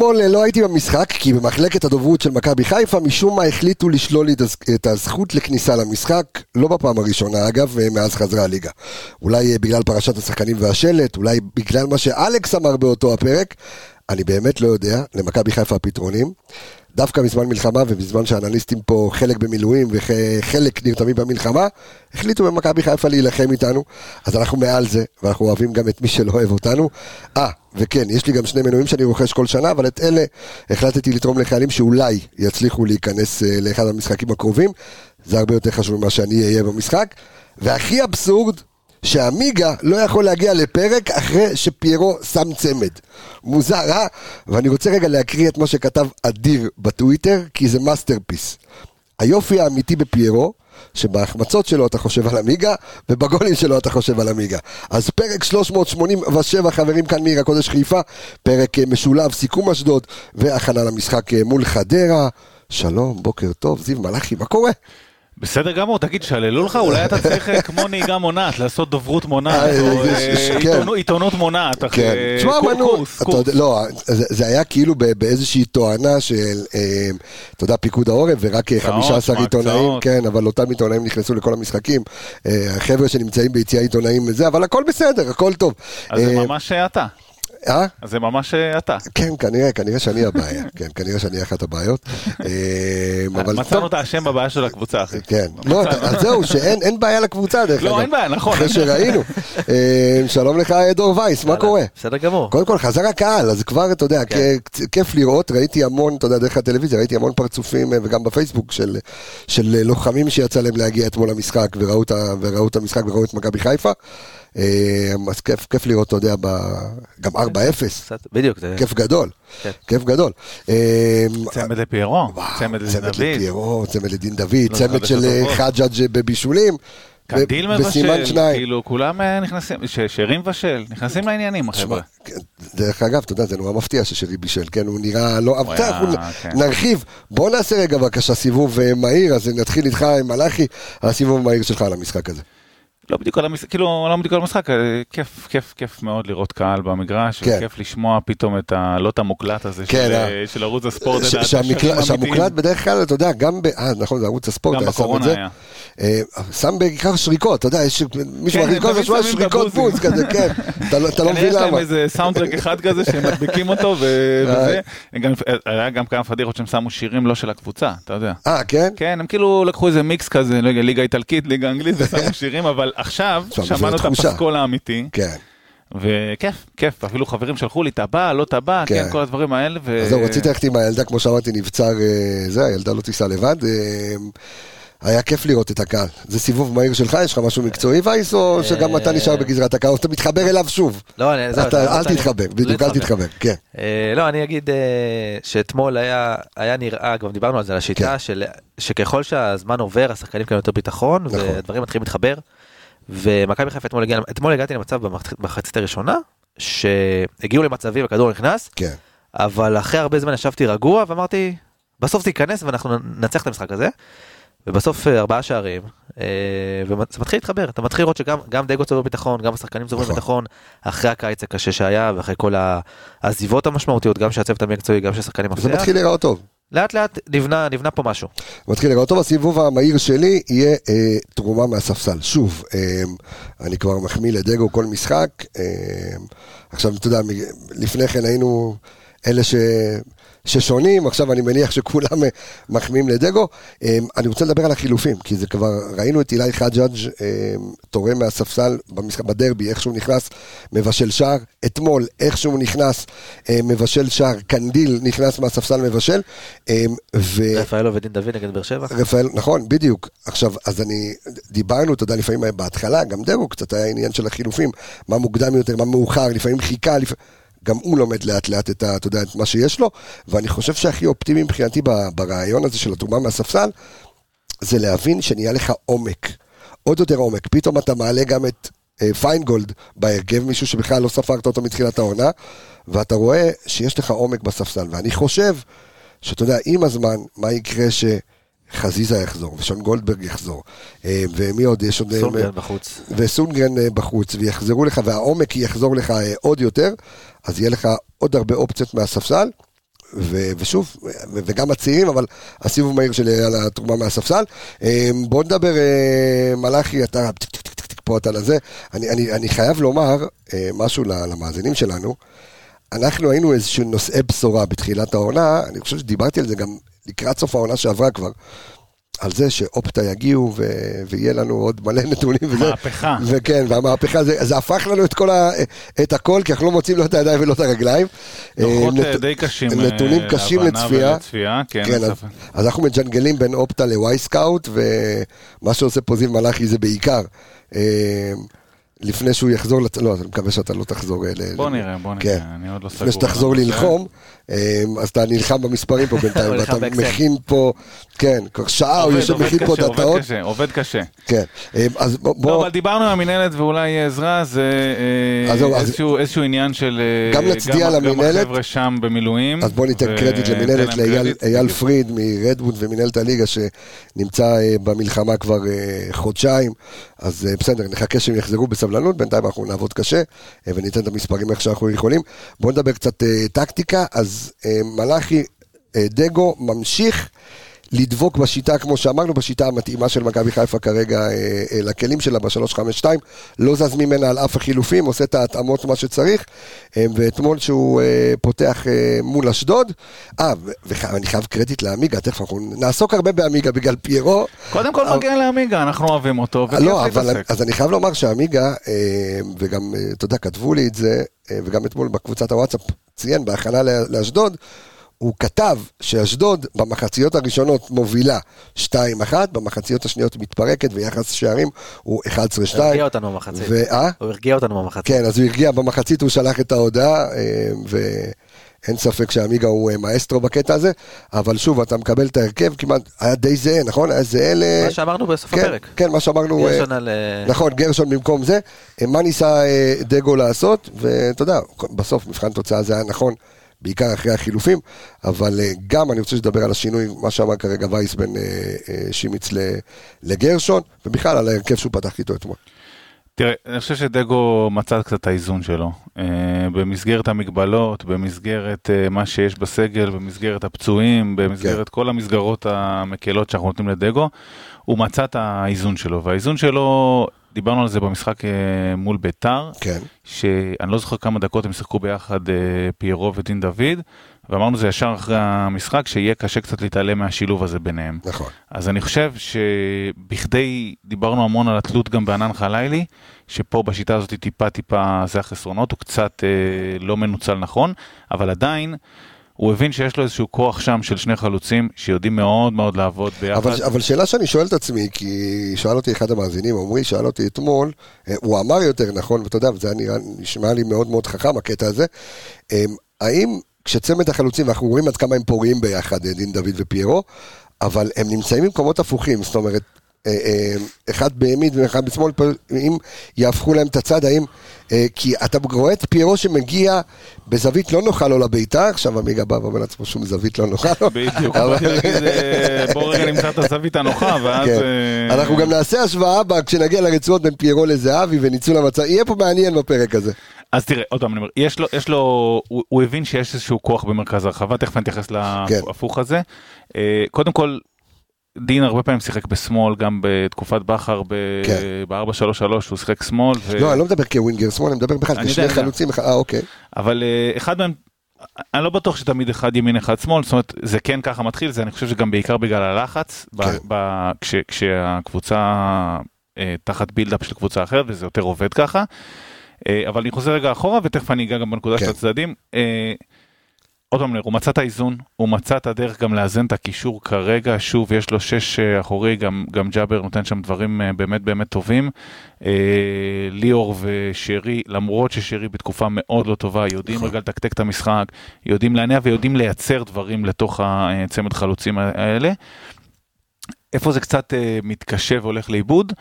אתמול לא הייתי במשחק, כי במחלקת הדוברות של מכבי חיפה, משום מה החליטו לשלול לי את הזכות לכניסה למשחק, לא בפעם הראשונה אגב, מאז חזרה הליגה. אולי בגלל פרשת השחקנים והשלט, אולי בגלל מה שאלכס אמר באותו הפרק, אני באמת לא יודע, למכבי חיפה הפתרונים. דווקא בזמן מלחמה ובזמן שהאנליסטים פה חלק במילואים וחלק נרתמים במלחמה, החליטו במכבי חיפה להילחם איתנו, אז אנחנו מעל זה, ואנחנו אוהבים גם את מי שלא אוהב אותנו. אה, וכן, יש לי גם שני מנויים שאני רוכש כל שנה, אבל את אלה החלטתי לתרום לחיילים שאולי יצליחו להיכנס אה, לאחד המשחקים הקרובים. זה הרבה יותר חשוב ממה שאני אהיה במשחק. והכי אבסורד, שעמיגה לא יכול להגיע לפרק אחרי שפיירו שם צמד. מוזר, אה? ואני רוצה רגע להקריא את מה שכתב אדיר בטוויטר, כי זה masterpiece. היופי האמיתי בפיירו, שבהחמצות שלו אתה חושב על עמיגה, ובגולים שלו אתה חושב על עמיגה. אז פרק 387 חברים כאן מעיר הקודש חיפה, פרק אה, משולב, סיכום אשדוד, והכנה למשחק אה, מול חדרה. שלום, בוקר טוב, זיו מלאכי, מה קורה? בסדר גמור, תגיד, שללו לך, אולי אתה צריך אה, כמו נהיגה מונעת, לעשות דוברות מונעת, או כן. עיתונות מונעת, כן. קורס. לא, זה היה כאילו באיזושהי תואנה של, אתה יודע, פיקוד העורף, ורק 15 עיתונאים, כן, אבל אותם עיתונאים נכנסו לכל המשחקים, החבר'ה שנמצאים ביציאה עיתונאים וזה, אבל הכל בסדר, הכל טוב. אז זה ממש אתה. אה? אז זה ממש אה, אתה. כן, כנראה, כנראה שאני הבעיה. כן, כנראה שאני אחת הבעיות. אה, מצאנו את האשם בבעיה של הקבוצה, אחי. כן. לא, אז זהו, שאין בעיה לקבוצה, דרך אגב. לא, אין בעיה, נכון. אחרי שראינו. אה, שלום לך, דור וייס, מה קורה? בסדר גמור. קודם כל, חזר הקהל, אז כבר, אתה יודע, כן. כיף לראות, ראיתי המון, אתה יודע, דרך הטלוויזיה, ראיתי המון פרצופים, וגם בפייסבוק, של לוחמים שיצא להם להגיע אתמול למשחק, וראו את המשחק וראו את מכבי חיפה. אה, אז כיף, כיף לראות, אתה יודע, גם 4-0. בדיוק. כיף גדול. כן. כיף גדול. אה, צמד לפיירו, צמד לדין דוד. צמד לפיירו, צמד לדין דוד, לא צמד של אה, חג'אג' בבישולים. קנדיל מבשל, כאילו כולם נכנסים, שרי מבשל, נכנסים לעניינים החבר'ה. כן, דרך אגב, אתה יודע, זה נורא מפתיע ששרי בישל, כן, הוא נראה לא... אנחנו כן. נרחיב, בוא נעשה רגע בבקשה סיבוב מהיר, אז נתחיל איתך עם מלאכי, הסיבוב המהיר שלך על המשחק הזה. לא בדיוק על המשחק, כאילו לא בדיוק על המשחק, אה, כיף, כיף, כיף מאוד לראות קהל במגרש, כן. וכיף לשמוע פתאום את הלוט המוקלט הזה כן, של, אה, של ערוץ הספורט. ש, שהמקל, שהמוקלט בדרך כלל, אתה יודע, גם, ב, אה, נכון, זה ערוץ הספורט, גם בקורונה היה. אה, שם בעיקר שריקות, אתה יודע, יש מישהו כן, כל הזמן שריקות בוז כזה, כן, אתה, לא, לא מבין למה. יש להם איזה סאונדטרק אחד כזה שהם מדביקים אותו, וזה, היה גם כמה פדיחות שהם שמו שירים לא של הקבוצה, אתה יודע. אה, כן? כן, הם כאילו לקחו איזה מיקס כזה, לא ליגה איטלקית, ליגה אנגלית, ושמו שירים, אבל עכשיו, שמענו את הפסקול האמיתי. כן. וכיף, כיף, אפילו חברים שלחו לי, אתה בא, לא אתה בא, כן, כן כל הדברים האלה. ו... אז זהו, רציתי ללכת עם הילדה, כמו שאמרתי, נבצר, אה, זה, הילדה לא תיסע לבד. אה, היה כיף לראות את הקהל. זה סיבוב מהיר שלך? יש לך משהו מקצועי וייס, או שגם אתה נשאר בגזרת הקהל, או שאתה מתחבר אליו שוב? לא, אני... אל תתחבר, בדיוק, אל תתחבר, כן. לא, אני אגיד שאתמול היה נראה, גם דיברנו על זה, על השיטה, כן. שככל שהזמן עובר, השחקנים כאן יותר ביטחון, נכון. והדברים מתחילים להתחבר. ומכבי חיפה אתמול הגיעה, אתמול הגעתי למצב במחצית הראשונה, שהגיעו למצבים, הכדור נכנס, כן. אבל אחרי הרבה זמן ישבתי רגוע ואמרתי, בסוף זה ייכנס ואנחנו ננצח את המשחק הזה. ובסוף אה, ארבעה שערים, אה, וזה מתחיל להתחבר, אתה מתחיל לראות שגם דגו צובר ביטחון, גם השחקנים צוברים נכון. ביטחון, אחרי הקיץ הקשה שהיה, ואחרי כל העזיבות המשמעותיות, גם של הצוות המקצועי, גם של שחקנים מפתח. זה מתחיל להיראות טוב. לאט לאט נבנה, נבנה פה משהו. מתחיל לראות טוב, הסיבוב המהיר שלי יהיה אה, תרומה מהספסל. שוב, אה, אני כבר מחמיא לדגו כל משחק. אה, עכשיו, אתה יודע, לפני כן היינו אלה ש... ששונים, עכשיו אני מניח שכולם אה, מחמיאים לדגו. אמ, אני רוצה לדבר על החילופים, כי זה כבר, ראינו את אילי חג'אג' אמ, תורם מהספסל במשחק, בדרבי, איך שהוא נכנס, מבשל שער. אתמול, איך שהוא נכנס, מבשל שער. קנדיל נכנס מהספסל, מבשל. ו... רפאלו ודין דוד נגד באר שבע? רפאל, נכון, בדיוק. עכשיו, אז אני, דיברנו, אתה יודע, לפעמים בהתחלה, גם דגו קצת היה עניין של החילופים, מה מוקדם יותר, מה מאוחר, לפעמים חיכה, לפעמים... גם הוא לומד לאט לאט את, ה, אתה יודע, את מה שיש לו, ואני חושב שהכי אופטימי מבחינתי ברעיון הזה של התרומה מהספסל, זה להבין שנהיה לך עומק, עוד יותר עומק, פתאום אתה מעלה גם את אה, פיינגולד בהרכב, מישהו שבכלל לא ספרת אותו מתחילת העונה, ואתה רואה שיש לך עומק בספסל, ואני חושב שאתה יודע, עם הזמן, מה יקרה ש... חזיזה יחזור, ושון גולדברג יחזור, אה, ומי עוד? יש עוד... אה, סונגרן בחוץ. וסונגרן אה, בחוץ, ויחזרו לך, והעומק יחזור לך עוד יותר, אז יהיה לך עוד הרבה אופציות מהספסל. ו, ושוב, ו, וגם הצעירים, אבל הסיבוב מהיר שלי על התרומה מהספסל. בוא נדבר, מלאכי, אתה פה אתה לזה. אני, אני, אני חייב לומר משהו למאזינים שלנו. אנחנו היינו איזשהו נושאי בשורה בתחילת העונה, אני חושב שדיברתי על זה גם לקראת סוף העונה שעברה כבר. על זה שאופטה יגיעו ו... ויהיה לנו עוד מלא נתונים. מהפכה. וכן, והמהפכה, זה, זה הפך לנו את, כל ה... את הכל, כי אנחנו לא מוצאים לא את הידיים ולא את הרגליים. דוחות נת... די קשים. נתונים קשים לצפייה. ולצפייה כן, כן אז, אז אנחנו מג'נגלים בין אופטה לוואי סקאוט, ומה שעושה פה זיו מלאכי זה בעיקר. לפני שהוא יחזור, לת... לא, אני מקווה שאתה לא תחזור. בוא נראה, בוא נראה, כן. אני עוד לא סגור. לפני שתחזור ללחום, אמ, אז אתה נלחם במספרים פה בינתיים, ואתה מכין פה, כן, כבר שעה הוא יושב מכין פה דאטאות. עובד קשה, עובד קשה. כן, אמ, אז בוא... לא, אבל דיברנו עם המינהלת ואולי עזרה, זה אה, איזשהו עניין של... אה, גם נצדיע למינהלת. גם החבר'ה שם במילואים. אז בוא ניתן קרדיט למינהלת, לאייל פריד מרדווד ומינהלת הליגה, שנמצא אה, במלחמה כבר חודשיים, אז בסדר, נחכה שהם יחזרו בסבלנות, בינתיים אנחנו נעבוד קשה, וניתן את המספרים איך שאנחנו יכולים. בוא נדבר קצת טקטיקה, אז אה, מלאכי, אה, דגו ממשיך לדבוק בשיטה, כמו שאמרנו, בשיטה המתאימה של מכבי חיפה כרגע אה, לכלים שלה ב-352, לא זז ממנה על אף החילופים, עושה את ההתאמות מה שצריך, ואתמול שהוא פותח מול אשדוד, אה, ואני חייב קרדיט לעמיגה, תכף אנחנו נעסוק הרבה בעמיגה בגלל פיירו. קודם כל מגיע לעמיגה, אנחנו אוהבים אותו, לא, אבל אז אני חייב לומר שעמיגה, וגם, אתה יודע, כתבו לי את זה, וגם אתמול בקבוצת הוואטסאפ ציין בהכנה לאשדוד, הוא כתב שאשדוד במחציות הראשונות מובילה 2-1, במחציות השניות מתפרקת ויחס שערים הוא 11-2. הוא הרגיע אותנו במחצית. ו... אה? הוא הרגיע אותנו במחצית. כן, אז הוא הרגיע במחצית, הוא שלח את ההודעה, אה, ואין ספק שעמיגה הוא אה, מאסטרו בקטע הזה, אבל שוב, אתה מקבל את ההרכב כמעט, היה די זהה, נכון? היה זהה ל... מה שאמרנו בסוף כן, הפרק. כן, מה שאמרנו... גרשון על... נכון, גרשון במקום זה. מה ניסה דגו לעשות, ואתה יודע, בסוף מבחן תוצאה זה היה נכון. בעיקר אחרי החילופים, אבל אה, גם אני רוצה לדבר על השינוי, מה שאמר כרגע וייס בין אה, אה, שימיץ לגרשון, ובכלל על ההרכב שהוא פתח איתו אתמול. תראה, אני חושב שדגו מצא קצת את האיזון שלו. במסגרת המגבלות, במסגרת מה שיש בסגל, במסגרת הפצועים, במסגרת כן. כל המסגרות המקלות שאנחנו נותנים לדגו, הוא מצא את האיזון שלו, והאיזון שלו דיברנו על זה במשחק אה, מול ביתר, כן. שאני לא זוכר כמה דקות הם שיחקו ביחד אה, פיירו ודין דוד, ואמרנו זה ישר אחרי המשחק שיהיה קשה קצת להתעלם מהשילוב הזה ביניהם. נכון. אז אני חושב שבכדי, דיברנו המון על התלות גם בענן חלילי, שפה בשיטה הזאת טיפה טיפה זה החסרונות, הוא קצת אה, לא מנוצל נכון, אבל עדיין... הוא הבין שיש לו איזשהו כוח שם של שני חלוצים שיודעים מאוד מאוד לעבוד ביחד. אבל, אבל שאלה שאני שואל את עצמי, כי שאל אותי אחד המאזינים, עמרי שאל אותי אתמול, אה, הוא אמר יותר נכון, ואתה יודע, וזה נראה, נשמע לי מאוד מאוד חכם הקטע הזה, אה, האם כשצמד החלוצים, ואנחנו רואים עד כמה הם פוריים ביחד, אה, דין דוד ופיירו, אבל הם נמצאים במקומות הפוכים, זאת אומרת, אחד בימין ואחד בשמאל, אם יהפכו להם את הצד, האם... אה, כי אתה רואה את פיירו שמגיע בזווית לא נוחה לו לביתה, עכשיו עמיגה בא ואומר לעצמו שום זווית לא נוחה לו. בדיוק, בואו רגע נמצא את הזווית הנוחה, ואז... כן. אנחנו גם נעשה השוואה כשנגיע לרצועות בין פיירו לזהבי וניצול המצב, יהיה פה מעניין בפרק הזה. אז תראה, עוד פעם, אני אומר, יש לו, יש לו, הוא, הוא הבין שיש איזשהו כוח במרכז הרחבה, תכף אני אתייחס כן. להפוך הזה. קודם כל, דין הרבה פעמים שיחק בשמאל, גם בתקופת בכר ב-4-3-3 כן. הוא שיחק שמאל. לא, אני לא מדבר כווינגר שמאל, אני מדבר בכלל כשני חלוצים, אה אוקיי. אבל אה, אחד מהם, אני לא בטוח שתמיד אחד ימין אחד שמאל, זאת אומרת זה כן ככה מתחיל, זה אני חושב שגם בעיקר בגלל הלחץ, כן. כשהקבוצה אה, תחת בילדאפ של קבוצה אחרת וזה יותר עובד ככה. אה, אבל אני חוזר רגע אחורה ותכף אני אגע גם בנקודה של כן. הצדדים. עוד פעם, הוא מצא את האיזון, הוא מצא את הדרך גם לאזן את הקישור כרגע, שוב, יש לו שש אה, אחורי, גם, גם ג'אבר נותן שם דברים אה, באמת באמת טובים. אה, ליאור ושרי, למרות ששרי בתקופה מאוד לא טובה, יודעים נכון. רגע לתקתק את המשחק, יודעים להניע ויודעים לייצר דברים לתוך הצמד חלוצים האלה. איפה זה קצת מתקשה והולך לאיבוד?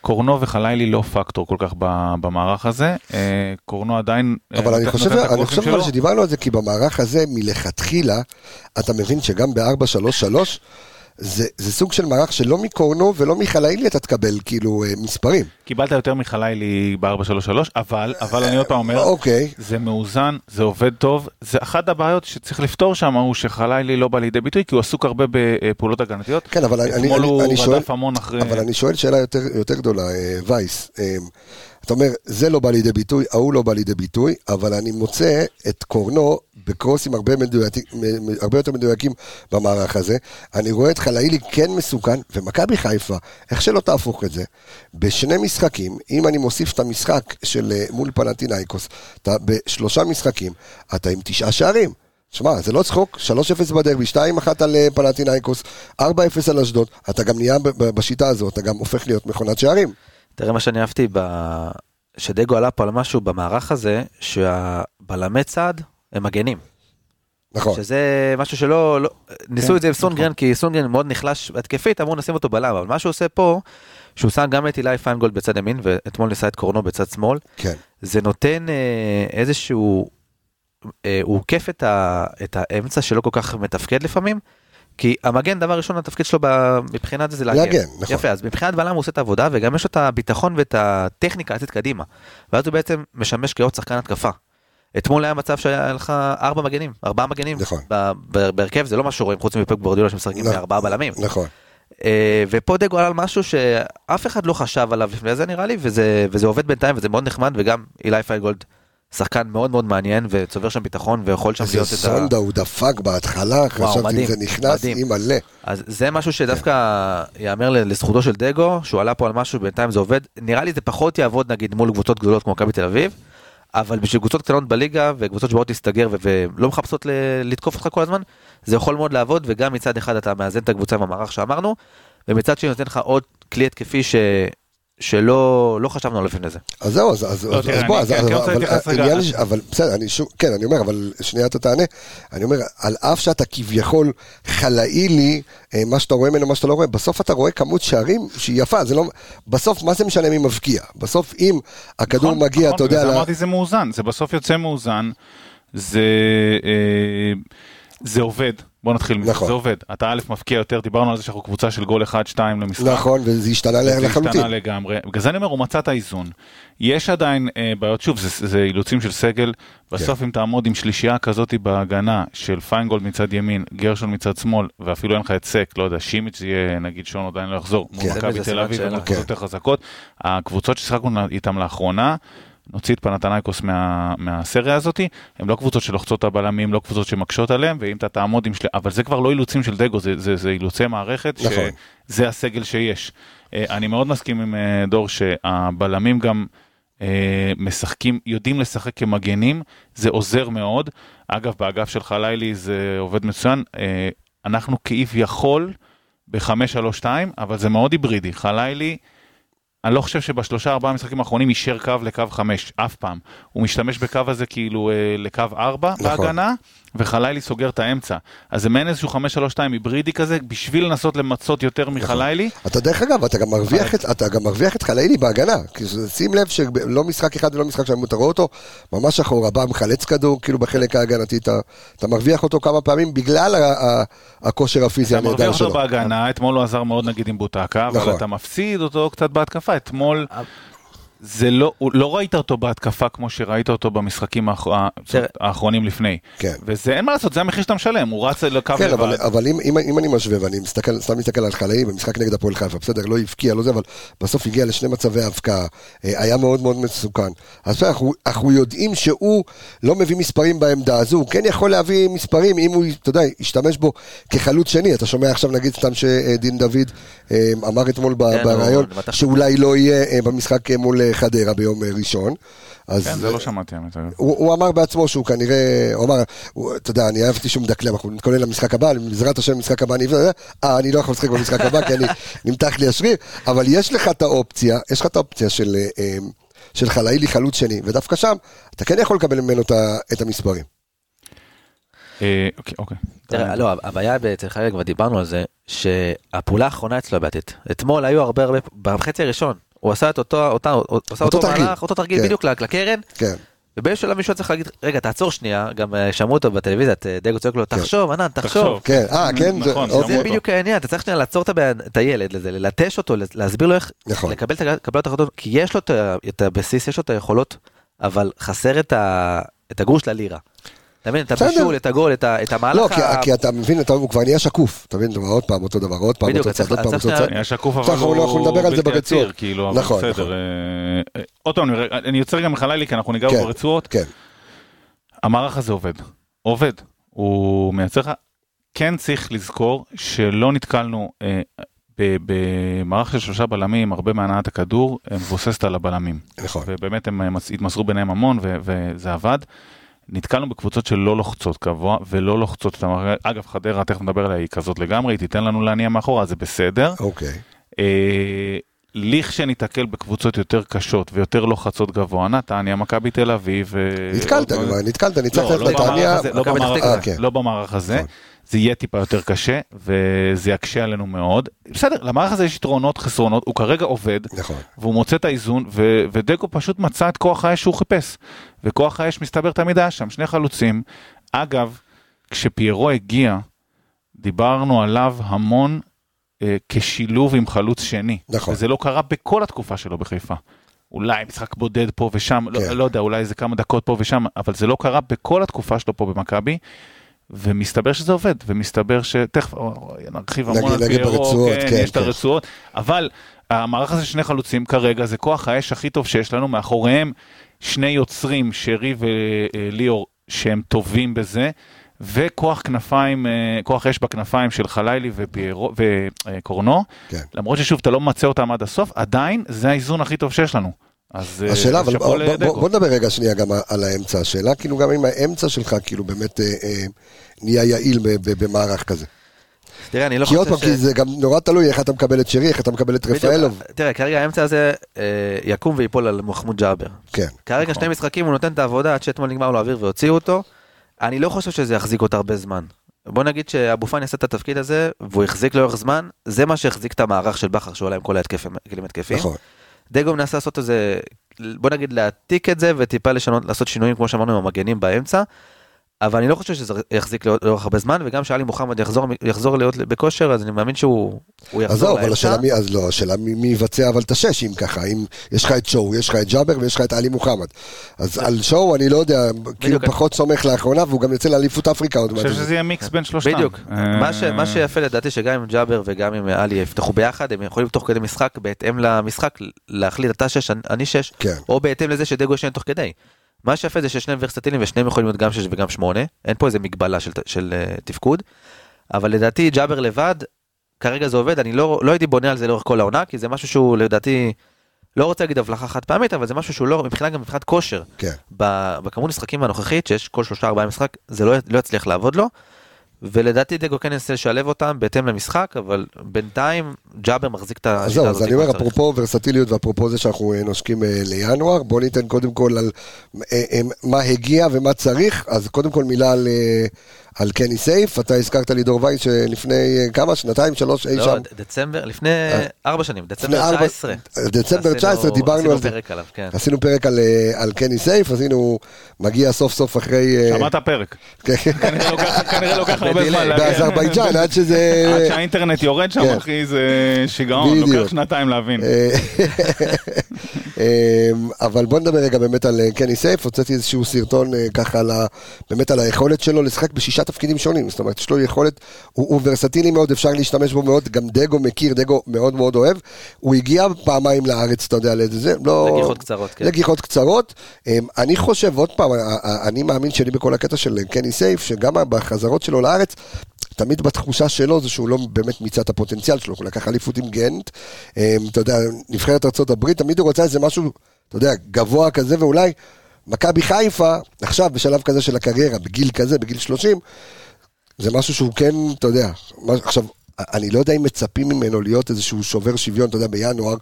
קורנו וחלילי לא פקטור כל כך במערך הזה, אה, קורנו עדיין... אה, אבל אני חושב, אני חושב אבל שדיברנו על זה כי במערך הזה מלכתחילה, אתה מבין שגם ב-4-3-3, זה, זה סוג של מערך שלא מקורנו ולא מחלאילי אתה תקבל כאילו אה, מספרים. קיבלת יותר מחלילי ב-433, אבל, אבל אני עוד פעם אומר, אוקיי. זה מאוזן, זה עובד טוב, זה אחת הבעיות שצריך לפתור שם, הוא שחלילי לא בא לידי ביטוי, כי הוא עסוק הרבה בפעולות הגנתיות. כן, אבל אני, אני, הוא אני שואל, המון אחרי... אבל אני שואל שאלה יותר, יותר גדולה, אה, וייס. אה, אתה אומר, זה לא בא לידי ביטוי, ההוא לא בא לידי ביטוי, אבל אני מוצא את קורנו בקרוסים הרבה, מדויקים, הרבה יותר מדויקים במערך הזה. אני רואה את חלאילי כן מסוכן, ומכבי חיפה, איך שלא תהפוך את זה, בשני משחקים, אם אני מוסיף את המשחק של אה, מול פנטינאיקוס, אתה בשלושה משחקים, אתה עם תשעה שערים. שמע, זה לא צחוק, 3-0 בדרבי, 2-1 על אה, פנטינאיקוס, 4-0 על אשדוד, אתה גם נהיה בשיטה הזאת, אתה גם הופך להיות מכונת שערים. תראה מה שאני אהבתי, ב... שדגו עלה פה על משהו במערך הזה, שהבלמי צד הם מגנים. נכון. שזה משהו שלא, לא, ניסו כן, את זה עם סונגרן, כי סונגרן מאוד נחלש התקפית, אמרו נשים אותו בלם, אבל מה שהוא עושה פה, שהוא שם גם את אילי פיינגולד בצד ימין, ואתמול ניסה את קורנו בצד שמאל, כן. זה נותן אה, איזשהו, אה, הוא עוקף את, ה, את האמצע שלא כל כך מתפקד לפעמים, כי המגן דבר ראשון התפקיד שלו ב- מבחינת זה זה להגן. להגן, נכון. יפה, אז מבחינת בלם הוא עושה את העבודה, וגם יש לו את הביטחון ואת הטכניקה לצאת קדימה. ואז הוא בעצם משמש כעוד שחקן התקפה. אתמול היה מצב שהיה לך ארבע מגנים, ארבעה מגנים. נכון. בהרכב זה לא מה שרואים חוץ מפק גורדיולה שמשחקים נכון. בארבעה בלמים. נכון. אה, ופה דגו עלה על משהו שאף אחד לא חשב עליו לפני זה נראה לי, וזה, וזה עובד בינתיים וזה מאוד נחמד, וגם אילי פיינגולד שחקן מאוד מאוד מעניין וצובר שם ביטחון ויכול שם איזה להיות את ה... סונדה הוא דפק בהתחלה, חשבתי אם זה נכנס, מלא. אז זה משהו שדווקא ייאמר ל- לזכותו של דגו, שהוא עלה פה על משהו, בינתיים זה עובד. נראה לי זה פחות יעבוד נגיד מול קבוצות גדולות כמו מכבי תל אביב, אבל בשביל קבוצות קטנות בליגה וקבוצות שבאות להסתגר ולא מחפשות לתקוף אותך כל הזמן, זה יכול מאוד לעבוד, וגם מצד אחד אתה מאזן את הקבוצה עם המערך שאמרנו, ומצד שני נותן לך עוד כלי התקפי ש... שלא לא חשבנו עליו לפני זה. אז זהו, אז, אז, לא, אז, תראה, אז בוא, אני- אז, כן, אז, כן רוצה אבל, להתייחס רגע. העניין ש- אבל בסדר, אני שוב, כן, אני אומר, אבל שנייה אתה תענה, אני אומר, על אף שאתה כביכול חלאילי, אה, מה שאתה רואה ממנו, מה שאתה לא רואה, בסוף אתה רואה כמות שערים שהיא יפה, זה לא, בסוף, מה זה משנה מי מבקיע? בסוף אם הכדור נכון, מגיע, נכון, אתה יודע, ל- אמרתי זה מאוזן, זה בסוף יוצא מאוזן, זה אה, זה עובד, בוא נתחיל מזה, נכון. זה עובד, אתה א' מפקיע יותר, דיברנו על זה שאנחנו קבוצה של גול 1-2 למשחק. נכון, וזה השתנה זה לחלוטין. השתנה לגמרי, בגלל זה אני אומר, הוא מצא את האיזון. יש עדיין אה, בעיות, שוב, זה, זה אילוצים של סגל, בסוף כן. אם תעמוד עם שלישייה כזאת בהגנה של פיינגולד מצד ימין, גרשון מצד שמאל, ואפילו אין לך את סק, לא יודע, שימיץ' יהיה, נגיד שון עדיין לא יחזור, מול כן. זה מכבי תל אביב, שאלה. ומול קבוצות כן. יותר חזקות, הקבוצות ששיחקנו איתם לאחרונה, נוציא את פנתנייקוס מה, מהסריה הזאתי, הם לא קבוצות שלוחצות הבלמים, לא קבוצות שמקשות עליהם, ואם אתה תעמוד עם שלי... אבל זה כבר לא אילוצים של דגו, זה, זה, זה אילוצי מערכת, נכון. שזה הסגל שיש. אה, אני מאוד מסכים עם אה, דור שהבלמים גם אה, משחקים, יודעים לשחק כמגנים, זה עוזר מאוד. אגב, באגף של חלילי זה עובד מצוין. אנחנו כביכול ב-5-3-2, אבל זה מאוד היברידי. חלילי... אני לא חושב שבשלושה ארבעה משחקים האחרונים יישר קו לקו חמש, אף פעם. הוא משתמש בקו הזה כאילו אה, לקו ארבע נכון. בהגנה, וחלילי סוגר את האמצע. אז זה מעין איזשהו חמש שלוש שתיים היברידי כזה, בשביל לנסות למצות יותר מחלילי. אתה דרך אגב, אתה גם מרוויח את, אתה גם מרוויח את חלאילי בהגנה. כי זה- שים לב שלא משחק אחד ולא משחק שני, אתה רואה אותו ממש אחורה, בא מחלץ כדור, כאילו בחלק ההגנתי, אתה, אתה מרוויח אותו כמה פעמים בגלל הכושר הפיזי אתה מרוויח הנהדר אותו שלו. בהגנה, אתמול הוא עזר מאוד נגיד עם בוטקה, אבל נכון. אתה מפסיד אותו קצת בהתקפה. אתמול זה לא, הוא- לא ראית אותו בהתקפה כמו שראית אותו במשחקים האח-. האחרונים לפני. כן. וזה אין מה לעשות, זה המחיר שאתה משלם, הוא רץ לקו כן, אבל, לבד. אבל אם, אם, אם אני משווה ואני מסתכל, סתם מסתכל על חלאי במשחק נגד הפועל חיפה, בסדר, לא הבקיע, לא זה, אבל בסוף הגיע לשני מצבי הבקעה, אה, היה מאוד מאוד מסוכן. אז בסדר, אנחנו, אנחנו יודעים שהוא לא מביא מספרים בעמדה הזו, הוא כן יכול להביא מספרים אם הוא, אתה יודע, ישתמש בו כחלוץ שני. אתה שומע עכשיו נגיד סתם שדין דוד אה, אמר אתמול כן, בריאיון, שאולי לא יהיה אה, במשחק מול חדרה ביום אה, ראשון. אז כן, זה לא שמעתי האמת. הוא, הוא אמר בעצמו שהוא כנראה, הוא אמר, הוא, אתה יודע, אני אהבתי שהוא מדקלם, אנחנו נתכונן למשחק הבא, בעזרת השם במשחק הבא אני אבנה, אה, אני לא יכול לשחק במשחק הבא כי אני, נמתח לי השריר, אבל יש לך את האופציה, יש לך את האופציה של, אה, אה, של חלאילי חלוץ שני, ודווקא שם, אתה כן יכול לקבל ממנו את, המספרים. אוקיי, אוקיי. תראה, לא, הבעיה אצל חלק, כבר דיברנו על זה, שהפעולה האחרונה אצלו הבעייתית. אתמול היו הרבה הרבה, בחצי הראשון, הוא עשה את אותו, אותה, הוא עשה אותו אותו תרגיל. מהלך, אותו תרגיל כן. בדיוק לקרן, כן, ובאיזשהו שלב מישהו צריך להגיד, רגע, תעצור שנייה, גם אה, שמעו אותו בטלוויזיה, את אה, דגו צועק לו, תחשוב, ענן, תחשוב. כן, אה, כן, זה- נכון, אוקיי. זה בדיוק העניין, אתה צריך שנייה לעצור את הילד לזה, ללטש אותו, להסביר לו איך נכון. לקבל את ה- קבלת החלטות, כי יש לו את הבסיס, יש לו את היכולות, אבל חסר את הגרוש ללירה. אתה מבין, את. הבישול, את הגול, את ה- את לא, המהלך כי- ה... כי אתה מבין, אתה- הוא כבר נהיה שקוף, אתה מבין, עוד פעם אותו דבר, עוד פעם אותו צד, עוד פעם אותו צד. נהיה שקוף אבל אנחנו לא יכולים לדבר על זה בלתי ברצועות. עציר, כאילו, אבל נכון. נכון. אה, אה, עוד פעם, אני- יוצר גם מחלילי כי אנחנו ניגע כן, ברצועות. כן, המערך הזה עובד. עובד. הוא מייצר לך... כן צריך לזכור שלא נתקלנו אה, במערך של שלושה בלמים, הרבה מהנעת הכדור מבוססת על הבלמים. נכון. ובאמת הם מס- התמסרו ביניהם המון וזה עבד. נתקלנו בקבוצות שלא לוחצות גבוה ולא לוחצות את המערכת. אגב, חדרה, תכף נדבר עליה, היא כזאת לגמרי, היא תיתן לנו להניע מאחורה, זה בסדר. אוקיי. אה, לכשניתקל בקבוצות יותר קשות ויותר לוחצות גבוה, נתניה, מכבי תל אביב. אה, נתקלת נתקלת, ניצחת לא, את לא במערך נתניה. הזה, לא במערך-. אה, כן. לא הזה, נכון. זה יהיה טיפה יותר קשה וזה יקשה עלינו מאוד. בסדר, למערך הזה יש יתרונות, חסרונות, הוא כרגע עובד. נכון. והוא מוצא את האיזון, ודגו פשוט מצא את כוח האש שהוא חיפש. וכוח האש מסתבר תמיד היה שם, שני חלוצים. אגב, כשפיירו הגיע, דיברנו עליו המון כשילוב עם חלוץ שני. נכון. וזה לא קרה בכל התקופה שלו בחיפה. אולי משחק בודד פה ושם, כן. לא, לא יודע, אולי איזה כמה דקות פה ושם, אבל זה לא קרה בכל התקופה שלו פה במכבי. ומסתבר שזה עובד, ומסתבר שתכף אה, נרחיב המון על פיירו, כן, כן, יש את כן. הרצועות, אבל המערך הזה של שני חלוצים כרגע זה כוח האש הכי טוב שיש לנו, מאחוריהם שני יוצרים, שרי וליאור, שהם טובים בזה, וכוח כנפיים, אה, כוח אש בכנפיים של חלילי ופיירו- וקורנו, כן. למרות ששוב אתה לא ממצה אותם עד הסוף, עדיין זה האיזון הכי טוב שיש לנו. אז אה, השאלה, אבל בוא- בוא- לדגו. בוא נדבר רגע שנייה גם על האמצע. השאלה כאילו גם אם האמצע שלך כאילו באמת אה, אה, נהיה יעיל במערך כזה. תראה, אני לא כי עוד חושב פעם, כי זה גם נורא תלוי איך אתה מקבל את שרי, איך אתה מקבל את רפאלוב. תראה, כרגע האמצע הזה אה, יקום ויפול על מחמוד ג'אבר. כן. כרגע שני משחקים הוא נותן את העבודה עד שאתמול נגמר לו האוויר והוציאו אותו. אני לא חושב שזה יחזיק אותו הרבה זמן. בוא נגיד שאבו פאני יעשה את התפקיד הזה והוא החזיק לאורך זמן, זה מה שהחזיק את המערך של בכר שהוא עלה עם כל ההתקפים, כלים התקפיים. נכון. דגו מנסה לעשות איזה, בוא נגיד להעתיק את זה וטיפה לשנות, לעשות שינויים כמו שאמרנו עם המגנים באמצע. אבל אני לא חושב שזה יחזיק לאור- לאורך הרבה זמן וגם שאלי מוחמד יחזור, יחזור להיות בכושר אז אני מאמין שהוא הוא אז יחזור זהו, אבל לאמצע. השאלה מי, אז לא, השאלה מי מי יבצע אבל את השש אם ככה, אם יש לך את שואו, יש לך את ג'אבר ויש לך את עלי מוחמד. אז על שואו אני לא יודע, כאילו בדיוק. פחות סומך לאחרונה והוא גם יוצא לאליפות אפריקה עוד אני מעט. חושב שזה יהיה מיקס בין שלושתם. בדיוק, אה, מה, ש, מה שיפה לדעתי שגם עם ג'אבר וגם עם עלי יפתחו ביחד, הם יכולים תוך כדי משחק, בהתאם למשחק, להחליט אתה שש, אני שש, כן. או בהתאם לזה שדגו ישן תוך כדי. מה שיפה זה ששניהם ורסטיליים ושניהם יכולים להיות גם שש וגם שמונה, אין פה איזה מגבלה של, של uh, תפקוד, אבל לדעתי ג'אבר לבד, כרגע זה עובד, אני לא, לא הייתי בונה על זה לאורך כל העונה, כי זה משהו שהוא לדעתי, לא רוצה להגיד הבלחה חד פעמית, אבל זה משהו שהוא לא, מבחינת גם מבחינת כושר, כן. בכמות משחקים הנוכחית, שיש כל שלושה ארבעה משחק, זה לא, לא יצליח לעבוד לו. ולדעתי דגו כן ינסה לשלב אותם בהתאם למשחק, אבל בינתיים ג'אבר מחזיק את השיטה זהו, הזאת. אז אני אומר. אפרופו ורסטיליות ואפרופו זה שאנחנו אה, נושקים אה, לינואר, בוא ניתן קודם כל על אה, מה הגיע ומה צריך, אז קודם כל מילה על, על קני סייף, אתה הזכרת לי דור וייס שלפני אה, כמה, שנתיים, שלוש, אי לא, שם, ד- דצמבר, לפני ארבע שנים, דצמבר ארבע- 19. דצמבר עשינו- 19 דיברנו עשינו על זה. פרק עליו, כן. עשינו פרק על, אה, על קני סייף, אז הנה הוא מגיע סוף סוף אחרי... אה, שמעת פרק. כן, כנראה לוקח- הרבה. זמן להגיע. באזרבייג'אן, עד שזה... עד שהאינטרנט יורד שם, כן. אחי, זה שיגעון. לוקח שנתיים להבין. אה, אה, אבל בוא נדבר רגע באמת על אה, קני סייף, הוצאתי איזשהו סרטון אה, ככה על ה- באמת על היכולת שלו לשחק בשישה תפקידים שונים, זאת אומרת יש לו יכולת, הוא הוא ורסטילי מאוד, אפשר להשתמש בו מאוד, גם דגו מכיר, דגו מאוד מאוד אוהב, הוא הגיע פעמיים לארץ, אתה יודע לאיזה זה, לא... לגיחות קצרות, כן. לגיחות קצרות. אה, אני חושב, עוד פעם, ה- ה- אני מאמין שלי בכל הקטע של קני סייף, שגם בחזרות שלו לארץ, תמיד בתחושה שלו זה שהוא לא באמת מיצה את הפוטנציאל שלו, הוא לקח אליפות עם גנט, אה, אתה יודע, נבחרת ארה"ב, תמיד הוא רוצה איזה משהו, אתה יודע, גבוה כזה, ואולי מכבי חיפה, עכשיו בשלב כזה של הקריירה, בגיל כזה, בגיל 30, זה משהו שהוא כן, אתה יודע, עכשיו, אני לא יודע אם מצפים ממנו להיות איזשהו שובר שוויון, אתה יודע, בינואר,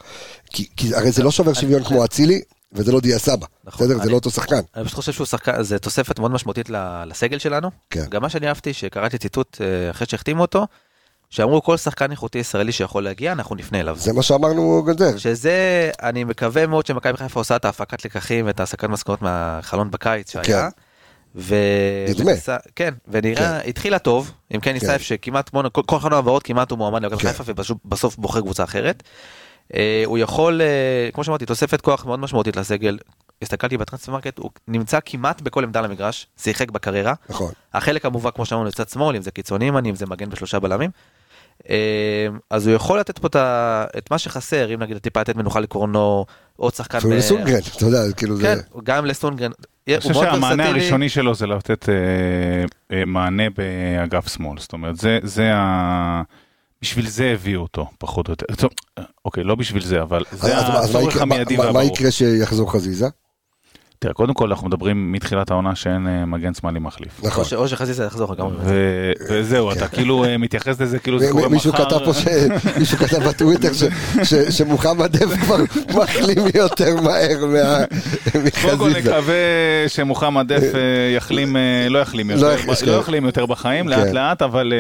כי, כי הרי זה לא שובר שוויון כמו אצילי, וזה לא דיה סבא, נכון, בסדר? זה אני- לא אותו שחקן. אני פשוט חושב שהוא שחקן, זה תוספת מאוד משמעותית לסגל שלנו. כן. גם מה שאני אהבתי, שקראתי ציטוט אה, אחרי שהחתימו אותו, שאמרו כל שחקן איכותי ישראלי שיכול להגיע, אנחנו נפנה אליו. זה מה שאמרנו גלדר. שזה, אני מקווה מאוד שמכבי חיפה עושה את ההפקת לקחים ואת ההסקת מסקנות מהחלון בקיץ שהיה. כן. ו... נדמה. וניסה- כן, ונראה, התחילה טוב, קני כן. סייף שכמעט, בוא נ- כל- כל חלון העברות כמעט הוא מועמד למכבי כן. חיפה ובסוף בוחר קבוצה אחרת. אה, הוא יכול, אה, כמו שאמרתי, תוספת כוח מאוד משמעותית לסגל. הסתכלתי ב Transfermarkt, הוא נמצא כמעט בכל עמדה למגרש, שיחק בקריירה. נכון. החלק המובהק כמו שאמרנו לצד שמאל, אם זה קיצוני ימני, אם זה מגן בשלושה בלמים. אה, אז הוא יכול לתת פה את ה- את מה שחסר, אם נגיד טיפה לתת מנוחה לקורנו, עוד שחקן. אפילו לסונגרן, אתה יודע, כאילו זה... כן, גם לסונגרן. אני חושב שהמענה. הראשוני שלו זה לתת אה, אה, מענה באגף שמאל, זאת אומרת, זה, זה ה... בשביל זה הביאו אותו, פחות או יותר. טוב, אוקיי, לא בשביל זה, אבל זה הצורך המיידי מה- מה והברור. יקרה שיחזור חזיזה? תראה, קודם כל אנחנו מדברים מתחילת העונה שאין אה, מגן שמאלי מחליף. נכון. או שחזיזה יחזור. ו- וזהו, אתה כאילו אה, מתייחס לזה כאילו זה קורה מ- מישהו מחר. כתב פה, מישהו כתב בטוויטר ש- ש- שמוחמד דף כבר מחלים יותר מהר מה- קודם כל מחזיזה. נקווה שמוחמד דף אה, יחלים, לא יחלים לא יותר, ב- לא יחלים יותר בחיים, כן. לאט לאט, אבל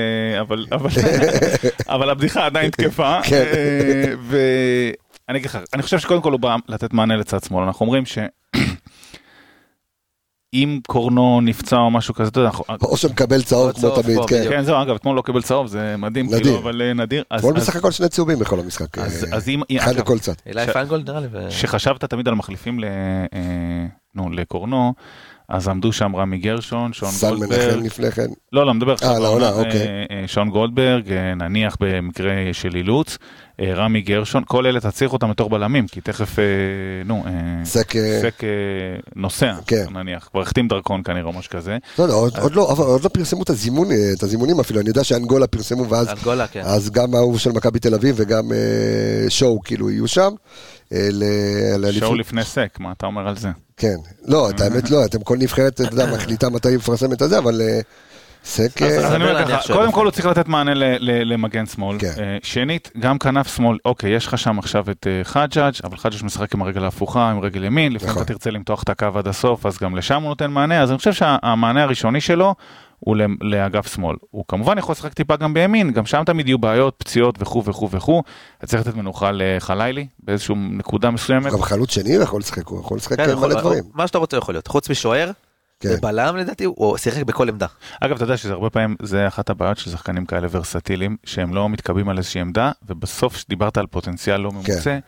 הבדיחה עדיין תקפה. כן. ואני אגיד לך, אני חושב שקודם כל הוא בא לתת מענה לצד שמאל, אנחנו אומרים ש... אם קורנו נפצע או משהו כזה, אתה יודע, אנחנו- או שמקבל צהוב כמו תמיד, כן. כן זהו אגב אתמול לא קיבל צהוב זה מדהים נדיר. כאילו אבל אה, נדיר אתמול בסך הכל שני צהובים בכל המשחק. אז- אה, אז אם אחד לכל צד. אילי ש- פיינגולד נראה לי. שחשבת תמיד על מחליפים ל... אה, נו, לקורנו, אז עמדו שם רמי גרשון, שון סל מנחם גולדברג, לפני כן. לא, לא, מדבר עכשיו, אה, לעונה, העונה, אוקיי. אה, שון גולדברג, אה, נניח במקרה של אילוץ, רמי גרשון, כל אלה תצליח אותם בתור בלמים, כי תכף, נו, סק, סק נוסע, כן. נניח, כבר החתים דרכון כנראה או משהו כזה. לא יודע, עוד- עוד לא, אבל עוד לא פרסמו את הזימון, את הזימונים אפילו, אני יודע שאנגולה פרסמו ואז אנגולה, כן. אז גם ההוא של מכבי תל אביב וגם שואו כאילו יהיו שם. אה, לאליפות. שואו לפני סק, מה אתה אומר על זה? כן. לא, את האמת לא, אתם כל נבחרת, אתה יודע, מחליטה מתי היא מפרסמת את זה, אבל אה, סק... אז, אה, אני אומר ככה, קודם. כל הוא צריך לתת מענה ל- ל- למגן שמאל. כן. שנית, גם כנף שמאל, אוקיי, יש לך שם עכשיו את חג'אג', אבל חג'אג' משחק עם הרגל ההפוכה, עם רגל ימין, לפעמים נכון. אתה תרצה למתוח את הקו עד הסוף, אז גם לשם הוא נותן מענה, אז אני חושב שהמענה הראשוני שלו הוא לאגף שמאל. הוא כמובן יכול לשחק טיפה גם בימין, גם שם תמיד יהיו בעיות, פציעות וכו' וכו' וכו'. צריך לתת מנוחה לחלילי באיזושהי נקודה מסוימת. גם חלוץ שני יכול לשחק, הוא יכול לשחק כן, מלא דברים. מה שאתה רוצה יכול להיות. חוץ משוער, כן. ובלם לדעתי, הוא שיחק בכל עמדה. אגב, אתה יודע שזה הרבה פעמים, זה אחת הבעיות של שחקנים כאלה ורסטיליים, שהם לא מתקבעים על איזושהי עמדה, ובסוף כשדיברת על פוטנציאל לא ממוצה,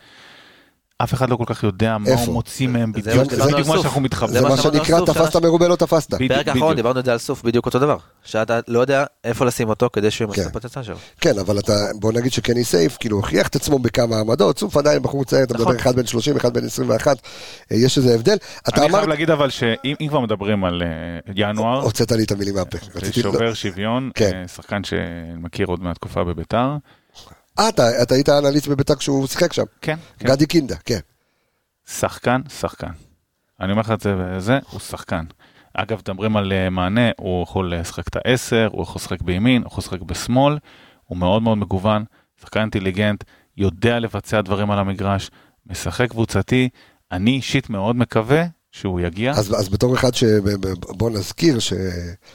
אף אחד לא כל כך יודע מה? הוא מוציא מהם זה בדיוק, מה זה שדיברנו בדיוק על מה סוף. שאנחנו מתחברים. זה מה שנקרא תפסת מרובה לא תפסת. בדיוק, פרק האחרון. דיברנו את זה על סוף, בדיוק אותו דבר. שאתה לא יודע איפה לשים אותו כדי שהוא ימצא כן. הפוטנציאל שלו. כן, אבל אתה, בוא נגיד שקני סייף, כאילו, הוכיח את עצמו בכמה עמדות, סוף עדיין בחור צעיר, אתה נכון. מדבר אחד בן 30, אחד בן 21, אה, יש איזה הבדל. אני חייב להגיד אבל שאם אם כבר מדברים על אה, ינואר, הוצאת לי את המילים מהפה. שובר שוויון, כן. אה, שחקן שמכיר עוד מהתקופה בביתר. אה, אתה אתה היית אנליסט בביתר כשהוא שיחק שם. כן, כן. גדי קינדה, כן. שחקן, שחקן. אני אומר לך את זה וזה, הוא שחקן. אגב, מדברים על אה, מענה, הוא יכול לשחק את העשר, הוא יכול לשחק בימין, הוא יכול לשחק בשמאל, הוא מאוד מאוד מגוון, שחקן אינטליגנט, יודע לבצע דברים על המגרש, משחק קבוצתי, אני אישית מאוד מקווה שהוא יגיע. אז אז בתור אחד ש... ב- ב- בוא נזכיר ש-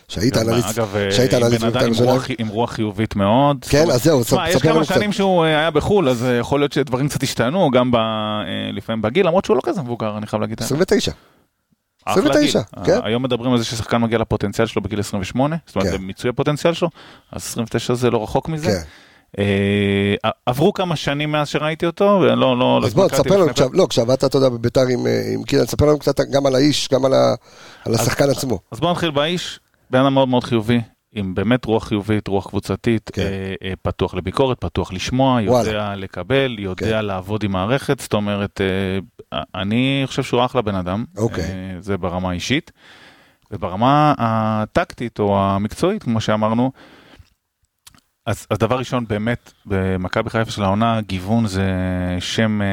שהיית גם, אנליסט, אגב, אה, שהיית אנליסט בן אדם עם. רוח- עם רוח חיובית מאוד. כן, אז זהו, יש ספר כמה לנו קצת. שנים שהוא אה, היה בחו"ל, אז אה, יכול להיות שדברים קצת השתנו, גם ב- לפעמים בגיל, למרות שהוא לא כזה מבוגר, אני חייב להגיד. 29. אחלה 29, גיל. כן. היום מדברים על זה ששחקן מגיע לפוטנציאל שלו בגיל 28, זאת אומרת, כן. מיצוי הפוטנציאל שלו, אז 29 זה לא רחוק מזה. כן. אה, עברו כמה שנים מאז שראיתי אותו, ולא, לא, לא אז בוא, תספר לנו עכשיו, לא, כשעבדת, אתה יודע, בביתר עם אה, קינדה, תספר לנו קצת גם על האיש, גם על השחקן עצמו. אז בואו נתחיל באיש, בן אדם מאוד מאוד חיובי, עם באמת רוח חיובית, רוח קבוצתית, כן. אה, אה, פתוח לביקורת, פתוח לשמוע, וואלה. יודע לקבל, יודע כן. לעבוד עם מערכת, זאת אומרת, אה, אני חושב שהוא אחלה בן אדם, אוקיי. אה, זה ברמה האישית. וברמה הטקטית או המקצועית, כמו שאמרנו, אז, אז דבר ראשון, באמת, במכבי חיפה של העונה, גיוון זה שם אה,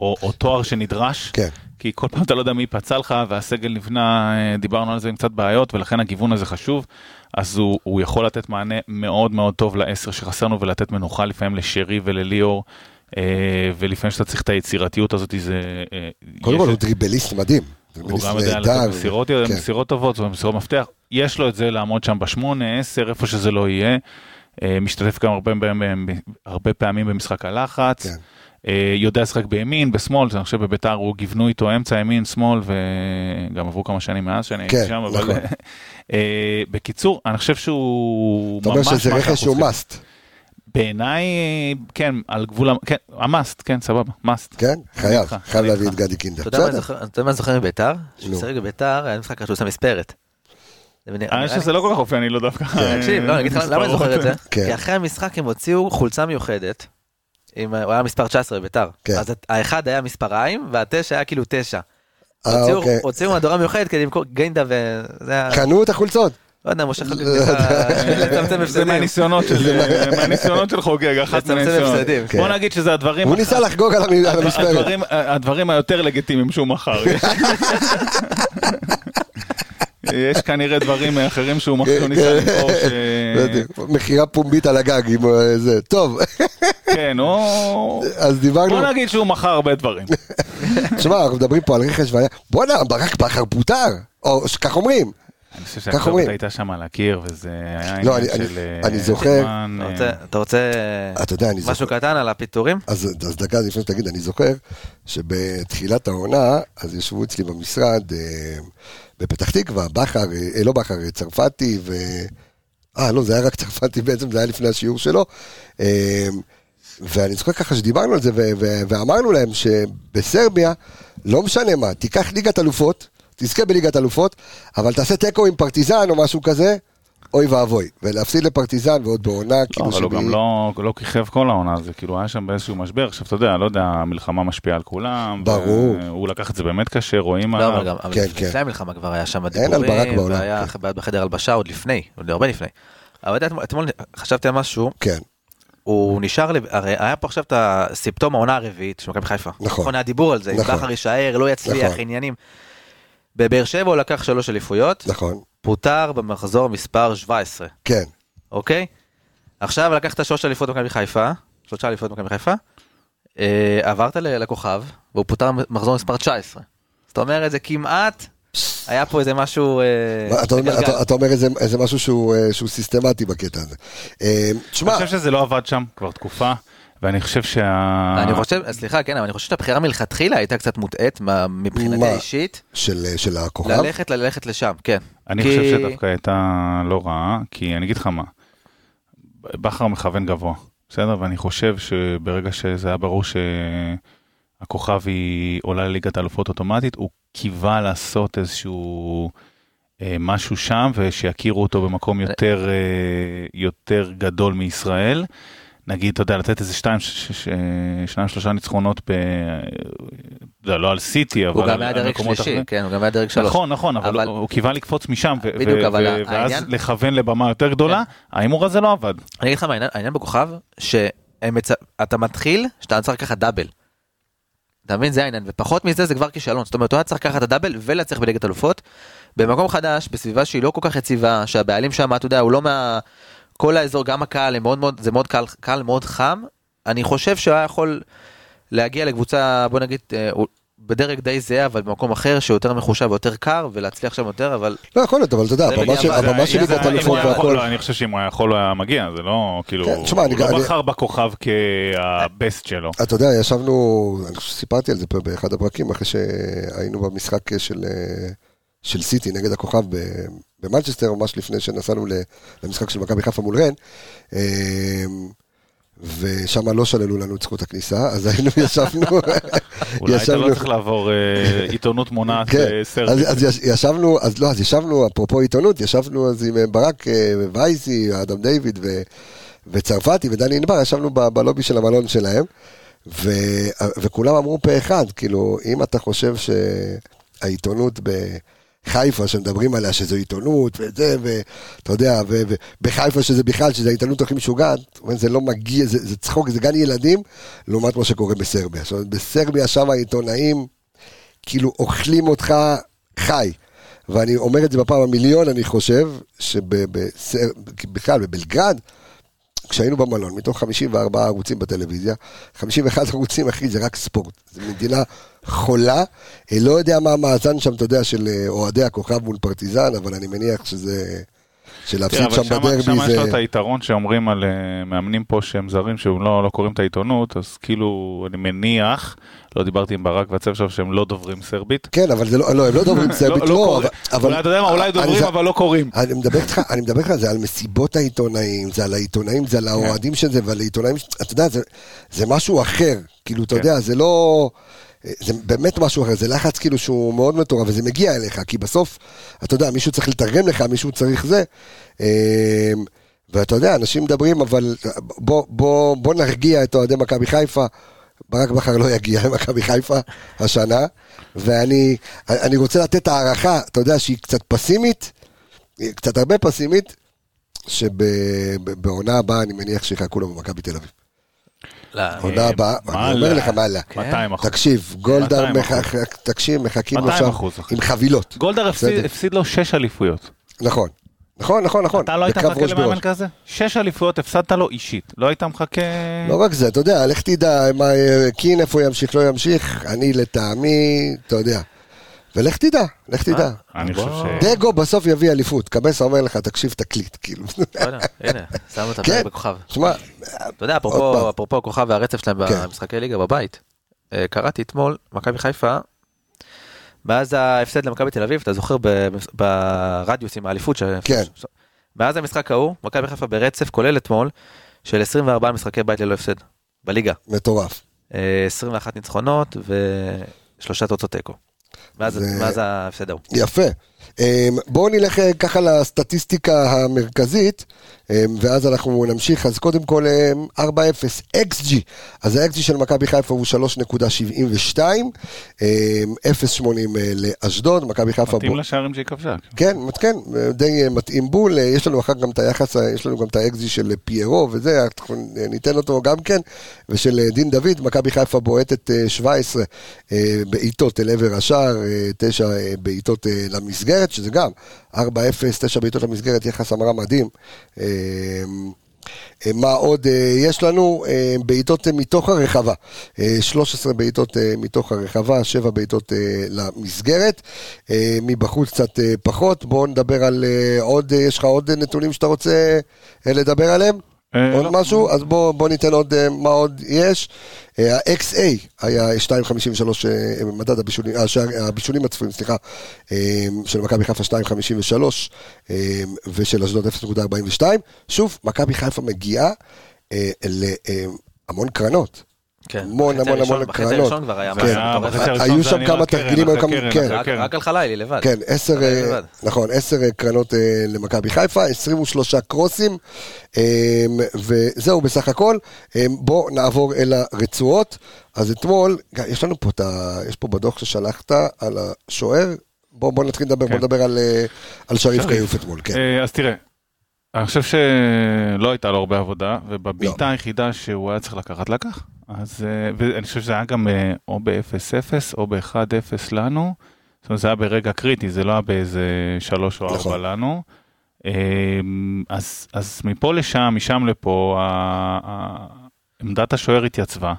או, או תואר שנדרש. כן. כי כל פעם אתה לא יודע מי פצע לך והסגל נבנה, אה, דיברנו על זה עם קצת בעיות ולכן הגיוון הזה חשוב. אז הוא, הוא יכול לתת מענה מאוד מאוד טוב לעשר שחסרנו ולתת מנוחה לפעמים לשרי ולליאור. אה, ולפעמים שאתה צריך את היצירתיות הזאת זה... קודם כל הוא דריבליסט מדהים. הוא גם יודע. לתת מסירות, כן. מסירות טובות, מסירות מפתח. יש לו את זה לעמוד שם בשמונה, עשר, איפה שזה לא יהיה. אה, משתתף גם הרבה, פעמים- הרבה פעמים במשחק הלחץ. כן. אה, יודע לשחק בימין, בשמאל, אני חושב בביתר הוא גיוונו איתו אמצע ימין, שמאל, וגם עברו כמה שנים מאז שאני הייתי כן, שם, אבל נכון. אה, בקיצור, אני חושב שהוא אתה אומר ממש שזה רכש שהוא. מאסט, בעיניי, כן, על גבול, המ- כן, המאסט, כן, סבבה, מאסט. כן? חייב, חייב להביא את. גדי קינדר. אתה יודע מה אני. זוכר- מביתר? שהוא שיחק בביתר, היה משחק שהוא עושה מספרת. זה אני חושב שזה לא כל כך אופייני לו דווקא. תקשיב, לא, אני אגיד לך למה אני זוכר את זה. כן. כי אחרי המשחק הם הוציאו חולצה מיוחדת. הוא היה מספר 19 בביתר. כן. אז האחד היה מספריים והתשע היה כאילו תשע. אה, הוציאו- אוקיי. הוציאו מהדורה מיוחדת כדי למכור גינדה וזה היה... קנו את החולצות. לא יודע, משה חגג לא. לצמצם זה הפסדים. מהניסיונות של מהניסיונות של חוגג, אחת מהניסיונות. הפסדים. בוא נגיד שזה הדברים... הוא ניסה לחגוג על המ- על המספרת. הדברים, הדברים היותר לגיטימיים שהוא מכר. יש כנראה דברים אחרים שהוא שהוא ניסה למכור. בדיוק. מכירה פומבית על הגג עם אה, זה. טוב, כן, הוא... אז דיברנו, בוא נגיד שהוא מכר הרבה דברים. תשמע, אנחנו מדברים פה על רכש והיה, בואנה, ברק בכר פוטר, או כך אומרים. אני חושב שהכתובת. הייתה שם על הקיר, וזה היה לא, עניין אני- של... אני- אה, אני זוכר- אתה אה, רוצה- אתה רוצה אתה יודע, אני משהו זוכר, קטן על הפיטורים? אז אז דקה לפני שתגיד, אני זוכר שבתחילת העונה, אז ישבו אצלי במשרד בפתח תקווה, בכר, אה, לא בכר, אה, צרפתי ו... אה, לא, זה היה רק צרפתי בעצם, זה היה לפני השיעור שלו. אה, ואני זוכר ככה שדיברנו על זה, ו- ו- ואמרנו להם שבסרביה, לא משנה מה, תיקח ליגת אלופות, תזכה בליגת אלופות, אבל תעשה תיקו עם פרטיזן או משהו כזה, אוי ואבוי. ולהפסיד לפרטיזן ועוד בעונה, לא, כאילו אבל הוא גם לא, לא כיכב כל העונה, זה כאילו היה שם באיזשהו משבר, עכשיו אתה יודע, לא יודע, המלחמה משפיעה על כולם. ברור. הוא לקח את זה באמת קשה, רואים לא, עליו. אבל גם אבל כן, לפני כן. המלחמה כבר היה שם אין על ברק בעולם, והיה כן. בחדר הלבשה עוד לפני, עוד הרבה לפני. אבל אתה יודע, אתמול- אתמול חשבתי על משהו, כן, הוא נשאר, לב- הרי היה פה עכשיו את הסימפטום העונה הרביעית של מכבי חיפה. נכון. היה דיבור על זה, אם נכון. בכר יישאר, לא יצליח, נכון. עניינים. בבאר שבע הוא לקח שלוש אליפויות, נכון, פוטר במחזור מספר 17, כן. אוקיי? עכשיו לקחת שלוש אליפות במכבי חיפה, שלושה אליפות במכבי חיפה, אה, עברת לכוכב, והוא פוטר במחזור מספר 19. זאת אומרת, זה כמעט, היה פה איזה משהו... אה, מה, אתה אומר-. אתה- אתה אומר איזה איזה משהו שהוא אה, שהוא סיסטמטי בקטע הזה. אה, תשמע, אני חושב שזה לא עבד שם כבר תקופה, ואני חושב שה... אני חושב, סליחה, כן, אבל אני חושב שהבחירה מלכתחילה הייתה קצת מוטעית מבחינתי? האישית, של של הכוכב, ללכת ללכת לשם, כן. אני כי- חושב שדווקא הייתה לא רעה, כי אני אגיד לך מה, בכר מכוון גבוה, בסדר? ואני חושב שברגע שזה היה ברור שהכוכב היא עולה לליגת האלופות אוטומטית, הוא קיווה לעשות איזשהו אה, משהו שם, ושיכירו אותו במקום יותר, אה, יותר גדול מישראל. נגיד, אתה יודע, לתת איזה שתיים, ש- שניים שלושה ניצחונות, ב... לא, לא על סיטי, אבל הוא גם היה דרג שלישי. כן, הוא גם היה דרג שלוש. נכון, נכון, אבל הוא- קיווה לקפוץ משם, ואז לכוון לבמה יותר גדולה, ההימור הזה לא עבד. אני אגיד לך מה העניין- העניין בכוכב, שאתה מתחיל, שאתה צריך לקחת דאבל. אתה מבין? זה העניין, ופחות מזה זה כבר כישלון. זאת אומרת, הוא היה צריך לקחת את הדאבל ולהצליח בליגת אלופות. במקום חדש, בסביבה שהיא לא כל כך יציבה, שהבעלים שם, אתה יודע, הוא לא מה... כל האזור, גם הקהל, מאוד מאוד, זה מאוד קהל, קהל מאוד חם. אני חושב שהוא היה יכול להגיע לקבוצה, בוא נגיד, אה, בדרג די זהה, אבל במקום אחר, שיותר מחושב ויותר קר, ולהצליח שם יותר, אבל לא יכול להיות, אבל אתה יודע, זה הבמה של- בדיעבד. הבמה של זה- יכול, והכל, אני חושב שאם הוא היה יכול, הוא היה מגיע, זה לא, כאילו, כן, תשמע, אני- הוא לא אני- בחר בכוכב כהבסט שלו. אתה יודע, ישבנו, אני חושב שסיפרתי על זה פה באחד הפרקים, אחרי שהיינו במשחק של, אה, של סיטי נגד הכוכב ב- במנצ'סטר, ממש לפני שנסענו למשחק של מכבי חיפה מול רן, אה, ושם לא שללו לנו את זכות הכניסה, אז היינו, ישבנו, אולי אתה לא צריך לעבור אה, עיתונות מונעת כן, בסרט. אז, אז יש- ישבנו, אז לא, אז ישבנו, אפרופו עיתונות, ישבנו אז עם אה, ברק אה, וייזי, אדם דיוויד וצרפתי ודני ענבר, ישבנו ב, בלובי של המלון שלהם, ו, וכולם אמרו פה אחד, כאילו, אם אתה חושב שהעיתונות בחיפה, שמדברים עליה שזו עיתונות וזה, ואתה יודע, ובחיפה שזה בכלל, שזה העיתונות הכי משוגעת, זה לא מגיע, זה, זה צחוק, זה גן ילדים, לעומת מה שקורה בסרביה. זאת אומרת, בסרביה שם העיתונאים, כאילו אוכלים אותך חי. ואני אומר את זה בפעם המיליון, אני חושב, שבכלל בבלגרד, כשהיינו במלון, מתוך 54 ערוצים בטלוויזיה, 51 ערוצים, אחי, זה רק ספורט. זו מדינה חולה. אה, לא יודע מה המאזן שם, אתה יודע, של אה, אוהדי הכוכב מול פרטיזן, אבל אני מניח שזה... שלהפסיד שם בדרבי שמה יש לו את זה... היתרון שאומרים על אה, מאמנים פה שהם זרים שהם לא לא קוראים את העיתונות אז כאילו אני מניח לא דיברתי עם ברק והצוות שלו שהם לא דוברים סרבית. כן, אבל זה לא, לא, הם לא דוברים סרבית, לא לא, קוראים. אבל-. אולי אתה יודע מה אולי דוברים זה- אבל לא קוראים. אני מדבר איתך, אני מדבר איתך, זה על מסיבות העיתונאים, זה על העיתונאים, זה על כן. האוהדים של זה, ועל העיתונאים, אתה יודע, זה, זה משהו אחר, כאילו, אתה כן. יודע, זה לא... זה באמת משהו אחר, זה לחץ כאילו שהוא מאוד מטורף, וזה מגיע אליך, כי בסוף, אתה יודע, מישהו צריך לתרגם לך, מישהו צריך זה. אמ, ואתה יודע, אנשים מדברים, אבל בוא, בוא, בוא נרגיע את אוהדי מכבי חיפה. ברק בכר לא יגיע למכבי חיפה השנה, ואני אני רוצה לתת הערכה, אתה יודע, שהיא קצת פסימית, קצת הרבה פסימית, שבעונה הבאה אני מניח שיחכו לו במכבי תל אביב. לא, עונה הבאה, מה אני אומר? לך מה לה. 200 אחוז. תקשיב, גולדהר, 200 אחוז. מח- תקשיב, מחכים לו 200 שם. עם חבילות. גולדהר הפסיד- לו 6 אליפויות. נכון, נכון, נכון, נכון. אתה לא היית מחכה למאמן בראש. כזה? 6 אליפויות הפסדת לו אישית. לא היית מחכה... לא רק זה, אתה יודע, לך תדע, מה, קין איפה ימשיך, לא ימשיך, אני לטעמי, אתה יודע. ולך תדע, לך תדע. אני בוא. חושב ש... דגו בסוף יביא אליפות. קבסה אומר לך, תקשיב, תקליט, כאילו. הנה, שמו את כן. הפרק בכוכב. שמע, אתה יודע. אפרופו הכוכב והרצף שלהם כן. במשחקי ליגה בבית, אה, קראתי אתמול, מכבי חיפה, מאז ההפסד למכבי תל אביב, אתה זוכר ברדיוס עם האליפות, כן. מאז המשחק ההוא, מכבי חיפה ברצף, כולל אתמול, של 24 משחקי בית ללא הפסד, בליגה. מטורף. אה, 21 ניצחונות ושלושה תוצאות תיקו. מאז ההפסד ההוא. יפה. אמ, בואו נלך אה, ככה לסטטיסטיקה המרכזית, ואז אנחנו נמשיך. אז קודם כל, אמ, 4-0, XG. אז ה-XG של מכבי חיפה הוא 3.72, אמ, 0.80 אה, לאשדוד, מכבי חיפה... מתאים לשערים שהיא כבשה. כן, כן, די אה, מתאים בול, אה, יש לנו אחר גם את היחס, אה, יש לנו גם את האקזי של אה, פיירו וזה, אנחנו אה, ניתן אותו גם כן, ושל אה, דין דוד, מכבי חיפה בועטת אה, 17 אה, בעיטות אל עבר השער, 9 בעיטות אה, למסגרת, שזה גם 4-0, 9 בעיטות למסגרת, יחס המרה מדהים. אה, אה, מה עוד אה, יש לנו? אה, בעיטות מתוך הרחבה. אה, 13 בעיטות מתוך הרחבה, 7 בעיטות למסגרת. מבחוץ קצת פחות. בואו נדבר על עוד, יש לך עוד נתונים שאתה רוצה לדבר עליהם? אה, עוד לא. משהו? אז בואו בוא ניתן עוד אה, מה עוד יש. אה, ה-XA היה 2.53 אה, מדד הבישולים, הבישולים הצפויים, סליחה, של מכבי חיפה 2.53 אה, ושל אשדוד 0.42. שוב, מכבי חיפה מגיעה להמון קרנות. כן. המון, בחצי המון, המון בחצי קרנות. הראשון כבר היה כן. משהו. בחצי הראשון היו שם כמה קרן, תרגילים, היו רק כמה- קרן, כן. רק רק- על חלילי לבד. כן, עשר, אה. נכון, עשר אה, קרנות אה, למכבי חיפה, 23 קרוסים, אה, וזהו בסך הכל. אה, בואו נעבור אל הרצועות. אז אתמול, יש לנו פה את ה... יש פה בדוח ששלחת על השוער. בואו בוא נתחיל לדבר, כן. בואו נדבר על, אה, על שריף. כיוף אתמול, כן. אה, אז תראה, אני חושב שלא הייתה לו הרבה עבודה, לא. ובבעיטה היחידה שהוא היה צריך לקחת לקח. אז, אה, ואני חושב שזה היה גם אה, או ב-0-0 או ב-1-0 לנו. זאת אומרת, זה היה ברגע קריטי, זה לא היה באיזה 3 או 4 נכון. לנו. אה, אז, אז מפה לשם, משם לפה, עמדת השוער התייצבה.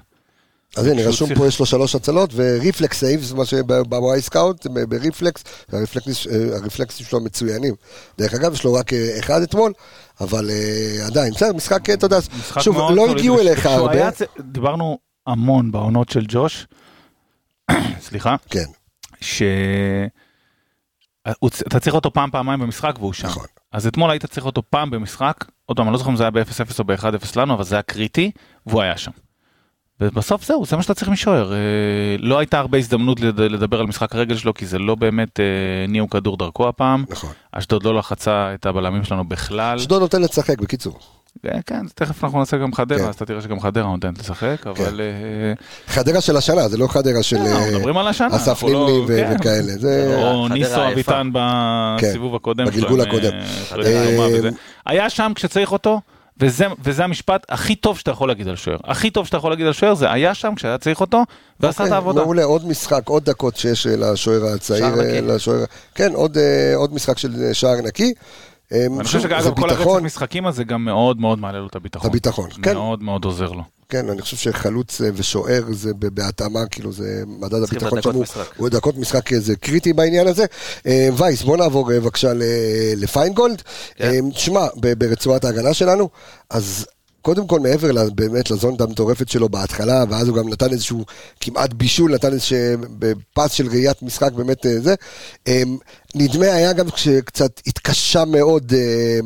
אז הנה, רשום צריך- פה יש לו שלוש הצלות, ו reflex saves, מה שב Wyscout, ב reflex, הרפלקס- הרפלקסים שלו מצוינים. דרך אגב, יש לו רק אה, אחד אתמול, אבל אה, עדיין, בסדר, משחק, אתה יודע, שוב, לא. הגיעו אליך הרבה. דיברנו המון בעונות של ג'וש, סליחה, כן, ש... הוא צ- אתה צריך אותו פעם פעמיים במשחק והוא שם. נכון. אז אתמול היית צריך אותו פעם במשחק, עוד פעם אני לא זוכר אם זה היה ב-0-0 או ב-1-0 לנו, אבל זה היה קריטי, והוא היה שם. ובסוף זהו, זה מה שאתה צריך משוער. אה, לא הייתה הרבה הזדמנות לד- לדבר על משחק הרגל שלו, כי זה לא באמת אה, הניעו כדור דרכו הפעם. נכון. אשדוד לא לחצה את הבלמים שלנו בכלל. אשדוד נותן לשחק, בקיצור. אה, כן, תכף אנחנו נעשה גם כן. חדרה, אז אתה תראה שגם חדרה נותנת לשחק, אבל... אה, חדרה של השנה, זה לא חדרה של לא, אה, אנחנו מדברים על השנה. אסף לא- נימני כן. וכאלה. או ניסו. אביטן בסיבוב הקודם. בגלגול הקודם. היה שם כשצריך אותו, וזה, וזה המשפט הכי טוב שאתה יכול להגיד על שוער. הכי טוב שאתה יכול להגיד על שוער זה היה שם כשהיה צריך אותו, ועשה את אוקיי, העבודה. מעולה, עוד משחק, עוד דקות שיש אה, לשוער הצעיר. אה. לשוער- כן, עוד, אה, עוד משחק של שער נקי. אה, ואני חושב שאגב כל הרצף משחקים הזה גם מאוד מאוד מעלה לו את את הביטחון. הביטחון. כן, מאוד מאוד עוזר לו. כן, אני חושב שחלוץ אה, ושוער זה בהתאמה, כאילו זה מדד הביטחון שם, הוא- דקות משחק אה, זה קריטי בעניין הזה. אה, וייס, בוא נעבור בבקשה לפיינגולד. כן. ב- ברצועת ההגנה שלנו, אז קודם כל מעבר באמת לזונדה המטורפת שלו בהתחלה, ואז הוא גם נתן איזשהו כמעט בישול, נתן איזשהו פס של ראיית משחק באמת אה, זה. אה, נדמה היה גם שקצת התקשה מאוד אה,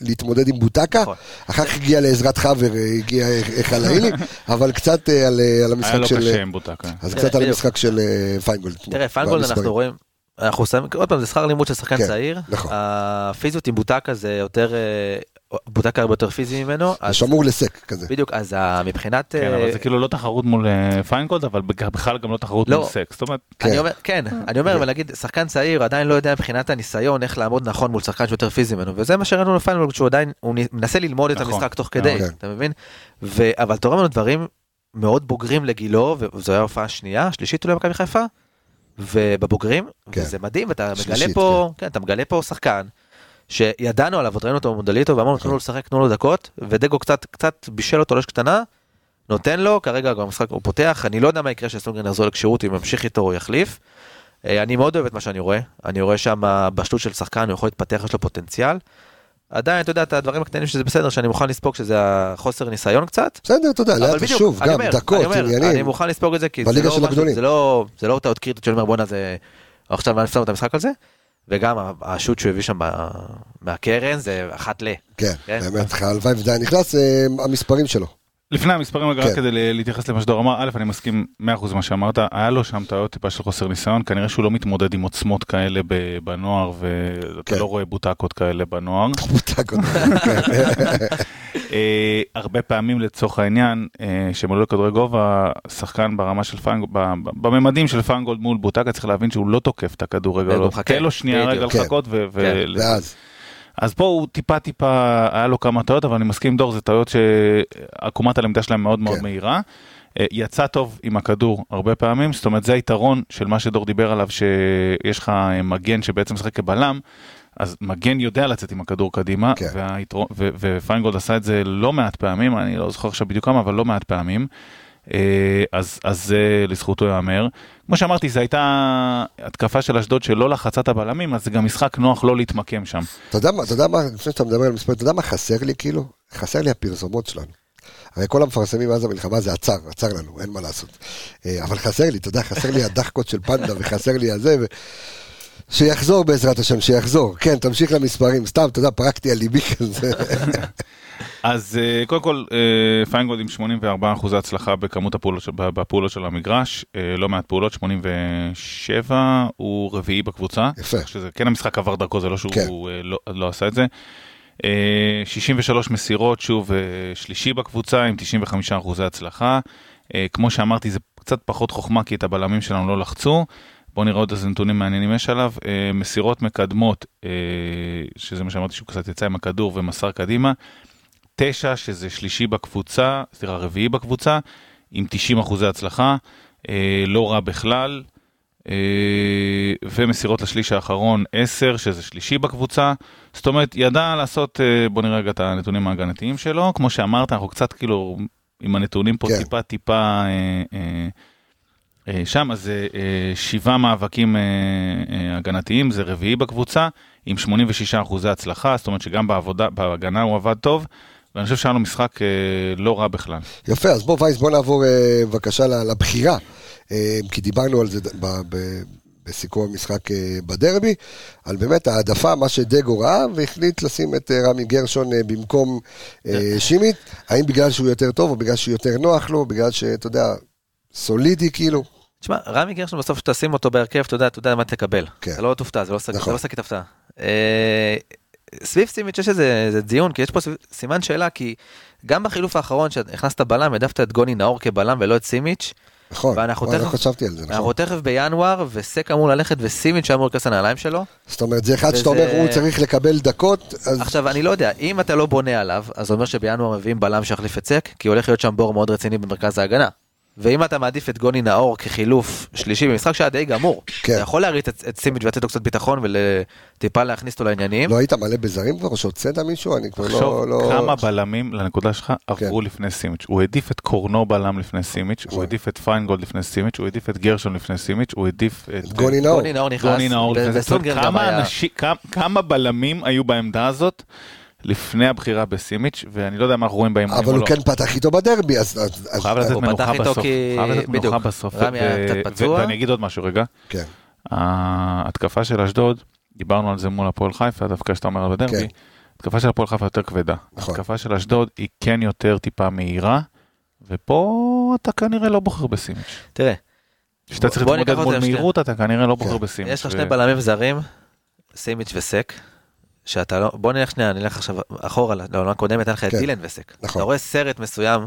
להתמודד עם בוטקה, נכון. אחר כך הגיע לעזרת חבר, אה, הגיע חלאילי, אבל קצת אה, על אה, על היה המשחק לו של... קשה עם בוטקה. אז תראה, קצת על. המשחק של אה, פיינגולד. תראה, פיינגולד. אנחנו רואים, אנחנו שמים, עוד פעם, זה שכר לימוד של שחקן כן, צעיר. נכון. הפיזיות עם בוטקה זה יותר, אה, בוטקה הרבה יותר פיזי ממנו. זה אז שמור לסק כזה. בדיוק, אז מבחינת... כן, אה, אבל זה כאילו לא תחרות מול אה, פיינגולד, אבל בכלל גם לא תחרות לא. מול סקס. זאת אומרת, כן. אני אומר, כן, אני אומר, אבל נגיד, שחקן צעיר עדיין לא יודע מבחינת הניסיון איך לעמוד נכון מול שחקן שיותר פיזי ממנו, וזה מה שראינו לפיינל, שהוא עדיין, הוא מנסה ללמוד את נכון. המשחק תוך כדי, כן. אתה מבין? ו- אבל רואה לנו דברים מאוד בוגרים לגילו, וזו הייתה הופעה שנייה, שלישית אולי במכבי חיפה, ובבוגרים, כן. וזה מדהים, מגלה כן, אתה מגלה פה שחקן. שידענו עליו, עוד ראינו אותו במונדליטו, ואמרנו תנו לו לשחק, תנו לו דקות, ודגו קצת, קצת בישל אותו לאש קטנה, נותן לו, כרגע גם המשחק הוא פותח, אני לא יודע מה יקרה שסטונגרן יחזור לכשירות, אם ימשיך איתו או יחליף. אה, אני מאוד אוהב את מה שאני רואה, אני רואה שם בשלות של שחקן, הוא יכול להתפתח, יש לו פוטנציאל. עדיין, אתה יודע, את הדברים הקטנים שזה בסדר, שאני מוכן לספוג שזה החוסר ניסיון קצת. בסדר, אתה יודע, לאט ושוב, גם אומר, דקות, אומר, אני עניינים. מוכן לספוג את זה, כי זה לא משהו-. זה לא זה לא טעות קריטית שאני אומר בואנה זה עכשיו אני שם את המשחק על זה. וגם השוט שהוא הביא שם מהקרן זה אחת ל. כן, כן. באמת, הלוואי וזה היה נכנס, אה, המספרים שלו. לפני המספרים רגע, כן. רק כדי להתייחס למה שדור אמר, א', אני מסכים 100% מה שאמרת, היה לו שם טעויות טיפה של חוסר ניסיון, כנראה שהוא לא מתמודד עם עוצמות כאלה ב- בנוער, ואתה כן. לא רואה בוטקות כאלה בנוער. אותו. כן. אה, הרבה פעמים לצורך העניין, אה, שהם עלו לכדורי גובה, שחקן ברמה של ב- בממדים של פיינגולד מול בוטקה, צריך להבין שהוא לא תוקף את הכדור רגע. תן לו שנייה. רגע. לחכות. ואז, אז פה הוא טיפה טיפה, היה לו כמה טעויות, אבל אני מסכים עם דור, זה טעויות שעקומת הלמידה שלהם מאוד מאוד כן. מהירה. אה, יצא טוב עם הכדור הרבה פעמים, זאת אומרת זה היתרון של מה שדור דיבר עליו, שיש לך אה, מגן שבעצם משחק כבלם, אז מגן יודע לצאת עם הכדור קדימה, כן. והיתרון- ופיינגולד עשה את זה לא מעט פעמים, אני לא זוכר עכשיו בדיוק כמה, אבל לא מעט פעמים. אה, אז אז זה לזכותו ייאמר. כמו שאמרתי, זו הייתה התקפה של אשדוד שלא לחצה את הבלמים, אז זה גם משחק נוח לא להתמקם שם. אתה יודע מה, אתה יודע מה, לפני שאתה מדבר על מספרים, אתה יודע מה חסר לי כאילו? חסר לי הפרסומות שלנו. הרי כל המפרסמים מאז המלחמה זה עצר, עצר לנו, אין מה לעשות. אה, אבל חסר לי, אתה יודע, חסר לי הדחקות של פנדה וחסר לי הזה, ו... שיחזור בעזרת השם, שיחזור. כן, תמשיך למספרים, סתם, אתה יודע, פרקתי על ליבי כזה. אז אה, קודם כל אה, פיינגולד עם 84 אחוזי הצלחה בכמות הפעולות, בפעולות של המגרש, אה, לא מעט פעולות, 87, הוא רביעי בקבוצה. יפה. שזה כן המשחק עבר דרכו, זה לא שהוא כן. לא, לא עשה את זה. אה, 63 מסירות, שוב שלישי בקבוצה עם 95 אחוזי הצלחה. כמו שאמרתי, זה קצת פחות חוכמה כי את הבלמים שלנו לא לחצו. בואו נראה עוד איזה נתונים מעניינים יש עליו. אה, מסירות מקדמות, אה, שזה מה שאמרתי שהוא קצת יצא עם הכדור ומסר קדימה. תשע, שזה שלישי בקבוצה, סליחה, רביעי בקבוצה, עם 90 אחוזי הצלחה, אה, לא רע בכלל. אה, ומסירות לשליש האחרון 10, שזה שלישי בקבוצה. זאת אומרת, ידע לעשות, אה, בוא נראה רגע את הנתונים ההגנתיים שלו. כמו שאמרת, אנחנו קצת כאילו עם הנתונים פה כן. טיפה טיפה אה, אה, שם, אז אה, אה, שבעה מאבקים אה, אה, הגנתיים, זה רביעי בקבוצה, עם 86 אחוזי הצלחה, זאת אומרת שגם בעבודה, בהגנה הוא עבד טוב. ואני חושב שהיה לו משחק אה, לא רע בכלל. יפה, אז בוא וייס, בוא נעבור אה, בבקשה לבחירה, אה, כי דיברנו על זה ב- בסיכום המשחק אה, בדרבי, על באמת העדפה, מה שדגו ראה, והחליט לשים את אה, רמי גרשון אה, במקום אה, שימית, האם בגלל שהוא יותר טוב, או בגלל שהוא יותר נוח לו, בגלל שאתה יודע, סולידי כאילו, תשמע, רמי גרשון בסוף שתשים אותו בהרכב, אתה יודע, אתה יודע מה תקבל. כן. אתה לא תופתע, זה לא שק- נכון. לא שקית הפתעה. אה, סביב סימיץ' יש איזה דיון, כי יש פה סימן שאלה, כי גם בחילוף האחרון שהכנסת בלם, העדפת את גוני נאור כבלם ולא את סימיץ', נכון, ואנחנו וואי, לא תכף- חשבתי על זה, נכון. אנחנו תכף בינואר, וסק אמור ללכת וסימיץ' אמור להיכנס לנעליים שלו. זאת אומרת, זה אחד שאתה וזה- אומר, הוא צריך לקבל דקות, אז עכשיו, אני לא יודע, אם אתה לא בונה עליו, אז זה אומר שבינואר מביאים בלם שיחליף את סק, כי הולך להיות שם בור מאוד רציני במרכז ההגנה. ואם אתה מעדיף את גוני נאור כחילוף שלישי במשחק שהיה די גמור, כן. אתה יכול להריץ את, את סימיץ' ולתת לו קצת ביטחון וטיפה להכניס אותו לעניינים. לא היית מלא בזרים כבר, או שהוצאת מישהו? אני כבר תחשוב לא... לא... כמה בלמים לנקודה שלך עברו כן. לפני סימיץ'. הוא העדיף את קורנו בלם לפני סימיץ', נכון. הוא העדיף את פיינגולד לפני סימיץ', הוא העדיף את גרשון לפני סימיץ', הוא העדיף את... גוני נאור. גוני נאור נכנס, גוני נאור ו- לפני כמה- כמה בלמים היו בעמדה הזאת לפני הבחירה בסימיץ', ואני לא יודע מה אנחנו רואים באימונים אבל או הוא לא. כן פתח איתו בדרבי, אז... אז- הוא אז- חייב לתת הוא מנוחה בסוף, הוא חייב לתת מנוחה בדיוק. בסוף, רמי היה קצת ו- פצוע. ואני אגיד עוד משהו רגע, כן, ההתקפה של אשדוד, דיברנו על זה מול הפועל חיפה, דווקא שאתה אומר על כן. הדרבי, ההתקפה של הפועל חיפה יותר כבדה, נכון. ההתקפה של אשדוד היא כן יותר טיפה מהירה, ופה אתה כנראה לא בוחר בסימיץ'. תראה, כשאתה צריך בוא ניקח להתמודד את מול. מהירות אתה כנראה לא בוחר כן. בסימיץ'. יש לך שני בלמים זרים, סימיץ' וסק, שאתה לא, בוא נלך שנייה, נלך עכשיו אחורה לעונה הקודמת, היה לך את כן. דילן וסק. נכון. אתה רואה סרט מסוים,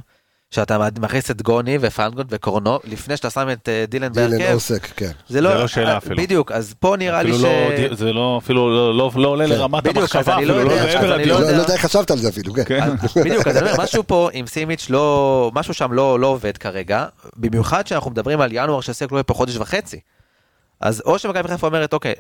שאתה מכניס את גוני ופנגוט וקורנו, לפני שאתה שם את אה, דילן דילן בהרכב, עוסק, כן. זה לא, זה לא שאלה אה, אפילו. בדיוק, אז פה נראה לי ש... לא, זה לא, אפילו לא, לא, לא עולה כן. לרמת המחשבה, אני לא אפילו לא יודע, אני. לא לא יודע. לא יודע איך חשבת על זה אפילו, כן. כן. בדיוק, אז אני אומר, משהו פה עם סימיץ' לא, משהו שם לא, לא עובד כרגע, במיוחד שאנחנו מדברים על ינואר שסק לא יהיה פה חודש וחצי. אז או שמכבי חיפה אומרת, אוקיי,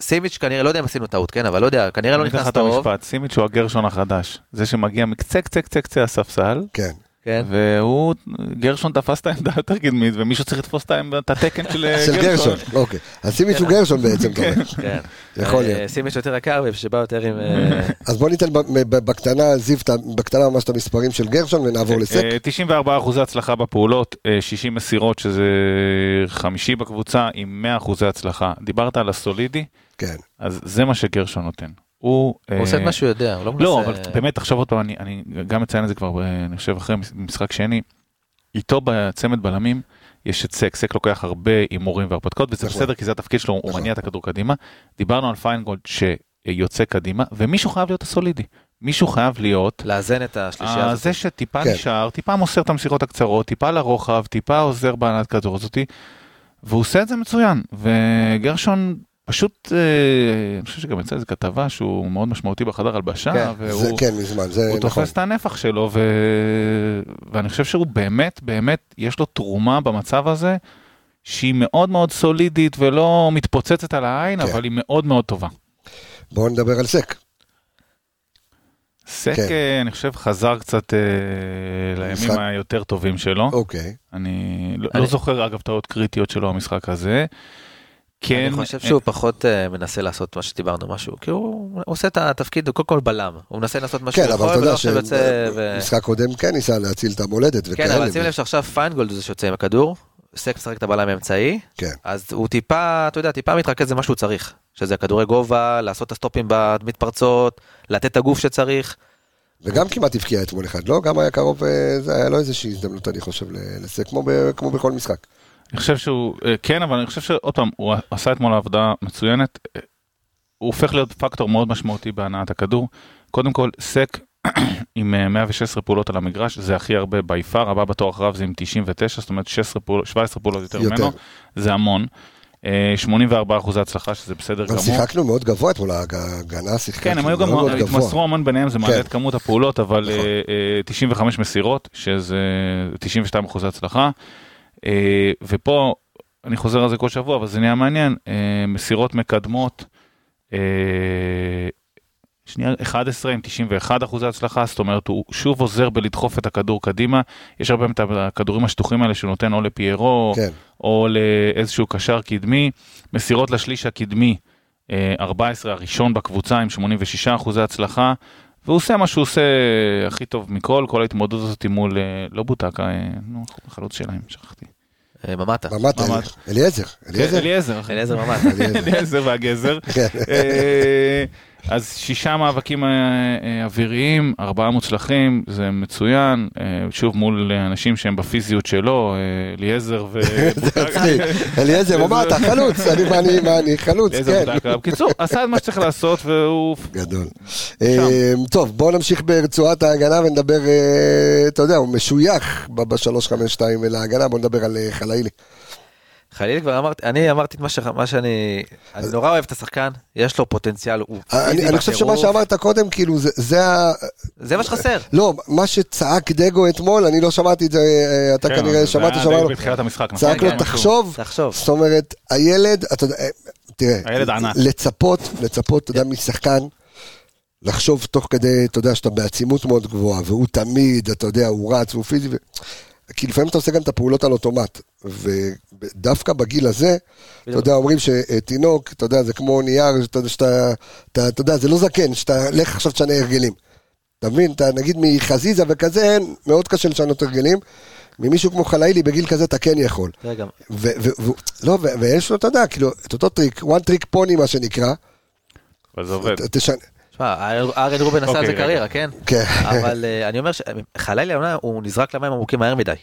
סימיץ' כנראה, לא יודע אם עשינו טעות, כן, אבל לא יודע, כנראה לא אני אתן לך נכנס את טוב. המשפט, סימיץ' הוא הגרשון החדש, זה שמגיע מקצה קצה קצה קצה הספסל, כן. כן. והוא, גרשון תפס את העמדה יותר קדמית, ומישהו צריך לתפוס את העמדה- את התקן של של גרשון, אוקיי. אז שימי שהוא גרשון בעצם, אתה אומר. כן. יכול אה, להיות. סימיץ' יותר יקר ושבא יותר עם... אה, אז בוא ניתן בקטנה, זיו, בקטנה ממש את המספרים של גרשון ונעבור לסק. אה, 94 אחוזי הצלחה בפעולות, אה, 60 מסירות שזה חמישי בקבוצה עם 100 אחוזי הצלחה. דיברת על הסולידי, כן. אז זה מה שגרשון נותן. הוא הוא עושה את אה, מה שהוא יודע, הוא לא מנסה... לא, אבל באמת תחשוב עוד פעם, אני, אני גם מציין את זה כבר, אה, אני חושב אחרי משחק שני, איתו בצמד בלמים, יש את סק, סק לוקח הרבה הימורים והרפתקאות, וזה נכון. בסדר כי זה התפקיד שלו, הוא נכון. מניע את הכדור קדימה. דיברנו על פיינגולד שיוצא קדימה, ומישהו חייב להיות הסולידי. מישהו חייב להיות לאזן את השלישייה אה, הזאת. זה שטיפה כן. נשאר, טיפה מוסר את המסירות הקצרות, טיפה לרוחב, טיפה עוזר בהנעת כדור הזאתי, והוא עושה את זה מצוין. וגרשון פשוט, אה, אני חושב שגם יצא איזה כתבה שהוא מאוד משמעותי בחדר הלבשה, כן, זה והוא כן, מזמן, זה הוא נכון. תופס את הנפח שלו, ו... ואני חושב שהוא באמת, באמת, יש לו תרומה במצב הזה, שהיא מאוד מאוד סולידית ולא מתפוצצת על העין, כן. אבל היא מאוד מאוד טובה. בואו נדבר על סק. סק, כן. אה, אני חושב, חזר קצת אה, משחק- לימים היותר טובים שלו. אוקיי. אני לא- אני- לא זוכר, אגב, טעות קריטיות שלו במשחק הזה. כן, אני חושב שהוא פחות אה, מנסה לעשות מה שדיברנו, משהו, כי הוא עושה את התפקיד, הוא קודם כל בלם, הוא מנסה לעשות מה שהוא כן, אבל יכול, ולא עכשיו יוצא ו... שמשחק קודם כן ניסה להציל את המולדת כן, וכאלה. אבל שים לב שעכשיו פיינגולד הוא זה שיוצא עם הכדור, סק משחק את הבלם האמצעי, כן. אז הוא טיפה, אתה יודע, טיפה מתרכז במה שהוא צריך, שזה כדורי גובה, לעשות את הסטופים במתפרצות, לתת את הגוף שצריך. וגם כמעט הבקיע אתמול אחד, לא? גם היה קרוב, אה, זה היה לו איזושהי הזדמנות, אני חושב, ל- לסק, כמו ב- כמו בכל משחק. אני חושב שהוא, אה, כן, אבל אני חושב שעוד פעם, הוא עשה אתמול עבודה מצוינת. אה, הוא הופך להיות פקטור מאוד משמעותי בהנעת הכדור. קודם כל, סק עם אה, 116 פעולות על המגרש, זה הכי הרבה בי פאר, הבא בתור אחריו זה עם 99, זאת אומרת 16 פעולות, 17 פעולות יותר יותר. ממנו, זה המון. אה, 84 אחוזי הצלחה, שזה בסדר אבל גמור. שיחקנו מאוד גבוה אתמול, ההג- ההגנה שיחקה כן, הם היו גם. התמסרו המון ביניהם, זה מעלה כן. את כמות הפעולות, אבל נכון. אה, אה, 95 מסירות, שזה 92 אחוזי הצלחה. אה, ופה, אני חוזר על זה כל שבוע, אבל זה נהיה מעניין, אה, מסירות מקדמות, אה, שנייה, 11 עם 91 אחוזי הצלחה, זאת אומרת, הוא שוב עוזר בלדחוף את הכדור קדימה. יש הרבה פעמים את הכדורים השטוחים האלה שהוא נותן או לפיירו, כן, או לאיזשהו קשר קדמי. מסירות לשליש הקדמי, אה, 14 הראשון בקבוצה עם 86 אחוזי הצלחה, והוא עושה מה שהוא עושה הכי טוב מכל, כל ההתמודדות הזאת מול, אה, לא בוטקה, אה, נו, החלוץ שלהם, שכחתי. אה, ממטה, ממ"ט, ממ"ט. אליעזר, אליעזר. אליעזר. אליעזר ממטה. אליעזר. אליעזר והגזר. אז שישה מאבקים אה, אה, אוויריים, ארבעה מוצלחים, זה מצוין. אה, שוב מול אנשים שהם בפיזיות שלו, אליעזר ו... זה מצחיק. אליעזר, ממ"ט, חלוץ, אני מה חלוץ, אליעזר כן. בקיצור, עשה את מה שצריך לעשות והוא... גדול. טוב, בואו נמשיך ברצועת ההגנה ונדבר, אתה יודע, הוא משוייך ב-352 להגנה, בואו נדבר על אה, חלילי כבר אמרתי, אני אמרתי את מה, ש... מה שאני, אני נורא אוהב את השחקן, יש לו פוטנציאל, הוא אני, פיזי אני חושב שמה. שאמרת קודם, כאילו, זה, זה ה... זה מה שחסר. לא, מה שצעק דגו אתמול, אני לא שמעתי את זה, אה, אתה כן, כנראה זה שמעת בתחילת המשחק, נכון? צעק לו, כן, תחשוב, תחשוב. זאת אומרת, הילד, אתה יודע, אה, תראה, הילד ענק. לצפות, לצפות, אתה יודע, משחקן, לחשוב תוך כדי, אתה יודע, שאתה בעצימות מאוד גבוהה, והוא תמיד, אתה יודע, הוא רץ, הוא פיזי. כי לפעמים אתה עושה גם את הפעולות על אוטומט, ודווקא בגיל הזה, אתה יודע, אומרים שתינוק, אתה יודע, זה כמו נייר, שאתה אתה, אתה יודע, זה לא זקן, שאתה, לך עכשיו תשנה הרגלים. אתה מבין, אתה נגיד מחזיזה וכזה, אין, מאוד קשה לשנות הרגלים. ממישהו כמו חלאילי בגיל כזה אתה כן יכול. רגע, ו- ו- ו- לא, ויש לו, אתה יודע, כאילו, את אותו טריק, one trick pony מה שנקרא. אבל זה עובד. אריאן רובן עשה על זה אוקיי, קריירה, כן? כן. אבל אה, אני אומר שחלאילי העונה הוא נזרק למים עמוקים מהר מדי.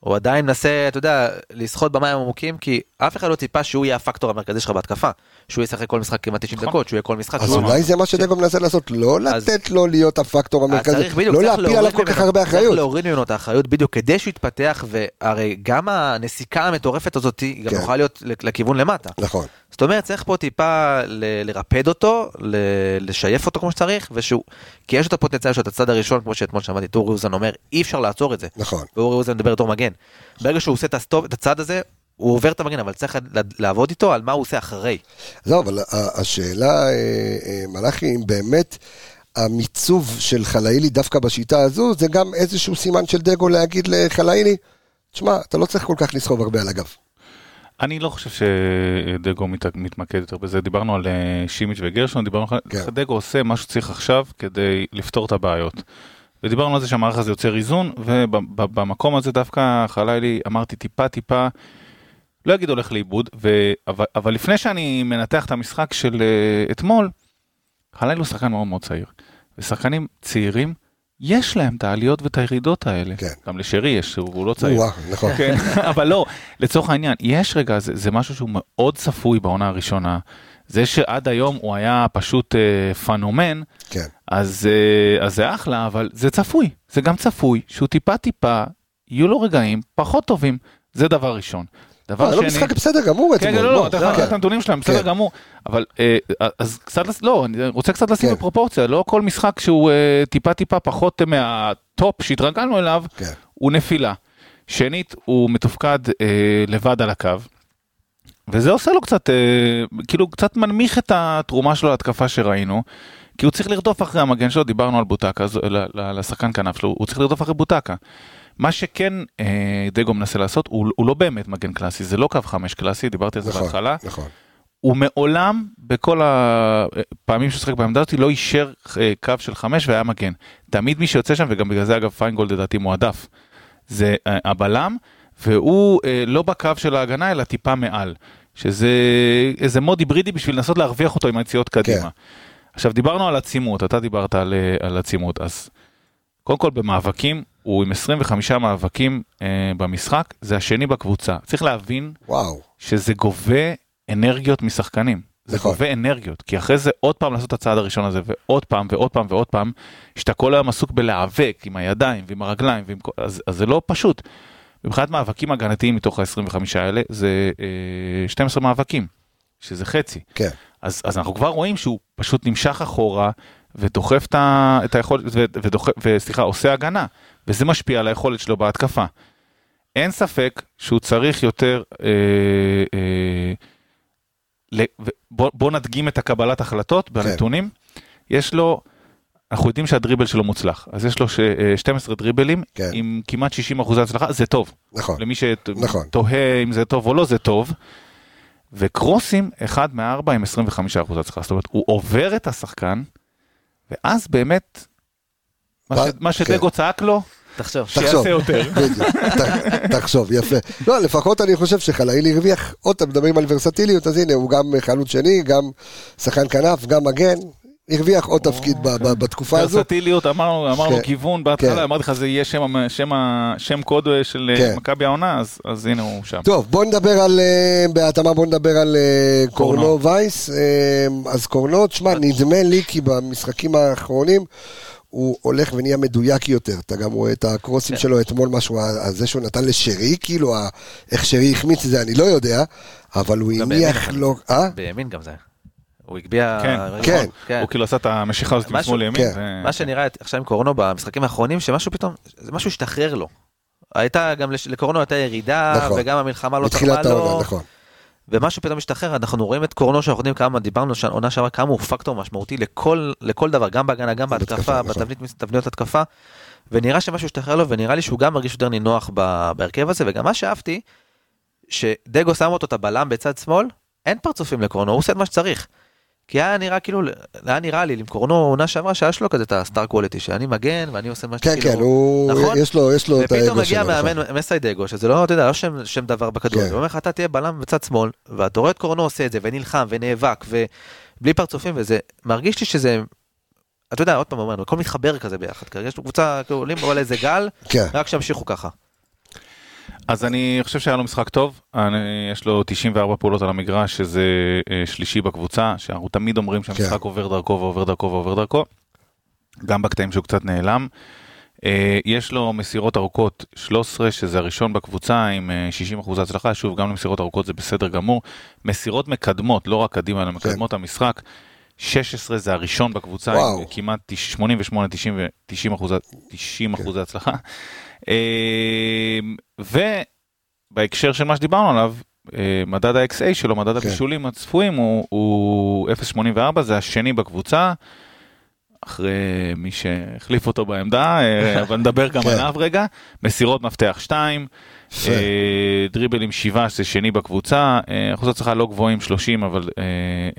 הוא עדיין מנסה, אתה יודע, לשחות במים עמוקים, כי אף אחד לא ציפה שהוא יהיה הפקטור המרכזי שלך בהתקפה. שהוא ישחק כל משחק כמעט 90 נכון. דקות, שהוא יהיה כל משחק. אז שהוא- אולי זה מה שדגו מנסה לעשות, לא לתת לו להיות הפקטור המרכזי, צריך לא צריך להפיל עליו כל כך הרבה צריך אחריות. להוריד ממנו את האחריות בדיוק כדי שהוא יתפתח, והרי גם הנסיקה המטורפת הזאת היא גם כן. יכולה להיות לכיוון למטה. נכון. זאת אומרת צריך פה טיפה לרפד אותו, לשייף אותו כמו שצריך, ושהוא, כי יש את הפוטנציאל את הצד הראשון, כמו שאתמול שמעתי את אורי אוזן אומר, אי אפשר לעצור את זה. נכון. ואורי אוזן מדבר בתור מגן. ברגע שהוא עושה את הצד הזה, הוא עובר את המגן, אבל צריך לעבוד איתו על מה הוא עושה אחרי. זהו, אבל השאלה, אה, אה, מלאכי, אם באמת המיצוב של חלאילי דווקא בשיטה הזו, זה גם איזשהו סימן של דגו להגיד לחלאילי, תשמע, אתה לא צריך כל כך לסחוב הרבה על הגב. אני לא חושב שדגו מת- מתמקד יותר בזה, דיברנו על אה, שימיץ' וגרשון, דיברנו על כן. דגו עושה מה שצריך עכשיו כדי לפתור את הבעיות. ודיברנו על זה שהמערך הזה יוצר איזון, ובמקום הזה דווקא חלילי אמרתי טיפה טיפה, לא אגיד הולך לאיבוד, ו... אבל, אבל לפני שאני מנתח את המשחק של אה, אתמול, חלילי הוא שחקן מאוד מאוד צעיר. ושחקנים צעירים, יש להם את העליות ואת הירידות האלה. כן. גם לשרי יש, הוא, לא צעיר. וואו, נכון. כן, אבל לא, לצורך העניין, יש רגע, זה, זה משהו שהוא מאוד צפוי בעונה הראשונה. זה שעד היום הוא היה פשוט אה, פנומן, כן. אז, אה, אז זה אחלה, אבל זה צפוי. זה גם צפוי שהוא טיפה טיפה, יהיו לו רגעים פחות טובים. זה דבר ראשון. דבר לא שני... משחק בסדר גמור כן, אתמול. כן, לא, לא, אתה כן. לקחת את הנתונים שלהם, בסדר כן. גמור, אבל אה, אז קצת, לא, אני רוצה קצת לשים. בפרופורציה, לא כל משחק שהוא אה, טיפה טיפה פחות מהטופ שהתרגלנו אליו. הוא נפילה. שנית, הוא מתופקד אה, לבד על הקו, וזה עושה לו קצת, כאילו קצת מנמיך את התרומה שלו להתקפה שראינו, כי הוא צריך לרדוף אחרי המגן שלו, דיברנו על בוטקה, לשחקן כנף שלו, הוא צריך לרדוף אחרי בוטקה. מה שכן אה, דגו מנסה לעשות, הוא, הוא לא באמת מגן קלאסי, זה לא קו חמש קלאסי, דיברתי על זה נכון, בהתחלה. נכון. הוא מעולם, בכל הפעמים שהוא שיחק בעמדה הזאת, לא אישר אה, קו של חמש והיה מגן. תמיד מי שיוצא שם, וגם בגלל זה אגב פיינגולד לדעתי מועדף, זה אה, הבלם, והוא אה, לא בקו של ההגנה, אלא טיפה מעל. שזה איזה מוד היברידי בשביל לנסות להרוויח אותו עם היציאות קדימה. כן. עכשיו דיברנו על עצימות, אתה דיברת על, אה, על עצימות, אז קודם כל במאבקים, הוא עם 25 מאבקים אה, במשחק, זה השני בקבוצה. צריך להבין וואו. שזה גובה אנרגיות משחקנים. זה נכון. גובה אנרגיות, כי אחרי זה עוד פעם לעשות את הצעד הראשון הזה, ועוד פעם ועוד פעם ועוד פעם, שאתה כל היום עסוק בלהיאבק עם הידיים ועם הרגליים, ועם... אז, אז זה לא פשוט. מבחינת מאבקים הגנתיים מתוך ה-25 האלה, זה אה, 12 מאבקים, שזה חצי. כן. אז, אז אנחנו כבר רואים שהוא פשוט נמשך אחורה ודוחף את, היכולת, ודוחף, וסליחה, עושה הגנה, וזה משפיע על היכולת שלו בהתקפה. אין ספק שהוא צריך יותר, אה, אה, ל, בוא, בוא נדגים את הקבלת החלטות בנתונים. יש לו, אנחנו יודעים שהדריבל שלו מוצלח, אז יש לו ש, אה, 12 דריבלים כן. עם כמעט 60 אחוזי הצלחה, זה טוב. נכון. למי נכון. שתוהה אם זה טוב או לא, זה טוב. וקרוסים, אחד מארבע עם 25 אחוז הצלחה. זאת אומרת, הוא עובר את השחקן, ואז באמת, מה ש- מה כן. שדגו צעק לו, תחשוב. שיעשה יותר. בדיוק, תחשוב, יפה. לא, לפחות אני חושב שחלאילי הרוויח, עוד פעם מדברים על ורסטיליות, אז הנה, הוא גם חלוץ שני, גם שחקן כנף, גם מגן, הרוויח עוד תפקיד ב- ב- בתקופה הזו. ורסטיליות, אמרנו, אמרנו כן. בהתחלה, אמרתי לך זה יהיה שם, קוד של אה, כן. מכבי העונה, אז, אז הנה הוא שם. טוב, בוא נדבר על, אה, בהתאמה בוא נדבר על אה, קורנו. וייס. אה, אז קורנו, תשמע, נדמה לי כי במשחקים האחרונים הוא הולך ונהיה מדויק יותר, אתה גם רואה את הקרוסים כן. שלו אתמול, משהו, זה שהוא נתן לשרי, כאילו, איך שרי החמיץ את זה, אני לא יודע, אבל הוא הניח. לו, אה? בימין גם זה. הוא הגביה... כן, כן. כן. הוא כאילו עשה את המשיכה הזאת משמאל לימין. כן. מה שנראה עכשיו עם קורנו במשחקים האחרונים, שמשהו פתאום, זה משהו השתחרר לו. הייתה גם לקורנו הייתה ירידה, נכון. וגם המלחמה לא תרמה לו, העונה, נכון. ומשהו פתאום השתחרר, אנחנו רואים את קורנו שאנחנו יודעים כמה, דיברנו עונה שעברה, כמה הוא פקטור משמעותי לכל, לכל דבר, גם בהגנה, גם בהתקפה, נכון. בתבניות התקפה, ונראה שמשהו השתחרר לו, ונראה לי שהוא גם מרגיש יותר נינוח בהרכב הזה, וגם מה שאהבתי, שדגו שם אותו את הבלם בצד שמאל, אין פרצופים לקורנו, הוא עושה את מה שצריך. כי היה נראה כאילו, היה נראה לי, עם קורנו עונה שעברה, שהיה לו כזה את הסטאר קוולטי, שאני מגן ואני עושה מה כן, כן, הוא, נכון? יש לו, יש לו את ופתאום האגו מגיע שלו, נכון. מאמן מסיידגו, שזה לא, אתה יודע, לא שם, שם דבר בכדור, כן. הוא אומר לך, אתה תהיה בלם בצד שמאל, ואתה רואה את קורנו עושה את זה, ונלחם, ונאבק, ובלי פרצופים, וזה, מרגיש לי שזה, אתה יודע, עוד פעם הכל מתחבר כזה ביחד, כרגע יש קבוצה, כאילו, עולים על איזה גל, כן, רק שימשיכו ככה. אז אני חושב שהיה לו משחק טוב, אני, יש לו 94 פעולות על המגרש, שזה אה, שלישי בקבוצה, שאנחנו תמיד אומרים שהמשחק כן. עובר דרכו ועובר דרכו ועובר דרכו, גם בקטעים שהוא קצת נעלם. אה, יש לו מסירות ארוכות 13, שזה הראשון בקבוצה עם אה, 60 אחוז הצלחה, שוב, גם למסירות ארוכות זה בסדר גמור. מסירות מקדמות, לא רק קדימה, אלא מקדמות כן. המשחק. 16 זה הראשון בקבוצה, וואו. עם כמעט 88, 90 ו-90 אחוז, 90 אחוז הצלחה. אה, ובהקשר של מה שדיברנו עליו, אה, מדד ה-XA שלו, מדד כן. הבישולים הצפויים הוא, הוא 0.84, זה השני בקבוצה. אחרי מי שהחליף אותו בעמדה, אה, אבל נדבר גם כן. עליו רגע. מסירות מפתח 2, יפה. אה, דריבלים 7 שזה שני בקבוצה, אה, אחוזי הצלחה לא גבוהים 30 אבל אה,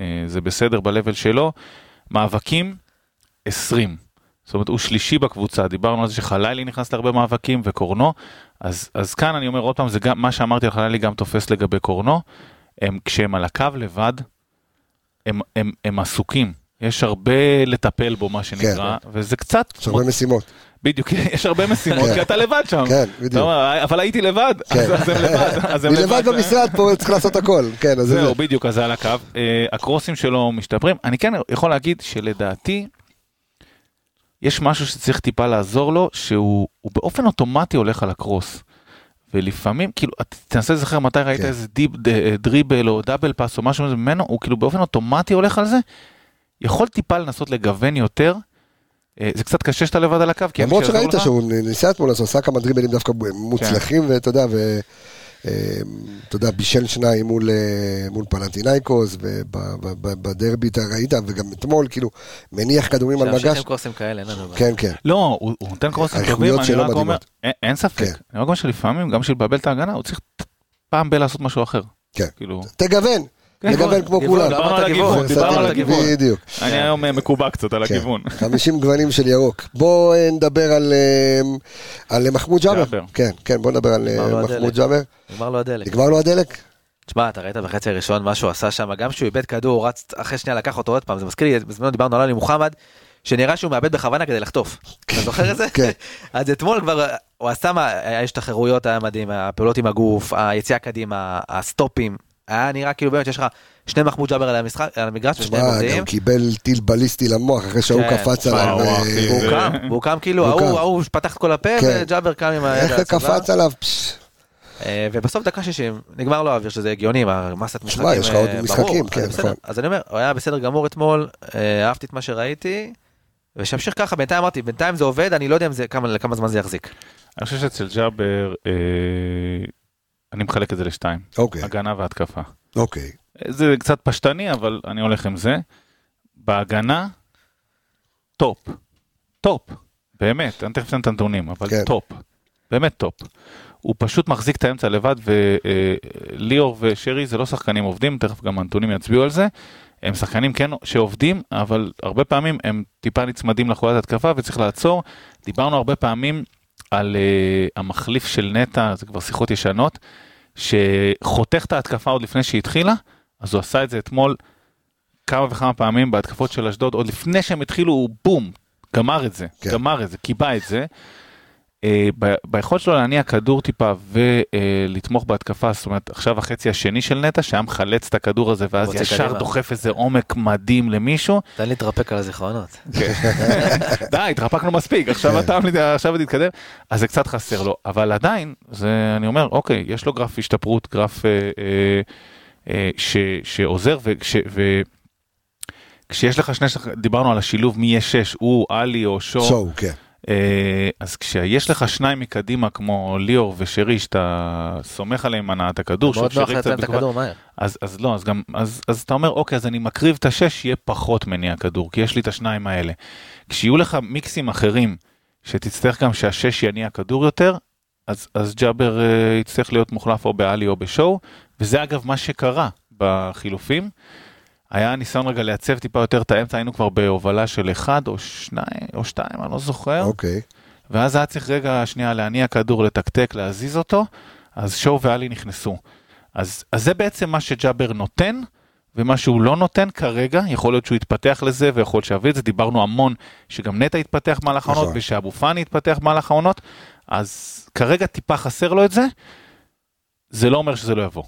אה, זה בסדר ב-level שלו. מאבקים 20. זאת אומרת הוא שלישי בקבוצה, דיברנו על זה שחלילי נכנס להרבה מאבקים וקורנו, אז, אז כאן אני אומר עוד פעם, זה גם מה שאמרתי על חלילי גם תופס לגבי קורנו, הם, כשהם על הקו לבד, הם, הם, הם עסוקים, יש הרבה לטפל בו מה שנקרא, וזה קצת, יש הרבה משימות. בדיוק, יש הרבה משימות, כן. כי אתה לבד שם. כן, בדיוק. אבל הייתי לבד, כן. אז הם לבד. אני לבד במשרד פה, צריך לעשות הכל. כן, אז זה זהו, בדיוק, אז זה על הקו. אה, הקרוסים שלו משתפרים. אני כן יכול להגיד שלדעתי, יש משהו שצריך טיפה לעזור לו, שהוא הוא באופן אוטומטי הולך על הקרוס. ולפעמים, כאילו, תנסה לזכר מתי ראית כן. איזה deep, ד- דריבל או double pass או משהו ממנו, הוא כאילו באופן אוטומטי הולך על זה. יכול טיפה לנסות לגוון יותר. אה, זה קצת קשה שאתה לבד על הקו, כי למרות שראית לך. שהוא ניסה אתמול, אז הוא עשה כמה דריבלים דווקא מוצלחים, ואתה יודע, ואתה יודע, בישל שניים מול, אה, מול פנאתינאיקוס, ובדרבי אתה ראית, וגם אתמול, כאילו, מניח כדורים על מגש. עם קרוסים כאלה, אין לנו. כן, כן. לא, הוא, הוא נותן קרוסים טובים, אני רק אומר. אין, אין ספק, כן. אני רק אומר שלפעמים, גם בשביל לבלבל את ההגנה, הוא צריך פעם ב- לעשות משהו אחר. כן. כאילו, תגוון, כן, תגוון כמו כולם. דיברנו על גיוון, הגיוון, דיברנו על הגיוון. בדיוק. אני היום אה, מקובע קצת על כן. הכיוון. 50 גוונים של ירוק. בוא אה, נדבר על, אה, על מחמוד ג'אבר. כן, כן, בוא נדבר על מחמוד. ג'אבר. נגמר לו הדלק. נגמר לו הדלק? תשמע, אתה ראית בחצי הראשון מה שהוא עשה שם, גם כשהוא איבד כדור, הוא רץ אחרי שנייה לקח אותו עוד פעם, זה מזכיר לי, בזמנו דיברנו על עלי מוחמד, שנראה שהוא מאבד בכוונה כדי לחטוף. אתה זוכר את זה? כן. אז אתמול כבר, הוא עשה מה, היה השתחררויות, היה מדהים, הפעולות עם הגוף, היציאה קדימה, הסטופים, היה נראה כאילו באמת יש לך שני מחמוד ג'אבר על המשחק, על המגרש, ושניהם שמע, עובדים. גם קיבל טיל בליסטי למוח אחרי שההוא כן, קפץ עליו. וואו, אה, והוא קם, והוא קם כאילו, הוא ההוא פתח את כל הפה, כן. וג'אבר קם עם היד איך. קפץ עליו? אה, ובסוף דקה 60 נגמר לו האוויר שזה הגיוני המסת משחקים. שמע, יש לך עוד אה, משחקים, כן. נכון. אז אני אומר, הוא היה בסדר גמור אתמול, אה, אהבתי את מה שראיתי, ושימשיך ככה, בינתיים אמרתי, בינתיים זה עובד, אני לא יודע כמה- לכמה זמן זה יחזיק. אני חושב שאצל ג'אבר, אה, אני מחלק את זה לשתיים, אוקיי, הגנה והתקפה. אוקיי. זה קצת פשטני, אבל אני הולך עם זה. בהגנה, top. top. באמת, אני תכף אתן את הנתונים, אבל כן. top. באמת top. הוא פשוט מחזיק את האמצע לבד, וליאור ושרי זה לא שחקנים עובדים, תכף גם הנתונים יצביעו על זה. הם שחקנים כן שעובדים, אבל הרבה פעמים הם טיפה נצמדים לחולת התקפה וצריך לעצור. דיברנו הרבה פעמים על uh, המחליף של נטע, זה כבר שיחות ישנות, שחותך את ההתקפה עוד לפני שהיא התחילה, אז הוא עשה את זה אתמול כמה וכמה פעמים בהתקפות של אשדוד, עוד לפני שהם התחילו, הוא בום, גמר את זה, כן. גמר את זה, קיבע את זה. אה, ביכולת שלו להניע כדור טיפה ולתמוך בהתקפה, זאת אומרת עכשיו החצי השני של נטע שהיה מחלץ את הכדור הזה ואז ישר קדימה. דוחף איזה עומק מדהים למישהו. תן להתרפק על הזיכרונות. די, התרפקנו מספיק, עכשיו כן. אתה עכשיו תתקדם, אז זה קצת חסר לו, אבל עדיין, זה, אני אומר, אוקיי, יש לו גרף השתפרות, גרף אה, אה, אה, ש, שעוזר, וכש, ו, כשיש לך שני, דיברנו על השילוב מי יש שש, הוא, עלי או שואו, שואו, כן. אה, אז כשיש לך שניים מקדימה כמו ליאור ושרי, שאתה סומך עליהם הנעת הכדור, מאוד נוח לתת את הכדור מהר. אז, אז לא, אז גם, אז, אז אתה אומר, אוקיי, אז אני מקריב את השש, יהיה פחות מניע כדור, כי יש לי את השניים האלה. כשיהיו לך מיקסים אחרים, שתצטרך גם שהשש יניע כדור יותר, אז, אז ג'אבר אה, יצטרך להיות מוחלף או בעלי או בשואו, וזה אגב מה שקרה בחילופים. היה ניסיון רגע לייצב טיפה יותר את האמצע, היינו כבר בהובלה של אחד או שניים או שתיים, אני לא זוכר. אוקיי. ואז היה צריך רגע שנייה להניע כדור, לתקתק, להזיז אותו, אז שואו ואלי נכנסו. אז, אז זה בעצם מה שג'אבר נותן, ומה שהוא לא נותן כרגע, יכול להיות שהוא יתפתח לזה, ויכול שיביא את זה, דיברנו המון שגם נטע יתפתח במהלך העונות, נכון. ושאבו פאני יתפתח במהלך העונות, אז כרגע טיפה חסר לו את זה, זה לא אומר שזה לא יבוא.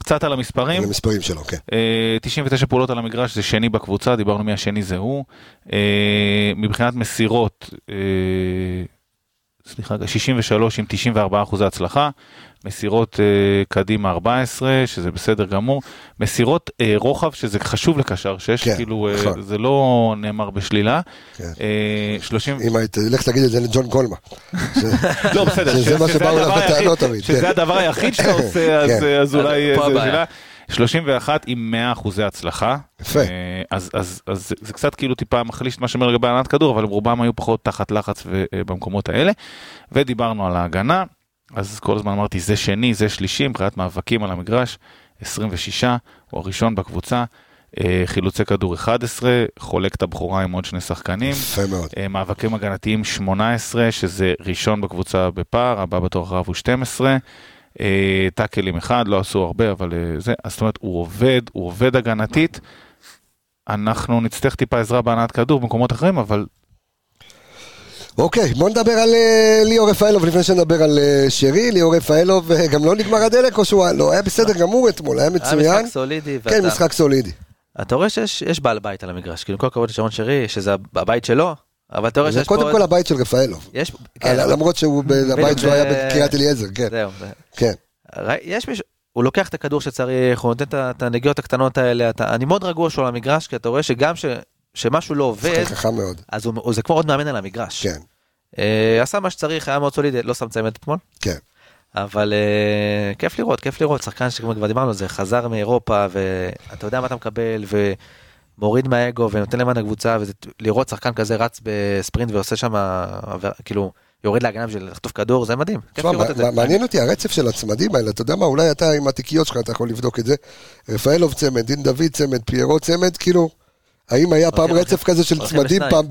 קצת על המספרים, על המספרים שלו, כן. אה, 99 פעולות על המגרש זה שני בקבוצה, דיברנו מי השני זה הוא. אה, מבחינת מסירות, אה, סליחה, רגע, 63 עם 94 אחוזי הצלחה. מסירות אה, קדימה 14, שזה בסדר גמור. מסירות אה, רוחב, שזה חשוב לקשר 6, כן, כאילו אה, נכון. זה לא נאמר בשלילה. כן. אה, 30... אם היית, לך תגיד את זה לג'ון קולמה. לא, בסדר, שזה מה שבאו הדבר אליו היחיד- בטענות תמיד, כן. שזה הדבר היחיד שאתה עושה, אז- כן. אז אולי פה זה. שאלה. 31 עם 100 אחוזי הצלחה. יפה. אה, אז, אז, אז זה- זה קצת כאילו טיפה מחליש את מה שאומר לגבי הנעת כדור, אבל רובם היו פחות תחת לחץ ו- אה, במקומות האלה. ודיברנו על ההגנה, אז כל הזמן אמרתי זה שני, זה שלישי, מבחינת מאבקים על המגרש, 26, הוא הראשון בקבוצה. אה, חילוצי כדור 11, חולק את הבכורה עם עוד שני שחקנים. יפה מאוד. אה, מאבקים הגנתיים 18, שזה ראשון בקבוצה בפער, הבא בתור אחריו הוא 12. אה, טאקלים אחד, לא עשו הרבה, אבל זה, אז זאת אומרת, הוא עובד, הוא עובד הגנתית. אנחנו נצטרך טיפה עזרה בהנעת כדור במקומות אחרים, אבל אוקיי, בוא נדבר על אה, ליאור רפאלוב לפני שנדבר על אה, שרי. ליאור רפאלוב אה, גם לא נגמר הדלק או שהוא היה- לא, היה בסדר גמור אתמול, היה היה מצוין. משחק סולידי, כן, ואתה- משחק סולידי. אתה רואה שיש יש בעל בית על המגרש, כאילו כל הכבוד לשרון שרי, שזה הבית שלו, אבל אתה רואה זה שיש פה... קודם כל הבית של רפאלוב. יש... אה, למרות שהוא, הבית שלו היה זה- בקריית אליעזר, כן. זהו. זה- כן. יש מישהו, הוא לוקח את הכדור שצריך, הוא נותן את הנגיעות הקטנות האלה, אתה, אני מאוד רגוע שהוא על המגרש, כי אתה רואה שגם שמשהו לא עובד, חכם מאוד. אז הוא, הוא זה כמו עוד מאמן על המגרש. כן, אה, עשה מה שצריך, היה מאוד סולידי, לא שם צמד אתמול, כן. אבל אה, כיף לראות, כיף לראות, שחקן שכבר דיברנו על זה, חזר מאירופה, ואתה יודע מה אתה מקבל, ומוריד מהאגו, ונותן למען הקבוצה, ולראות שחקן כזה רץ בספרינט ועושה שם, כאילו, יורד להגנה בשביל לחטוף כדור, זה מדהים, כיף לראות את זה. מע- מעניין אותי הרצף של הצמדים האלה, אתה יודע מה, אולי אתה עם התיקיות שלך, אתה יכול לבדוק את זה. רפאלוב צמד, דין דוד צמד, פיירו צמד, כאילו, האם היה פעם רצף כזה של צמדים. פעם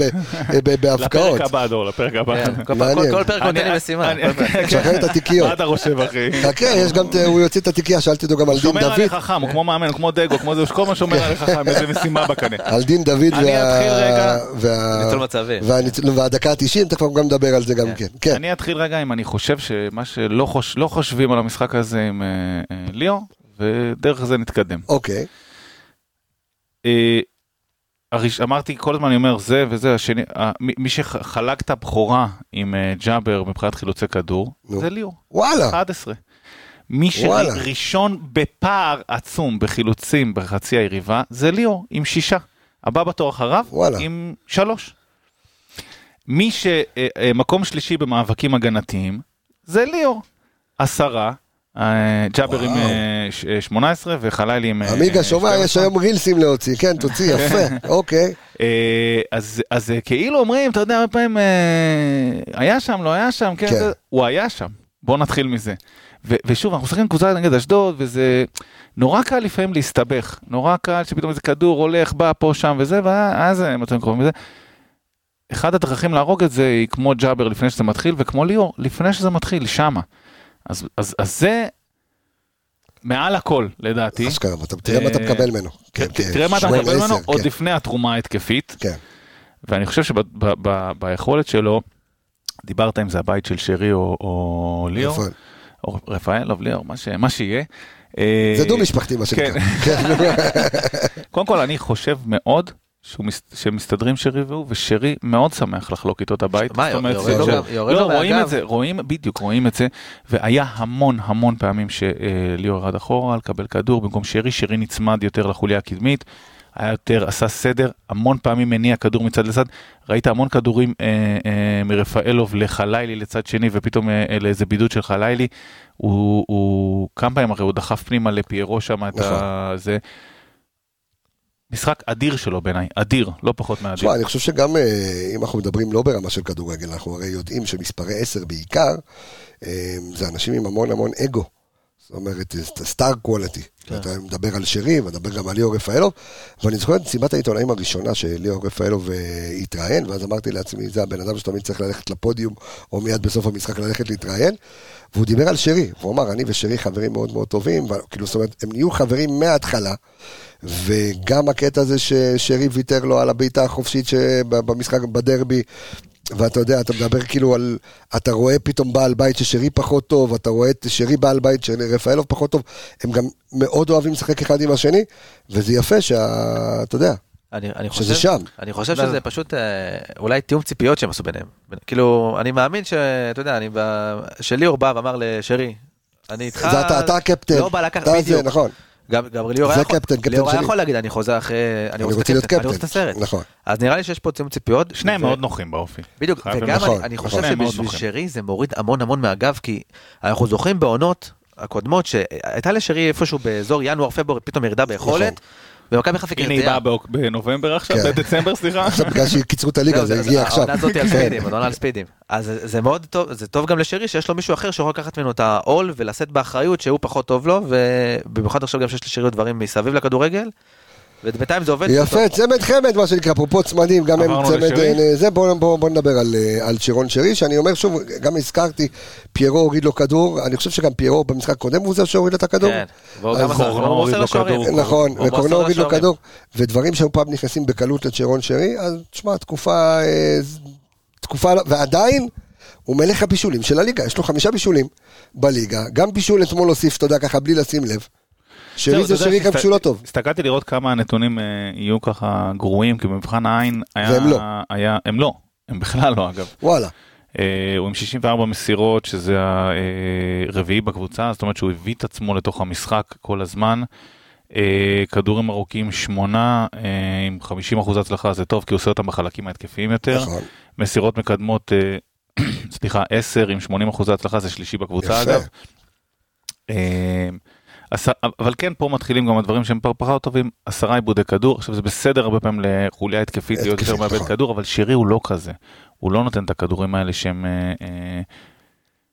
בהפקעות? לפרק הבא, דור, לפרק הבא. כן, כל פרק נותן לי משימה. פרק. שחרר את התיקיות. מה אתה חושב, אחי? חכה, יש גם, הוא יוציא את התיקייה, שאלתי אותו גם על דין שומר דוד, עליך חכם, הוא כמו מאמן, הוא כמו דגו, כמו זה, כל מה שומר עליך חכם, איזה משימה בקנה. על דין דוד והדקה ה-90, תכף גם נדבר על זה גם כן. כן, אני אתחיל רגע אם אני חושב שמה שלא לא חושבים על המשחק הזה עם אה, אה, ליאור, ודרך זה נתקדם. אוקיי. אה, הראש- אמרתי כל הזמן אני אומר זה וזה השני אה, מי שחלק את הבכורה עם אה, ג'אבר מבחינת חילוצי כדור נו. זה ליאור וואלה, 11. מי. שראשון בפער עצום בחילוצים בחצי היריבה זה ליאור עם שישה. הבא בתור אחריו וואלה. עם שלוש. מי שמקום שלישי במאבקים הגנתיים זה ליאור. עשרה. אה, ג'אבר עם וואו. אה, ש- אה, 18 וחלילי עם... עמיגה שומע, יש 12. היום רילסים להוציא, כן, תוציא, יפה, אוקיי. אז כאילו אומרים, אתה יודע, הרבה פעמים היה שם, לא היה שם, כן, כן. הוא היה שם. בוא נתחיל מזה. ושוב, אנחנו משחקים קבוצה נגד אשדוד, וזה נורא קל לפעמים להסתבך. נורא קל שפתאום איזה כדור הולך, בא פה, שם וזה, ואז הם מצבים קרובים לזה. אחד הדרכים להרוג את זה היא כמו ג'אבר לפני שזה מתחיל, וכמו ליאור לפני שזה מתחיל, שמה. אז, אז, אז זה מעל הכל, לדעתי. אשכרה, אתה- תראה מה אתה אה, מקבל ממנו. כן, כן, תראה מה אתה מקבל ממנו עוד כן, לפני התרומה ההתקפית. כן. ואני חושב שביכולת שלו, דיברת אם זה הבית של שרי או, או ליאור. או רפאל או ליאור, מה, שיהיה. אה, זה דו משפחתי מה שנקרא. קודם כל אני חושב מאוד מס- שמסתדרים שרי והוא, ושרי מאוד שמח לחלוק איתו את הבית. מה, יורד לו לו לא, רואים מהגב. את זה, רואים, בדיוק, רואים את זה, והיה המון המון פעמים שליאור ירד אחורה לקבל כדור במקום שרי, שרי נצמד יותר לחוליה הקדמית. היה יותר, עשה סדר, המון פעמים מניע כדור מצד לצד, ראית המון כדורים אה, אה, מרפאלוב לחלילי לצד שני ופתאום אה, אה, לאיזה בידוד של חלילי, הוא, הוא כמה פעמים הרי הוא דחף פנימה לפיירו שם את נכון. ה... זה. משחק אדיר שלו בעיניי, אדיר, לא פחות מאדיר. תשמע, אני חושב שגם אה, אם אנחנו מדברים לא ברמה של כדורגל, אנחנו הרי יודעים שמספרי 10 בעיקר, אה, זה אנשים עם המון המון אגו. זאת אומרת, זה סטאר קוולטי. אתה מדבר על שרי, ומדבר גם על ליאור רפאלוב, ואני זוכר את מסיבת העיתונאים הראשונה שליאור רפאלוב התראיין, ואז אמרתי לעצמי, זה הבן אדם שתמיד צריך ללכת לפודיום, או מיד בסוף המשחק ללכת להתראיין, והוא דיבר על שרי, הוא אמר, אני ושרי חברים מאוד מאוד טובים, כאילו, זאת אומרת, הם נהיו חברים מההתחלה, וגם הקטע הזה ששרי ויתר לו על הבעיטה החופשית במשחק בדרבי, ואתה יודע, אתה מדבר כאילו על, אתה רואה פתאום בעל בית ששרי פחות טוב, אתה רואה את שרי בעל בית שרפאלוב פחות טוב, הם גם מאוד אוהבים לשחק אחד עם השני, וזה יפה שאתה יודע, אני, אני שזה חושב, שם. אני חושב לא. שזה פשוט אה, אולי תיאום ציפיות שהם עשו ביניהם. כאילו, אני מאמין שאתה יודע, אני, ב- שליאור בא ואמר לשרי, אני איתך, זה אתה, אתה הקפטן, לא בא לקחת, בדיוק. נכון, גם, גם ליאור זה היה יכול, קפטן, קפטן ליאור היה. יכול להגיד, אני חוזר אחרי, אני אני רוצה להיות את הקפטן, אני רוצה את קפטן, הסרט. נכון. אז נראה לי שיש פה תיאום ציפיות. שניהם ו- מאוד נוחים באופי. בדיוק, וגם נכון, אני, אני נכון. חושב שבשביל. שרי זה מוריד המון המון מהגב, כי אנחנו זוכרים בעונות הקודמות שהייתה לשרי איפשהו באזור ינואר, פברואר, פתאום ירידה ביכולת, ומכבי חיפה הנה היא באה בנובמבר עכשיו, כן. בדצמבר סליחה. עכשיו בגלל שקיצרו את הליגה, זה הגיע עכשיו. העונה הזאת היא על כן. ספידים, העונה על ספידים. אז זה- מאוד טוב, זה טוב גם לשרי שיש לו מישהו אחר שיכול לקחת ממנו את העול ולשאת באחריות שהוא פחות טוב לו, ובמיוחד עכשיו גם שיש לשרי דברים מסביב לכדורגל, ובינתיים זה עובד. יפה, צמד חמד, מה שנקרא, אפרופו צמדים, גם הם צמד... אה, זה, בואו בוא, בוא נדבר על, אה, על שירון שרי, שאני אומר שוב, גם הזכרתי, פיירו הוריד לו כדור, אני חושב שגם פיירו במשחק קודם הוא זה שהוריד את הכדור. כן, והוא אז גם עשה, קורנו הוא הוריד לו. כדור. נכון, וקורנו הוריד לו. כדור, ודברים שהיו פעם נכנסים בקלות לצ'רון שרי, אז תשמע, תקופה, אה, תקופה, לא- ועדיין, הוא מלך הבישולים של הליגה, יש לו חמישה בישולים בליגה, גם בישול אתמול הוסיף, אתה יודע, ככה בלי לשים לב. שרי זה שרי גם כשהוא לא טוב. הסתכלתי לראות כמה הנתונים אה, יהיו ככה גרועים, כי במבחן העין היה... והם לא. הם לא, הם בכלל לא אגב. וואלה, אה, הוא עם 64 מסירות, שזה הרביעי בקבוצה, זאת אומרת שהוא הביא את עצמו לתוך המשחק כל הזמן. אה, כדורים ארוכים שמונה, אה, עם 50% הצלחה זה טוב, כי הוא עושה אותם בחלקים ההתקפיים יותר. נכון. מסירות מקדמות, אה, סליחה, 10 עם 80% הצלחה, זה שלישי בקבוצה יפה. אגב. אבל כן, פה מתחילים גם הדברים שהם פחות טובים, עשרה עיבודי כדור, עכשיו זה בסדר הרבה פעמים לחוליה התקפית להיות יותר מאבד נכון. כדור, אבל שירי הוא לא כזה, הוא לא נותן את הכדורים האלה שהם... אה, אה,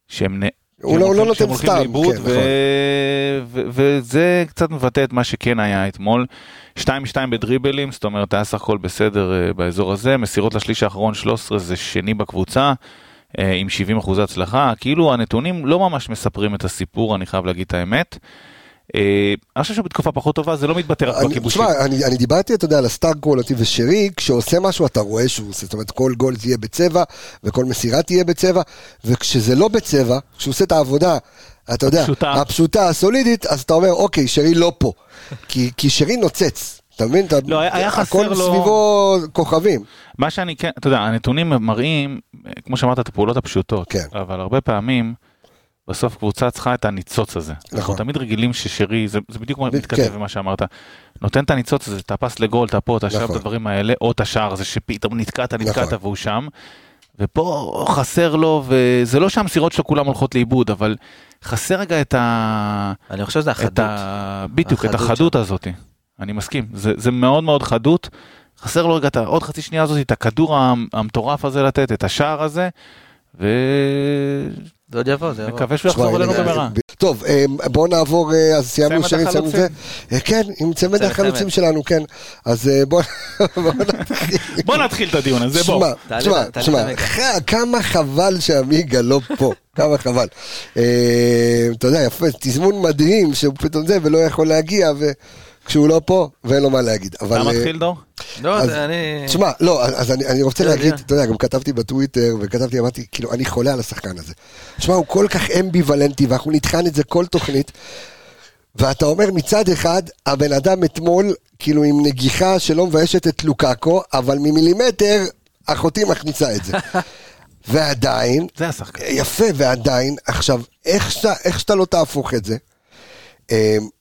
שהם... הוא לא- הוא לא נותן סתם, לאיבוד, כן, ו- נכון. ו- וזה קצת מבטא את מה שכן היה אתמול. 2-2 בדריבלים, זאת אומרת היה סך הכל בסדר אה, באזור הזה, מסירות לשליש האחרון 13 זה שני בקבוצה, עם 70 אחוזי הצלחה, כאילו הנתונים לא ממש מספרים את הסיפור, אני חייב להגיד את האמת. אה, אני חושב שבתקופה פחות טובה זה לא מתבטא רק בכיבושים. תשמע, אני, אני דיברתי, אתה יודע, על הסטאר קוולטי ושרי, כשעושה משהו אתה רואה שהוא עושה, זאת אומרת, כל גול תהיה בצבע, וכל מסירה תהיה בצבע, וכשזה לא בצבע, כשהוא עושה את העבודה, אתה יודע, הפשוטה. הסולידית, אז אתה אומר, אוקיי, שרי לא פה. כי, כי שרי נוצץ, אתה מבין? לא, היה- חסר הכל לו- סביבו כוכבים. מה שאני כן, אתה יודע, הנתונים מראים, אה, כמו שאמרת, את הפעולות הפשוטות, כן. אבל הרבה פעמים, בסוף קבוצה צריכה את הניצוץ הזה. אנחנו נכון. תמיד רגילים ששרי, זה, זה בדיוק ב- מתכתב כן. עם מה שאמרת, נותן את הניצוץ הזה, את הפס לגול, את הפו, את השאר, נכון. את הדברים האלה, או את השער הזה שפתאום נתקעת, נתקעת נכון. והוא שם. ופה חסר לו, וזה לא שהמסירות שלו כולם הולכות לאיבוד, אבל חסר רגע את ה... אני חושב שזה החדות. ה... בדיוק, את החדות החדות הזאת. אני מסכים, זה, זה מאוד מאוד חדות. חסר לו רגע את העוד חצי שנייה הזאת, את הכדור המ- המטורף הזה לתת, את השער הזה, ונקווה זה עוד יבוא, זה יבוא. שהוא יחזור תשמע, אלינו במהרה. טוב, אה, בואו נעבור, אה, אז סיימנו צמד סיימנו את זה. כן, עם צמד החלוצים. שלנו, כן. אז אה, בואו בוא נתחיל. בוא נתחיל את הדיון הזה, בוא. שמע, תעלה שמע, לה- תעלה שמע, לעמק. ח- כמה חבל שעמיגה לא פה, כמה חבל. אתה יודע, יפה, תזמון מדהים שהוא פתאום זה ולא יכול להגיע, כשהוא לא פה, ואין לו מה להגיד. אבל... אתה אה, מתחיל דור? לא, אז- אני... תשמע, לא, אז אני, אני רוצה אתה להגיד. אתה יודע, גם כתבתי בטוויטר, וכתבתי, אמרתי, כאילו, אני חולה על השחקן הזה. תשמע, הוא כל כך אמביוולנטי, ואנחנו נטחן את זה כל תוכנית, ואתה אומר, מצד אחד, הבן אדם אתמול, כאילו, עם נגיחה שלא מביישת את לוקאקו, אבל ממילימטר, אחותי מכניסה את זה. ועדיין, זה השחקן. יפה, ועדיין, עכשיו, איך שאתה, איך שאתה לא תהפוך את זה,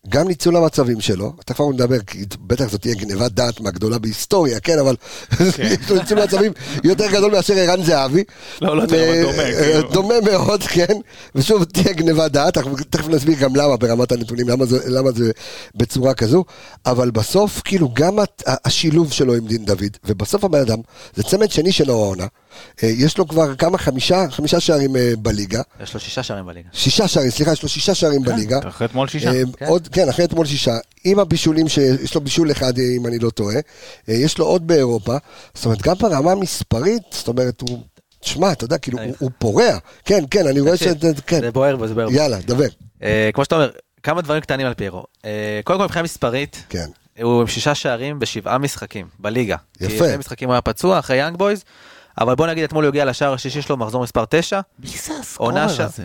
גם ניצול המצבים שלו, אתה כבר נדבר, כי בטח זאת תהיה גניבת דעת מהגדולה בהיסטוריה, כן, אבל יש לו ניצול מצבים יותר גדול מאשר ערן זהבי. לא, לא אה, דומה, אה, כאילו. דומה מאוד, כן, ושוב תהיה גניבת דעת, תכף נסביר גם למה ברמת הנתונים, למה זה, בצורה כזו, אבל בסוף, כאילו, גם השילוב שלו עם דין דוד, ובסוף הבן אדם, זה צמד שני שלו העונה, יש לו כבר כמה, חמישה, חמישה שערים אה, בליגה, יש לו שישה שערים בליגה. שישה שערים, סליחה, יש לו שישה שערים בליגה. כן, אחרי אתמול שישה. אה, כן. עוד, כן, אחרי אתמול שישה. עם הבישולים, שיש לו בישול אחד, אה, אם אני לא טועה. אה, יש לו עוד באירופה. זאת אומרת, גם ברמה המספרית, זאת אומרת, הוא... תשמע, אתה יודע, כאילו, אה. הוא- הוא פורע. כן, כן, אני רואה ש... כן. זה בוער בו, זה בוער בו. יאללה, דבר. אה, כמו שאתה אומר, כמה דברים קטנים על פיירו. אה, קודם כל מבחינה מספרית, כן. הוא עם שישה שערים בשבעה משחקים בליגה. כי יפה. שני משחקים הוא היה פצוע אחרי יאנג בויז, אבל בוא נגיד אתמול הוא הגיע לשער השישי שלו מחזור מספר 9. מי זה ה scorer הזה?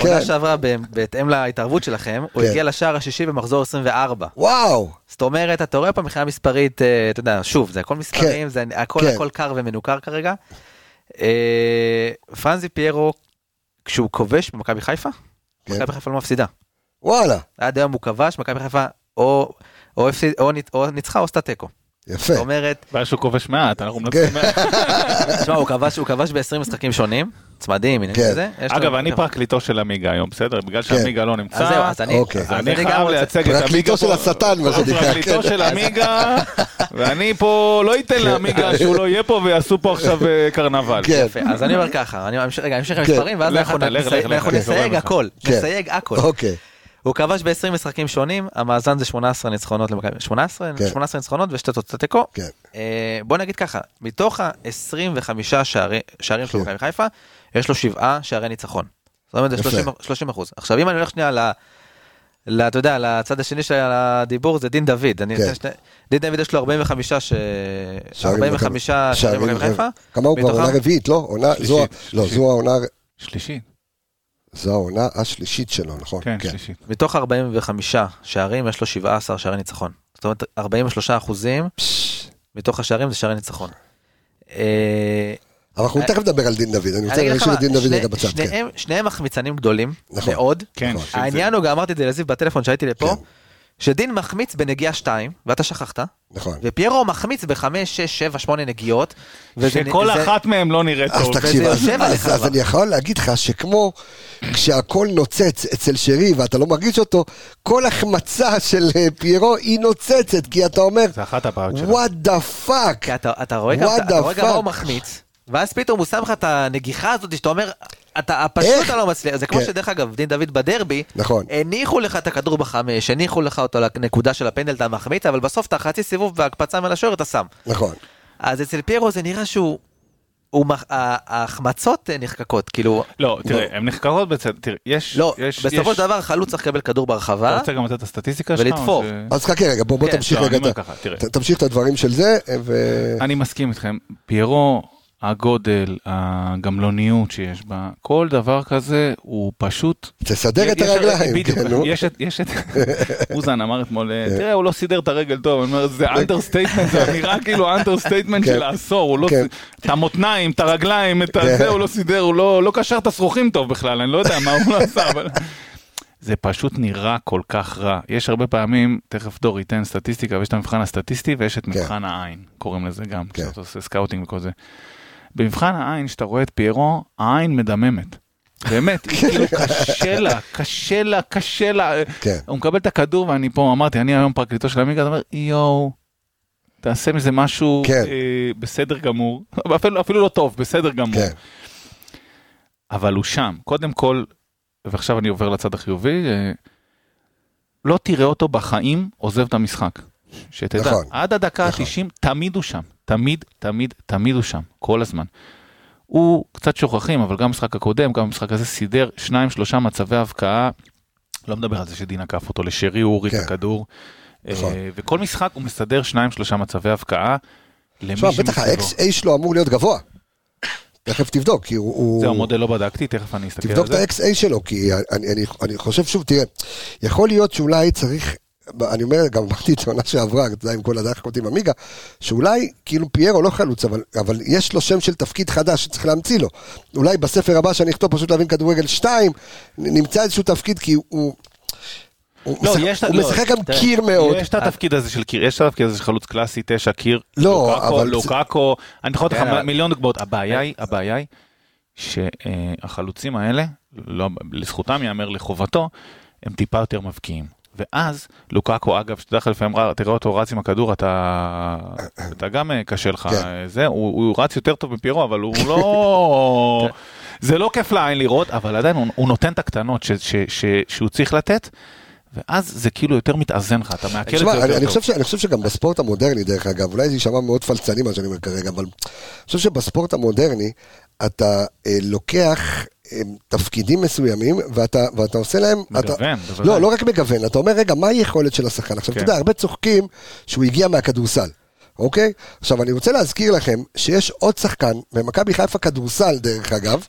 עונה שעברה, כן. בהתאם להתערבות שלכם, הוא כן. הגיע לשער השישי במחזור 24. וואו. זאת אומרת, אתה רואה פה מבחינה מספרית, אה, אתה יודע, שוב, זה הכל מספרים, זה הכל כן. הכל קר ומנוכר כרגע. אה, פרנצדי פיירו, כשהוא כובש במכבי חיפה, כן. מכבי חיפה לא מפסידה. וואלה. עד היום הוא כבש, מכבי חיפה או ניצחה או עשתה תיקו. יפה. זאת אומרת, בעיה שהוא כובש מעט, אנחנו כן. מנצחים מעט. תשמע, הוא כבש, הוא כבש ב-20 משחקים שונים, צמדים, עניינים כן. כזה. לו- אגב, אני פרקליטו של עמיגה היום, בסדר? בגלל שעמיגה לא נמצא. אז זהו, אז אני, אוקיי. אני חייב לייצג את עמיגה. פרקליטו של פה. השטן, מה שנקרא, פרקליטו כן. של עמיגה, ואני פה לא אתן לעמיגה שהוא לא יהיה פה ויעשו פה עכשיו אה, קרנבל. כן. יפה, אז אני אומר ככה, אני אמשיך- רגע, עם כן. מספרים, ואז אנחנו נסייג. הכל, כן. נסייג הכל. הוא כבש ב-20 משחקים שונים, המאזן זה 18 ניצחונות למכבי, 18? כן. 18 ניצחונות ושתי תוצאות תיקו. כן. אה, בוא נגיד ככה, מתוך ה-25 שערים שלו כן. במכבי חיפה, יש לו שבעה שערי ניצחון. זאת אומרת, זה יפה. 30 30 אחוז. עכשיו, אם אני הולך שנייה ל... ל- אתה יודע, לצד השני של הדיבור זה דין דוד. אני כן. שני- דין דוד יש לו 45 ש... שערים 45 במכבי- שערים במכבי חיפה. כמה הוא כבר עונה רביעית, לא? עונה, שלישית, זו, לא, שלישית. זו העונה, שלישי. זו העונה השלישית שלו, נכון? כן, שלישי. מתוך 45 שערים יש לו 17 שערי ניצחון. זאת אומרת, 43 אחוזים מתוך השערים זה שערי ניצחון. אה, אבל אנחנו אני- תכף נדבר על דין דוד, אני רוצה להשאיר את דין דוד רגע בצד. כן. שניהם- מחמיצנים גדולים נכון. מאוד. כן, נכון. העניין הוא, גם אמרתי את זה לזיו בטלפון שהייתי לפה, כן. שדין מחמיץ בנגיעה 2, ואתה שכחת, נכון. ופיירו מחמיץ ב-5, 6, 7, 8 נגיעות. שכל זה- אחת מהם לא נראית אז טוב. תקשיב, אז- יושב אז אז כבר. אני יכול להגיד לך שכמו כשהכל נוצץ אצל שרי ואתה לא מרגיש אותו, כל החמצה של אה, פיירו היא נוצצת, כי אתה אומר, זה אחת הבעיות שלו. what the fuck. אתה רואה גם מה? הוא מחמיץ, ואז פתאום הוא שם לך את הנגיחה הזאת שאתה אומר, אתה פשוט? אתה לא מצליח, זה כמו כן. שדרך אגב, דין דוד בדרבי, נכון. הניחו לך את הכדור בחמש, הניחו לך אותו לנקודה של הפנדל, אתה מחמיץ, אבל בסוף אתה חצי סיבוב בהקפצה מעל השוער אתה שם. נכון. אז אצל פיירו זה נראה שהוא, הוא מח- ה- ההחמצות נחקקות, כאילו, לא, תראה, הן נחקרות בצד, תראה, יש... לא, יש- בסופו יש- של דבר חלוץ צריך לקבל כדור אתה ברחבה, רוצה גם לתת את הסטטיסטיקה שלך? ולתפור. ש- אז חכה רגע, בוא בוא כן, תמשיך לא, רגע, ככה, תמשיך את הדברים של זה, ו... אני מסכים איתכם. פיירו, הגודל, הגמלוניות שיש בה, כל דבר כזה הוא פשוט... תסדר את הרגליים, בדיוק, כן, נו. יש את, יש את, אוזן אמר אתמול, תראה, הוא לא סידר את הרגל טוב, אני אומר, זה understatement, זה נראה כאילו understatement כן. של העשור, הוא לא, כן. את המותניים, את הרגליים, את הזה, הוא לא סידר, הוא לא לא קשר את השרוכים טוב בכלל, אני לא יודע מה הוא לא עשה, אבל... זה פשוט נראה כל כך רע. יש הרבה פעמים, תכף דור ייתן סטטיסטיקה, ויש את המבחן הסטטיסטי ויש את כן. מבחן העין, קוראים לזה גם, כן. כשאתה עושה סקאוטינג וכל זה. במבחן העין, שאתה רואה את פיירו, העין מדממת. באמת, היא כאילו קשה לה, קשה לה, קשה לה. כן. הוא מקבל את הכדור ואני פה אמרתי, אני היום פרקליטו של עמיגה, אתה אומר, יואו, תעשה מזה משהו כן. אה, בסדר גמור, אפילו, אפילו לא טוב, בסדר גמור. כן. אבל הוא שם. קודם כל, ועכשיו אני עובר לצד החיובי, אה, לא תראה אותו בחיים עוזב את המשחק. שתדע, נכון. עד הדקה נכון. ה-90 תמיד הוא שם. תמיד, תמיד, תמיד הוא שם. כל הזמן. הוא קצת שוכחים, אבל גם במשחק הקודם, גם במשחק הזה סידר שניים, שלושה מצבי הבקעה לא מדבר על זה שדין עקף אותו לשרי, הוא הוריד כן. את הכדור. נכון. אה, וכל משחק הוא מסדר שניים שלושה מצבי הבקעה. תשמע, בטח. ה-XA שלו אמור להיות גבוה. תכף תבדוק, כי הוא... זהו, המודל לא בדקתי, תכף אני אסתכל תבדוק על את זה. ה-XA שלו, כי אני, אני, אני חושב שוב, תראה, יכול להיות שאולי צריך, אני אומר, גם אמרתי את זה עונה שעברה, אתה יודע, עם כל הדרך אותי עם עמיגה, שאולי, כאילו פיירו לא חלוץ, אבל, אבל יש לו שם של תפקיד חדש שצריך להמציא לו. אולי בספר הבא שאני אכתוב פשוט להבין כדורגל 2, נמצא איזשהו תפקיד, כי הוא... הוא, לא, משחק, יש- הוא לא, משחק גם תראה, קיר מאוד. יש את התפקיד הזה של קיר, יש את התפקיד הזה של חלוץ קלאסי, תשע, קיר, לא, לוקאקו, אבל- לוקאקו, אני יכול לתת כן, לך אבל- מיליון דוגמאות, הבעיה היא, הבעיה היא, שהחלוצים האלה, לא, לזכותם ייאמר לחובתו, הם טיפה יותר מבקיעים. ואז לוקאקו, אגב, שתדע לך לפעמים, רא- תראה אותו רץ עם הכדור, אתה, אתה גם אה, קשה לך, כן. אה, זה, הוא, הוא רץ יותר טוב מפירו, אבל הוא לא, זה לא כיף לעין לראות, אבל עדיין הוא, הוא נותן את הקטנות ש, ש, ש, שהוא צריך לתת. ואז זה כאילו יותר מתאזן לך, אתה מעכל את זה יותר אני, אני, טוב. חושב ש, אני חושב שגם בספורט המודרני, דרך אגב, אולי זה יישמע מאוד פלצני מה שאני אומר כרגע, אבל אני חושב שבספורט המודרני אתה אה, לוקח תפקידים מסוימים ואתה, ואתה עושה להם... מגוון, בוודאי. לא, לא רק מגוון, אתה אומר, רגע, מה היכולת של השחקן? עכשיו, כן. אתה יודע, הרבה צוחקים שהוא הגיע מהכדורסל. אוקיי? עכשיו, אני רוצה להזכיר לכם שיש עוד שחקן במכבי חיפה כדורסל, דרך אגב,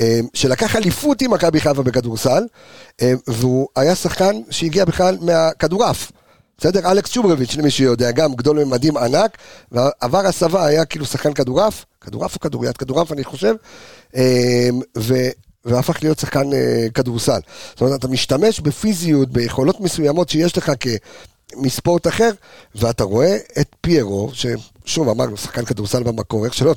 אה, שלקח אליפות עם מכבי חיפה בכדורסל, אה, והוא היה שחקן שהגיע בכלל מהכדורעף. בסדר? אלכס צ'וברביץ', למי שיודע, גם גדול ממדים ענק, ועבר הסבה, היה כאילו שחקן כדורעף, כדורעף או כדוריד? כדורעף אני חושב, אה, ו... והפך להיות שחקן אה, כדורסל. זאת אומרת, אתה משתמש בפיזיות, ביכולות מסוימות שיש לך מספורט אחר, ואתה רואה את פיירו, ששוב אמרנו, שחקן כדורסל במקור, איך שלא,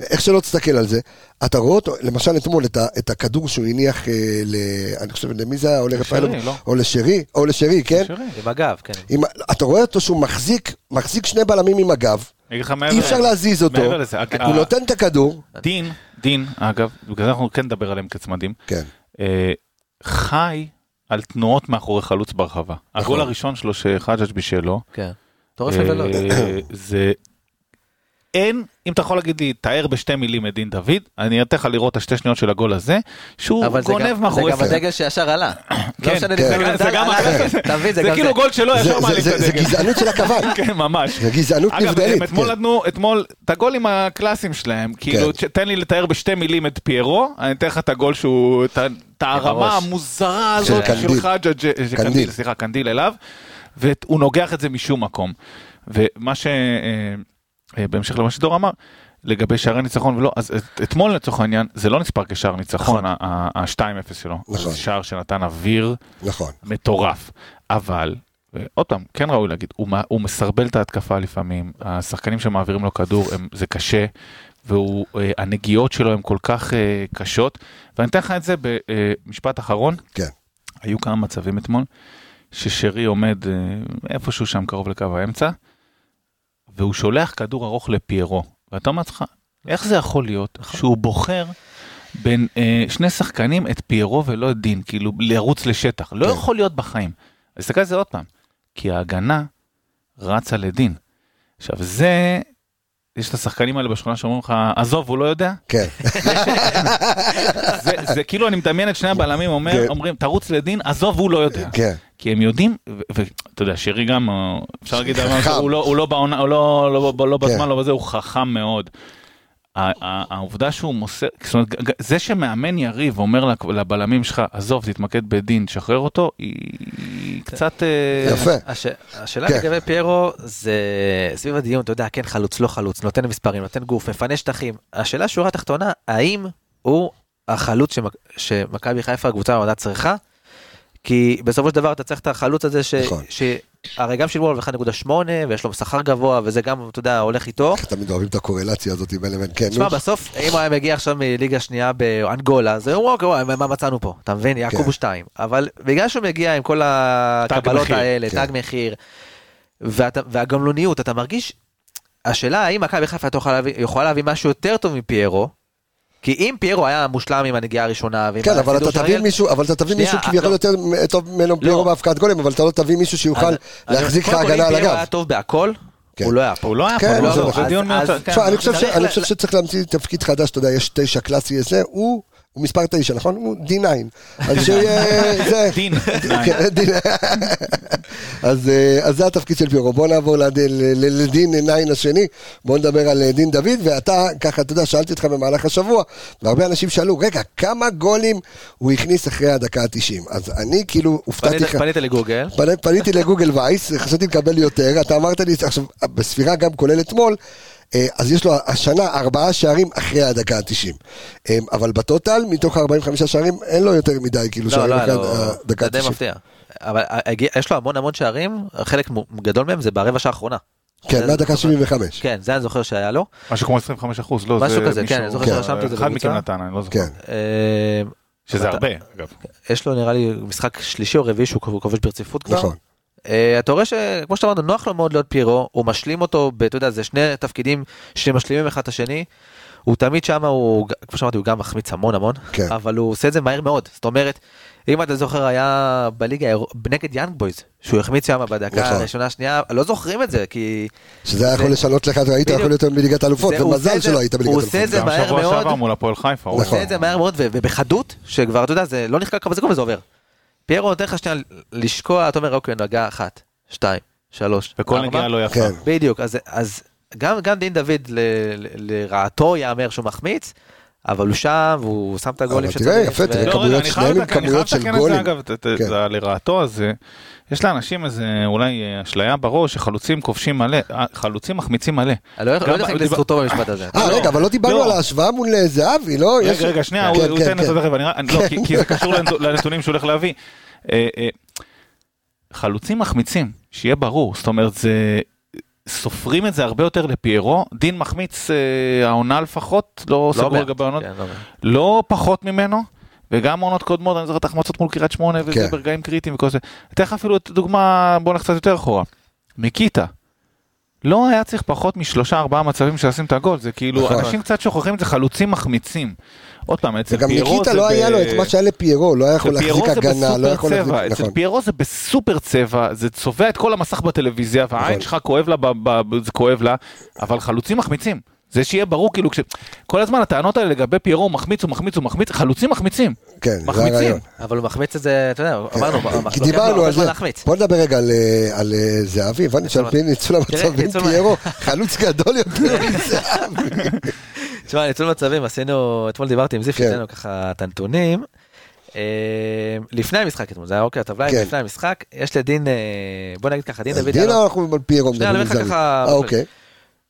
איך שלא תסתכל על זה, אתה רואה אותו, למשל אתמול, את, ה, את הכדור שהוא הניח, אה, ל, אני חושב, למי זה היה? או לרפאלוב? לא? או לשרי, או לשרי, כן? שרי. עם הגב, כן. עם, אתה רואה אותו שהוא מחזיק, מחזיק שני בלמים עם הגב, אי אפשר לזה. להזיז אותו, הוא ה- נותן את הכדור, דין, דין, אגב, בגלל זה אנחנו כן נדבר עליהם כצמדים, כן, אה, חי על תנועות מאחורי חלוץ ברחבה. הגול הראשון שלו שחג'ג' בישלו, כן. אתה רואה ולא. אה, זה... אין, אם אתה יכול להגיד לי, תאר בשתי מילים את דין דוד, אני אתן לך לראות את השתי שניות של הגול הזה, שהוא אבל זה גונב מאחורי... זה גם הדגל שישר עלה. לא כן, משנה כן. זה גם הדגל. זה כאילו זה. גול שלו זה- ישר מעלים את זה- זה הדגל. גזענות של הכוון, כן, ממש. זה גזענות אגב, נבדלת, הם אתמול כן. נתנו, אתמול, את הגולים הקלאסיים שלהם, כאילו, כן. תן לי לתאר בשתי מילים את פיירו, אני אתן לך את הגול שהוא, את ה- את הרמה הראש. המוזרה הזאת. של חג'ג', של קנדיל. קנדיל, סליחה, קנדיל אליו, והוא נוגח את זה משום מקום. ומה ש... אה, אה, בהמשך למה שדור אמר, לגבי שערי ניצחון ולא, אז את- אתמול לצורך העניין, זה לא נספר כשער ניצחון, ה-2-0 שלו, נכון. זה שער שנתן אוויר נכון, מטורף, אבל, עוד פעם, כן ראוי להגיד, הוא, הוא מסרבל את ההתקפה לפעמים, השחקנים שמעבירים לו כדור, הם, זה קשה, והנגיעות שלו הן כל כך אה, קשות, ואני אתן לך את זה במשפט אחרון, כן, היו כמה מצבים אתמול, ששרי עומד אה, איפשהו שם קרוב לקו האמצע, והוא שולח כדור ארוך לפיירו, ואתה אומר לעצמך, איך זה יכול להיות שהוא בוחר בין אה, שני שחקנים את פיירו ולא את דין, כאילו לרוץ לשטח, לא כן. יכול להיות בחיים. אז תסתכל על זה עוד פעם, כי ההגנה רצה לדין. עכשיו זה, יש את השחקנים האלה בשכונה שאומרים לך, עזוב, הוא לא יודע. כן, זה, כאילו אני מדמיין את שני הבלמים כן. אומרים, תרוץ לדין, עזוב, הוא לא יודע. כן, כי הם יודעים, ואתה יודע, שרי גם, אפשר להגיד, הוא לא בעונה, הוא לא, לא, לא, לא. בזמן, לא בזה, הוא חכם מאוד. העובדה שהוא מוסר, זאת אומרת, זה שמאמן יריב אומר לבלמים שלך, עזוב, תתמקד בדין, שחרר אותו, היא קצת... אה, יפה. הש- השאלה כן. לגבי פיירו זה סביב הדיון, אתה יודע, כן חלוץ, לא חלוץ, נותן מספרים, נותן גוף, מפנה שטחים. השאלה שורה תחתונה, האם הוא החלוץ שמכבי חיפה הקבוצה במדע צריכה? כי בסופו של דבר אתה צריך את החלוץ הזה ש... נכון. הרי גם שילמו עליו 1.8 ויש לו שכר גבוה וזה גם, אתה יודע, הולך איתו. איך תמיד אוהבים את הקורלציה הזאת בין לבין, כן, תשמע. בסוף, אם הוא היה מגיע עכשיו מליגה שנייה באנגולה, אז הוא וואו, וואו, מה מצאנו פה? אתה מבין? יעקב כן. הוא שתיים. אבל בגלל שהוא מגיע עם כל הקבלות האלה, כן. תג מחיר, ואתה- והגמלוניות, אתה מרגיש... השאלה האם מכבי חיפה יכולה להביא משהו יותר טוב מפיירו, כי אם פיירו היה מושלם עם הנגיעה הראשונה, ועם כן, אבל אתה תביא מישהו, אבל אתה תביא מישהו כביכול לא. יותר טוב ממנו פיירו בהפקעת גולים, אבל אתה לא תביא מישהו שיוכל אז- להחזיק לך קודם כל, הגנה אם על פיירו היה הגב. טוב בהכל, כן. הוא לא היה פה. הוא לא היה כן, פה, זה לא, נכון. זה דיון אז- מיותר. כן. אני חושב שצריך להמציא תפקיד חדש, אתה יודע, יש תשע קלאסי הזה, הוא הוא מספר 9, נכון? הוא D9. אז שיהיה... זה- דין. כן, דין. אז, אה, אז זה התפקיד של פיורו. בוא נעבור לדין ניין השני, בוא נדבר על אה, דין דוד, ואתה, ככה, אתה יודע, שאלתי אותך במהלך השבוע, והרבה אנשים שאלו, רגע, כמה גולים הוא הכניס אחרי הדקה ה-90? אז אני כאילו הופתעתי פנית- לגוגל. פנ- פניתי לגוגל וייס, חשבתי לקבל יותר, אתה אמרת לי, עכשיו, בספירה גם כולל אתמול, אז יש לו השנה ארבעה שערים אחרי הדקה ה-90. אבל בטוטל, מתוך ה-45 שערים, אין לו יותר מדי, כאילו, לא, שערים לא, אחרי לא, הדקה זה די ה-90. מפתיע. אבל אה, יש לו המון המון שערים, חלק גדול מהם זה ברבע שעה האחרונה. כן, זה- מהדקה 75. כן, זה אני זוכר שהיה לו. משהו כמו 25 אחוז, לא, משהו זה כזה, מישהו- כן, אני זוכר כן. שרשמתי את זה אחד בקבוצה. מכם נתן, אני לא זוכר. כן. אה, שזה אתה- הרבה, אגב. יש לו נראה לי משחק שלישי או רביעי שהוא כובש ברציפות כבר. נכון. אה, אתה רואה שכמו שאתה אמרת, נוח לו מאוד להיות פיירו, הוא משלים אותו, ב- אתה יודע, זה שני תפקידים שמשלימים אחד את השני. הוא תמיד שם, הוא, כמו שאמרתי, הוא גם מחמיץ המון המון, כן. אבל הוא עושה את זה מהר מאוד. זאת אומרת, אם אתה זוכר, היה בליגה נגד יאנג בויז, שהוא החמיץ שם בדקה נכון. הראשונה, שנייה, לא זוכרים את זה, כי... שזה היה יכול זה- לשנות לך, היית. יכול להיות בליגת הוא עושה ומזל שלא היית בליגת הוא האלופות. עושה את זה גם מהר שבוע מאוד. שעבר מול הפועל חיפה. הוא נכון. עושה את זה מהר מאוד ובחדות, שכבר, אתה יודע, זה לא נחקק כמה זה עובר. פיירו נותן לך שנייה לשקוע, אתה אומר, אוקיי, נגעה אחת, שתיים, שלוש, וכל. נגיעה לא יפה. כן. בדיוק, אז, אז גם, גם דין דוד ל, ל, לרעתו יאמר שהוא מחמיץ, אבל הוא שם והוא שם את הגולים אבל תראה, יפה, תראה, לא, כמויות, אני חייב שניהם עם לתקן- אני כמויות חייב של לתקן את גולים. זה, אגב, את- את- כן. זה לרעתו הזה. יש לאנשים איזה אולי אה, אשליה בראש שחלוצים כובשים מלא, אה, חלוצים מחמיצים מלא. אני לא לא יודע אם לזכותו במשפט הזה. אה, לא. רגע, אבל לא דיברנו לא. על ההשוואה מול אה, זהבי, לא? יש- רגע, רגע, שנייה, כן, הוא הוא כן, ייתן את כן. זה תכף, אני אני- לא, כי- זה קשור לנ- לנתונים שהוא הולך להביא. חלוצים מחמיצים, שיהיה ברור, זאת אומרת, זה... סופרים את זה הרבה יותר לפיירו, דין מחמיץ אה, העונה לפחות, לא סגור מעט, לגבי העונות, כן, לא. לא פחות ממנו, וגם עונות קודמות, אני זוכר את ההחמצות מול קריית שמונה, וזה כן. ברגעים קריטיים וכל זה. אתן לך אפילו את דוגמה, בוא נלך קצת יותר אחורה. ניקיטה. לא היה צריך פחות משלושה ארבעה מצבים שעושים את הגול, זה כאילו, נכון. אנשים קצת שוכחים את זה, חלוצים מחמיצים. עוד פעם, אצל וגם פיירו ניקיטה זה לא ב- היה לו את מה שהיה לפיירו, לא היה יכול להחזיק הגנה, לא יכול להחזיק... צבע, אצל נכון. פיירו זה בסופר צבע, זה צובע את כל המסך בטלוויזיה, והעין נכון. שלך כואב לה, ב- ב- זה כואב לה, אבל חלוצים מחמיצים. זה שיהיה ברור, כאילו, כש... כל הזמן הטענות האלה לגבי פיירו, הוא מחמיץ, הוא מחמיץ, הוא מחמיץ, חלוצים מחמיצים. כן, זה מחמיצים. הרעיון. אבל הוא מחמיץ את זה, אתה יודע, אמרנו, כי דיברנו על זה. בוא נדבר רגע על, אה, על אה, זהבי, הבנתי שעל פי ניצול המצבים פיירו, חלוץ גדול יותר מזהבי. תשמע, ניצול מצבים, עשינו, אתמול דיברתי עם זיף, כן. עשינו ככה את הנתונים. אה, לפני המשחק אתמול, זה היה אוקיי, הטבלה היא כן. לפני המשחק, יש לדין, בוא נגיד ככה, דין דוד, דין אנחנו על פיירו שנייה, אני מדברים אומר לך זהבי. ככה, אה, אוקיי,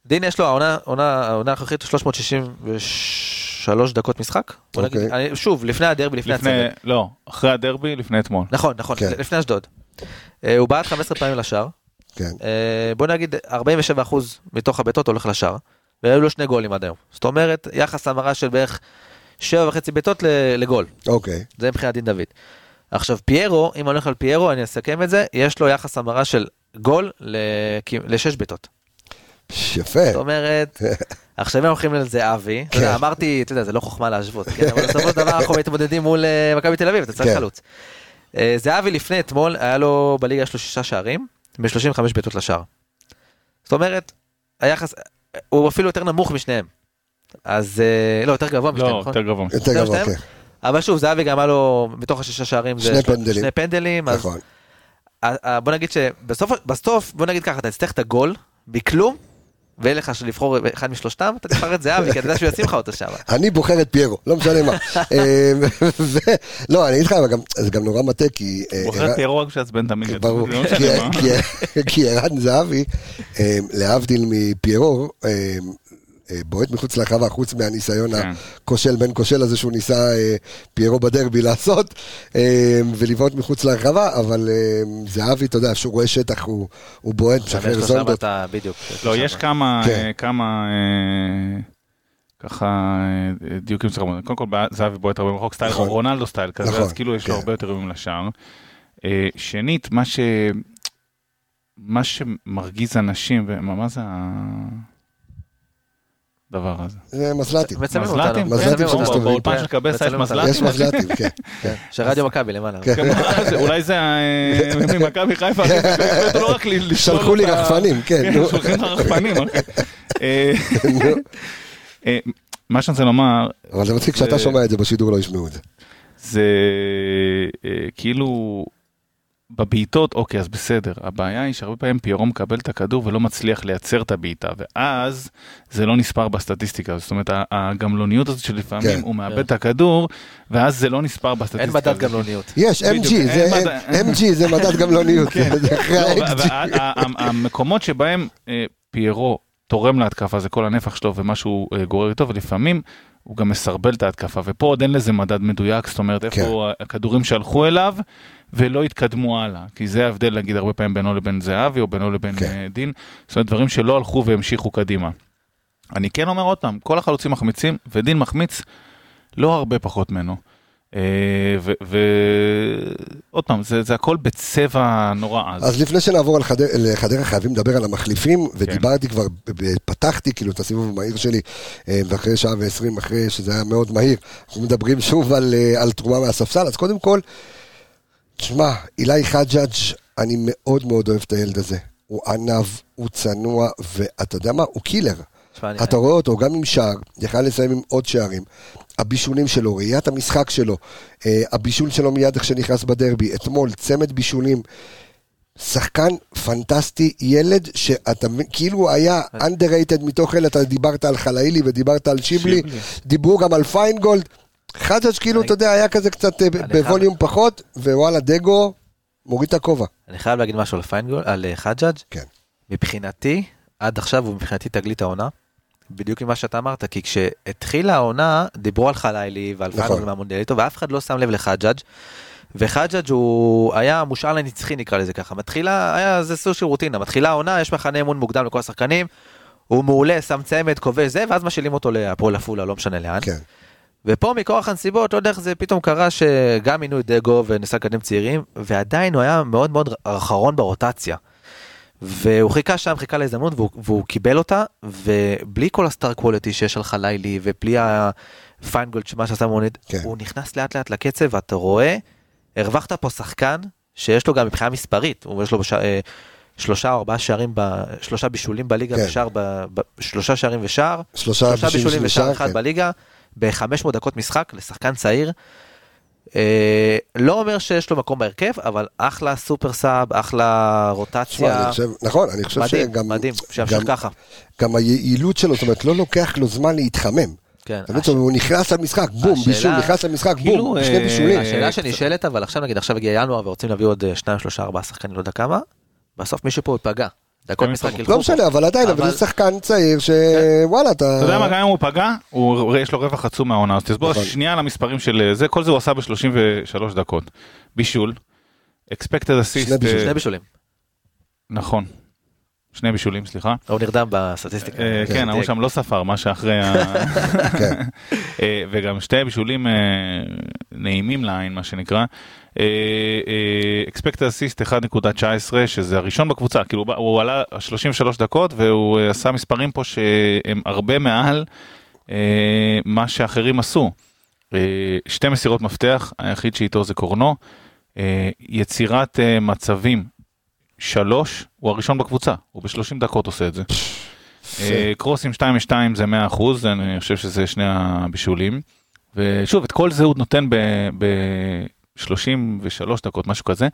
דין יש לו העונה, העונה העונה הנוכחית 363 דקות משחק. נגיד, אוקיי. אני- שוב, לפני הדרבי, לפני לפני, הצוות. לא, אחרי הדרבי, לפני אתמול. נכון, נכון, כן. לפני אשדוד. אה, הוא בעט 15 פעמים לשער. כן. אה, בוא נגיד 47% מתוך הבעיטות הולך לשער. והיו לו שני גולים עד היום. זאת אומרת, יחס המרה של בערך 7.5 בעיטות ל- לגול. אוקיי, זה מבחינת דין דוד. עכשיו פיירו, אם אני הולך על פיירו, אני אסכם את זה, יש לו יחס המרה של גול ל- לשש בעיטות. יפה. זאת אומרת, עכשיו אם הולכים אתה יודע, כן. אמרתי, אתה יודע, זה לא חוכמה להשוות, כן, אבל בסופו של דבר אנחנו מתמודדים מול אה, מכבי תל אביב, אתה צריך כן. חלוץ. אה, זהבי לפני אתמול, היה לו בליגה יש לו שישה שערים, ב-35 בעיטות לשער. זאת אומרת, היחס, הוא אפילו יותר נמוך משניהם. אז, אה, לא, יותר גבוה משניהם, לא? יותר גבוה. יותר זה גבוה? כן. אבל שוב, זהבי גם היה לו, מתוך השישה שערים, זה שני פנדלים. שני פנדלים, אז נכון. אה, אה, בוא נגיד שבסוף, בסוף, בוא נגיד ככה, אתה תצטרך את הגול, מכלום, ואין לך לבחור אחד משלושתם, אתה תבחר את זהבי, כי אתה יודע שהוא ישים לך אותו שם. אני בוחר את פיירו, לא משנה מה. ו- לא, אני אגיד לך, זה גם נורא מטה, כי... אה, בוחר את פיירו רק שעצבן תמיד. ברור, זה לא כי- ערן זהבי, אה, להבדיל מפיירו, אה, בועט מחוץ לרחבה, חוץ מהניסיון כן. הכושל בן כושל הזה שהוא ניסה אה, פיירו בדרבי לעשות, אה, ולבעוט מחוץ לרחבה, אבל אה, זהבי, אתה יודע, כשהוא רואה שטח, הוא הוא בועט, יש משחרר לו שם זונדות. אתה, בדיוק. לא. יש כמה, כן. אה, כמה, אה, ככה אה, דיוקים לומר. קודם כל זהבי בועט הרבה מרחוק, סטייל נכון. רונלדו סטייל כזה, נכון, אז כאילו יש לו כן. הרבה יותר איומים לשער. אה, שנית, מה ש... מה שמרגיז אנשים, ומה מה זה הדבר הזה? זה מזל"טים. מצלמים מזל"טים? אותנו. מזל"טים שאתה אותנו. מסתובב. באולפן כן, של קבסה יש. מזל"טים? יש מזל"טים, כן. כן, של רדיו מכבי למעלה. כן. אולי זה ממכבי חיפה, לא שלחו לי רחפנים, כן. כן. שולחים לך רחפנים. אחי. אה, אה, מה שאני רוצה לומר, אבל זה מצחיק שאתה שומע את זה בשידור לא ישמעו את זה. זה אה, כאילו בבעיטות אוקיי אז בסדר הבעיה היא שהרבה פעמים פיירו מקבל את הכדור ולא מצליח לייצר את הבעיטה ואז זה לא נספר בסטטיסטיקה זאת אומרת הגמלוניות הזאת שלפעמים כן. הוא מאבד את הכדור ואז זה לא נספר אין בסטטיסטיקה. מדד זה- גמלוניות. יש, MG, זה אין MG זה מדד גמלוניות, אחרי לא, המקומות שבהם אה, פיירו תורם להתקפה זה כל הנפח שלו ומה שהוא אה, גורר איתו ולפעמים הוא גם מסרבל את ההתקפה ופה עוד אין לזה מדד מדויק זאת אומרת כן. איפה הכדורים שהלכו אליו ולא התקדמו הלאה כי זה ההבדל נגיד הרבה פעמים בינו לבין זהבי או בינו לבין כן. אה, דין זאת אומרת דברים שלא הלכו והמשיכו קדימה. אני כן אומר עוד פעם כל החלוצים מחמיצים ודין מחמיץ לא הרבה פחות ממנו. אה, ועוד פעם זה זה הכל בצבע נורא עז. אז לפני שנעבור על חדר- לחדרה חייבים לדבר על המחליפים, כן. ודיברתי כבר, ב- ב- פתחתי כאילו את הסיבוב המהיר שלי, אה, ואחרי שעה ועשרים, אחרי שזה היה מאוד מהיר, אנחנו מדברים שוב על, על תרומה מהספסל, אז קודם כל, תשמע, אילי חג'אג', אני מאוד מאוד אוהב את הילד הזה. הוא ענב, הוא צנוע, ואתה יודע מה? הוא קילר. אתה רואה אותו גם עם שער, יכל לסיים עם עוד שערים. הבישולים שלו, ראיית המשחק שלו, אה, הבישול שלו מיד איך שנכנס בדרבי, אתמול צמד בישולים. שחקן פנטסטי, ילד שאתה כאילו היה underrated מתוך אלה, אתה דיברת על חלאילי ודיברת על שיבלי, שיבלי. דיברו גם על פיינגולד. חג'אג' כאילו, אתה יודע, היה כזה קצת אה, בווליום פחות, ווואלה, דגו מוריד את הכובע. אני חייב להגיד משהו על פיינגולד, על אה, חג'אג'. כן. מבחינתי, עד עכשיו הוא מבחינתי תגלית העונה. בדיוק ממה שאתה אמרת, כי כשהתחילה העונה, דיברו על חלילי ועל נכון. פיינגולד מהמונדיאליטו, ואף אחד לא שם לב לחג'אג'. וחג'אג' הוא היה מושאל הנצחי נקרא לזה ככה. מתחילה, היה זה סוג של רוטינה, מתחילה העונה, יש מחנה אימון מוקדם לכל השחקנים, הוא מעולה, שם צמד, כובש זה, ואז משאילים אותו להפועל עפולה, לא משנה לאן. כן. ופה מכורח הנסיבות, לא יודע איך זה פתאום קרה שגם מינו את דגו וניסה לקדם צעירים, ועדיין הוא היה מאוד מאוד אחרון ברוטציה. והוא חיכה שם, חיכה להזדמנות, והוא, והוא קיבל אותה, ובלי כל הסטאר קוולטי שיש על חלילי, ובלי הפיינגולד שמה שעשה מונד, כן. הוא נכנס לאט לאט לקצב, ואתה רואה, הרווחת פה שחקן, שיש לו גם מבחינה מספרית, הוא יש לו בש... אה, שלושה או ארבעה שערים, ב... שלושה בישולים בליגה, כן. ושער ב... ב... שלושה שערים ושער, שלושה שלושה בישולים ושער, אחד כן. בליגה, ב-500 דקות משחק לשחקן צעיר. אה, לא אומר שיש לו מקום בהרכב, אבל אחלה סופר סאב, אחלה רוטציה. אני חושב, נכון, אני חושב מדהים, שגם... מדהים, שימשיך ככה. גם היעילות שלו, זאת אומרת, לא לוקח לו זמן להתחמם. כן. אתה מבין? הוא נכנס למשחק, בום, השאלה- בישול, נכנס למשחק, כאילו, בום, אה, שני בישולים. השאלה אה, שנשאלת, אבל עכשיו נגיד, עכשיו הגיע ינואר ורוצים להביא עוד אה, שניים, שלושה, ארבעה שחקנים, לא יודע כמה, בסוף מישהו פה ייפגע. דקות כן, משחק. ילכו לא. משנה, אבל עדיין, אבל זה שחקן צעיר שוואלה, אתה... אתה יודע מה, גם אם הוא פגע, יש לו רווח עצום מהעונה, אז תסבור נכון. שנייה על המספרים של זה, כל זה הוא עשה ב-33 דקות. בישול, שני בישולים. אה, שני בישולים. נכון, שני בישולים, סליחה. הוא נרדם בסטטיסטיקה. אה, כן, ההוא שם לא ספר מה שאחרי ה... כן. אה, וגם שתי בישולים אה, נעימים לעין, מה שנקרא. Expected assist 1.19, שזה הראשון בקבוצה, כאילו הוא עלה 33 דקות והוא אה, עשה מספרים פה שהם הרבה מעל אה, מה שאחרים עשו. אה, שתי מסירות מפתח, היחיד שאיתו זה קורנו. אה, יצירת אה, מצבים, שלוש, הוא הראשון בקבוצה, הוא ב-30 דקות עושה את זה. קרוסים 2 מ-2 זה 100 אחוז, אני חושב שזה שני הבישולים. ושוב, את כל זה הוא נותן ב-33 דקות, משהו כזה.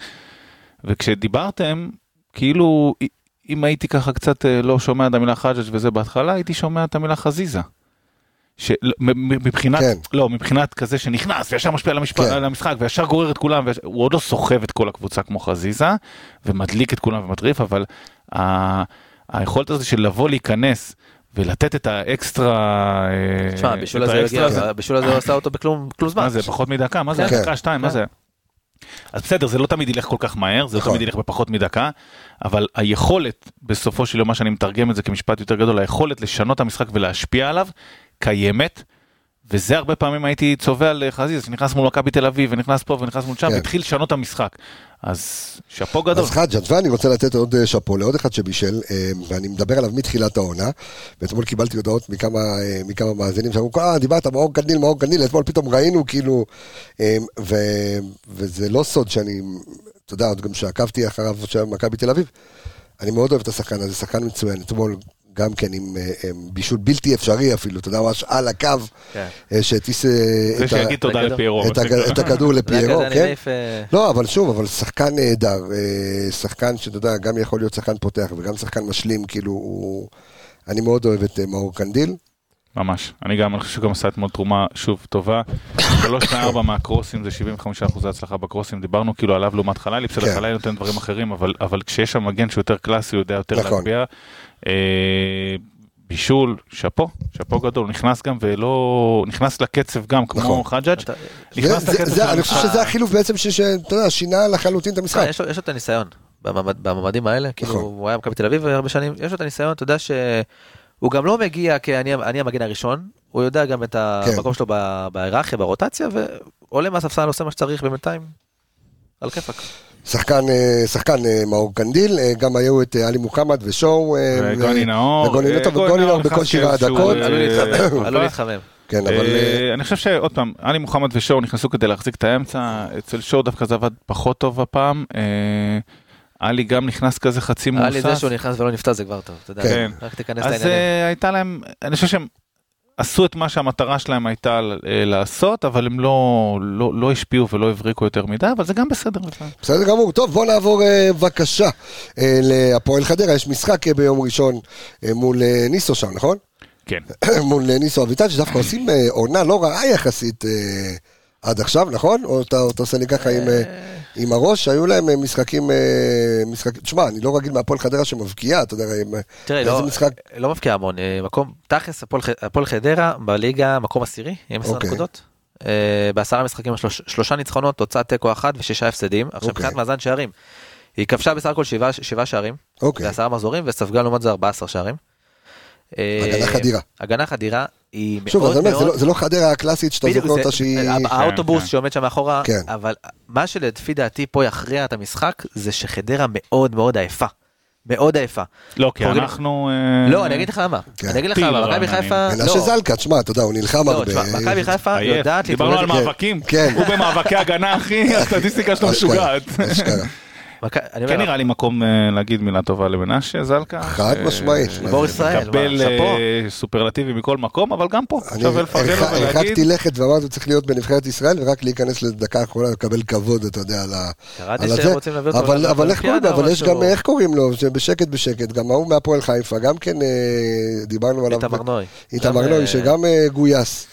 וכשדיברתם, כאילו, אם הייתי ככה קצת אה, לא שומע את המילה חג'ג' וזה בהתחלה, הייתי שומע את המילה חזיזה. מ- מבחינת, כן. לא, מבחינת כזה שנכנס וישר משפיע על, המשפ... כן. על המשחק וישר גורר את כולם, ויש... הוא עוד לא סוחב את כל הקבוצה כמו חזיזה ומדליק את כולם ומטריף, אבל ה... היכולת הזאת של לבוא להיכנס ולתת את האקסטרה, אה, תשמע, הבישול הזה הגיע, הבישול הזה הוא עשה אותו בכלום כלום זמן. מה זה, פחות מדקה? מה זה, כן. דקה, שתיים, מה כן. זה? אז בסדר, זה לא תמיד ילך כל כך מהר, זה לא נכון. תמיד ילך בפחות מדקה, אבל היכולת, בסופו של יום, מה שאני מתרגם את זה כמשפט יותר גדול, היכולת לשנות את המשחק ולהשפיע עליו, קיימת. וזה הרבה פעמים הייתי צובע על חזיזה שנכנס מול מכבי תל אביב ונכנס פה ונכנס מול שם כן. והתחיל לשנות את המשחק. אז שאפו גדול. אז חג'אג' ואני רוצה לתת עוד אה, שאפו לעוד אחד שבישל, אה, ואני מדבר עליו מתחילת העונה, ואתמול קיבלתי הודעות מכמה, אה, מכמה מאזינים שאמרו, אה, דיברת מאור קניל, מאור קניל, אתמול פתאום ראינו כאילו, ו, וזה לא סוד שאני, אתה יודע, עוד גם שעקבתי אחריו של מכבי תל אביב, אני מאוד אוהב את השחקן הזה, שחקן מצוין, אתמול גם כן עם אה, אה, בישול בלתי אפשרי אפילו, אתה יודע, ממש על הקו, כן. אה, שהטיס זה את ה- שיגיד תודה הכדור. לפיירו. את הג-. את הכדור לפיירו, כן? לא, אבל שוב, אבל שחקן נהדר, שחקן שאתה יודע, גם יכול להיות שחקן פותח וגם שחקן משלים, כאילו, הוא... אני מאוד אוהב את מאור קנדיל. ממש. אני גם, אני חושב שהוא גם עשה אתמול תרומה, שוב, טובה. שלוש מארבע מהקרוסים זה 75 אחוזי הצלחה בקרוסים, דיברנו כאילו עליו לעומת חלילי, בסדר, כן. חלילי נותן דברים אחרים, אבל, אבל כשיש שם מגן שהוא יותר קלאסי, הוא יודע יותר נכון. להגביה. אה, בישול, שאפו, שאפו גדול, נכנס גם ולא, נכנס לקצב גם, כמו נכון. חג'אג', אתה- נכנס זה- לקצב זה- של אני חושב שזה החילוף בעצם, ש- שאתה יודע, שינה לחלוטין את המשחק. יש לו יש לו את הניסיון במעמד- במעמדים האלה, כאילו נכון. הוא היה במכבי תל אביב הרבה שנים, יש לו את הניסיון, אתה יודע שהוא גם לא מגיע כאני אני המגן הראשון, הוא יודע גם את כן. המקום שלו ב- בהיררכיה, ברוטציה, ועולה מהספסל, עושה מה שצריך בינתיים, על כיפאק. שחקן, אה, שחקן אה, מאור קנדיל, אה, גם היו את עלי מוחמד ושואו. וגוני נאור. וגוני נאור, גוני וגוני נאור שבעה כאיזשהו, דקות. עלול להתחמם, עלול אה, להתחמם. כן, אבל... אני חושב שעוד פעם, עלי מוחמד ושואו נכנסו כדי להחזיק את האמצע, אצל שואו דווקא זה עבד פחות טוב הפעם. עלי גם נכנס כזה חצי היה לי זה. שהוא נכנס ולא נפתע זה כבר טוב, אתה יודע, כן. רק תיכנס אז לעניינים. אה, הייתה להם, אני חושב שהם עשו את מה שהמטרה שלהם הייתה אה, לעשות, אבל הם לא, לא, לא השפיעו ולא הבריקו יותר מדי, אבל זה גם בסדר. בסדר גמור. טוב, בוא נעבור אה, בבקשה אה, להפועל חדרה. יש משחק ביום ראשון מול ניסו שם, נכון? כן. מול ניסו אביטל, שדווקא עושים עונה לא רעה יחסית אה, עד עכשיו, נכון? או אתה אתה עושה לי ככה עם... אה, עם הראש, היו להם אה, משחקים, אה, משחק, תשמע, אני לא רגיל מהפועל חדרה שמבקיעה, אתה יודע, עם, אה, תראה, לא- משחק, לא מבקיע המון, אה, מקום, תכלס, הפועל חדרה בליגה מקום עשירי, עם 10 אוקיי. נקודות. אה, בעשרה משחקים שלוש- שלושה ניצחונות, תוצאת תיקו אחת ושישה הפסדים. עכשיו אוקיי. מבחינת מאזן שערים, היא כבשה בסך הכל שבעה- שערים, אוקיי, בעשרה מחזורים, וספגה לעומת זה 14 שערים. אה, הגנה חדירה. הגנה חדירה היא שוב, אז מאוד זה מאוד... לא- זה לא חדרה הקלאסית שאתה זוכר אותה שהיא... האוטובוס כן. שעומד שם מאחורה, כן. אבל מה שלפי דעתי פה יכריע את המשחק, זה שחדרה מאוד מאוד עייפה. מאוד עייפה. לא, כי אנחנו... אה, לא, אני אגיד לך למה. כן. אני אגיד לך למה, מכבי הרעננים. חיפה... מנשה לא. זלקה, תשמע, אתה יודע, הוא נלחם לא, הרבה. תשמע, מכבי חיפה. יודעת דיברנו על מאבקים, כן. הוא במאבקי הגנה אחי, הסטטיסטיקה שלו אשכרה, משוגעת. כן נראה לי מקום אה, להגיד מילה טובה למנשה זלקה. חד משמעית. גיבור ישראל, מקבל. אה, סופרלטיבי מכל מקום, אבל גם פה, אני שווה לפרגן לו ולהגיד, הרחקתי לכת ואמרתי, צריך להיות בנבחרת ישראל ורק להיכנס לדקה האחרונה ולקבל כבוד, אתה יודע, על ה... קראתי על שהם הזה. רוצים להביא אותו אבל, איך קוראים לו? אבל יש גם. איך קוראים לו? שבשקט בשקט, גם ההוא מהפועל חיפה, גם כן אה, דיברנו עליו. איתמר נוי. איתמר נוי, שגם גויס.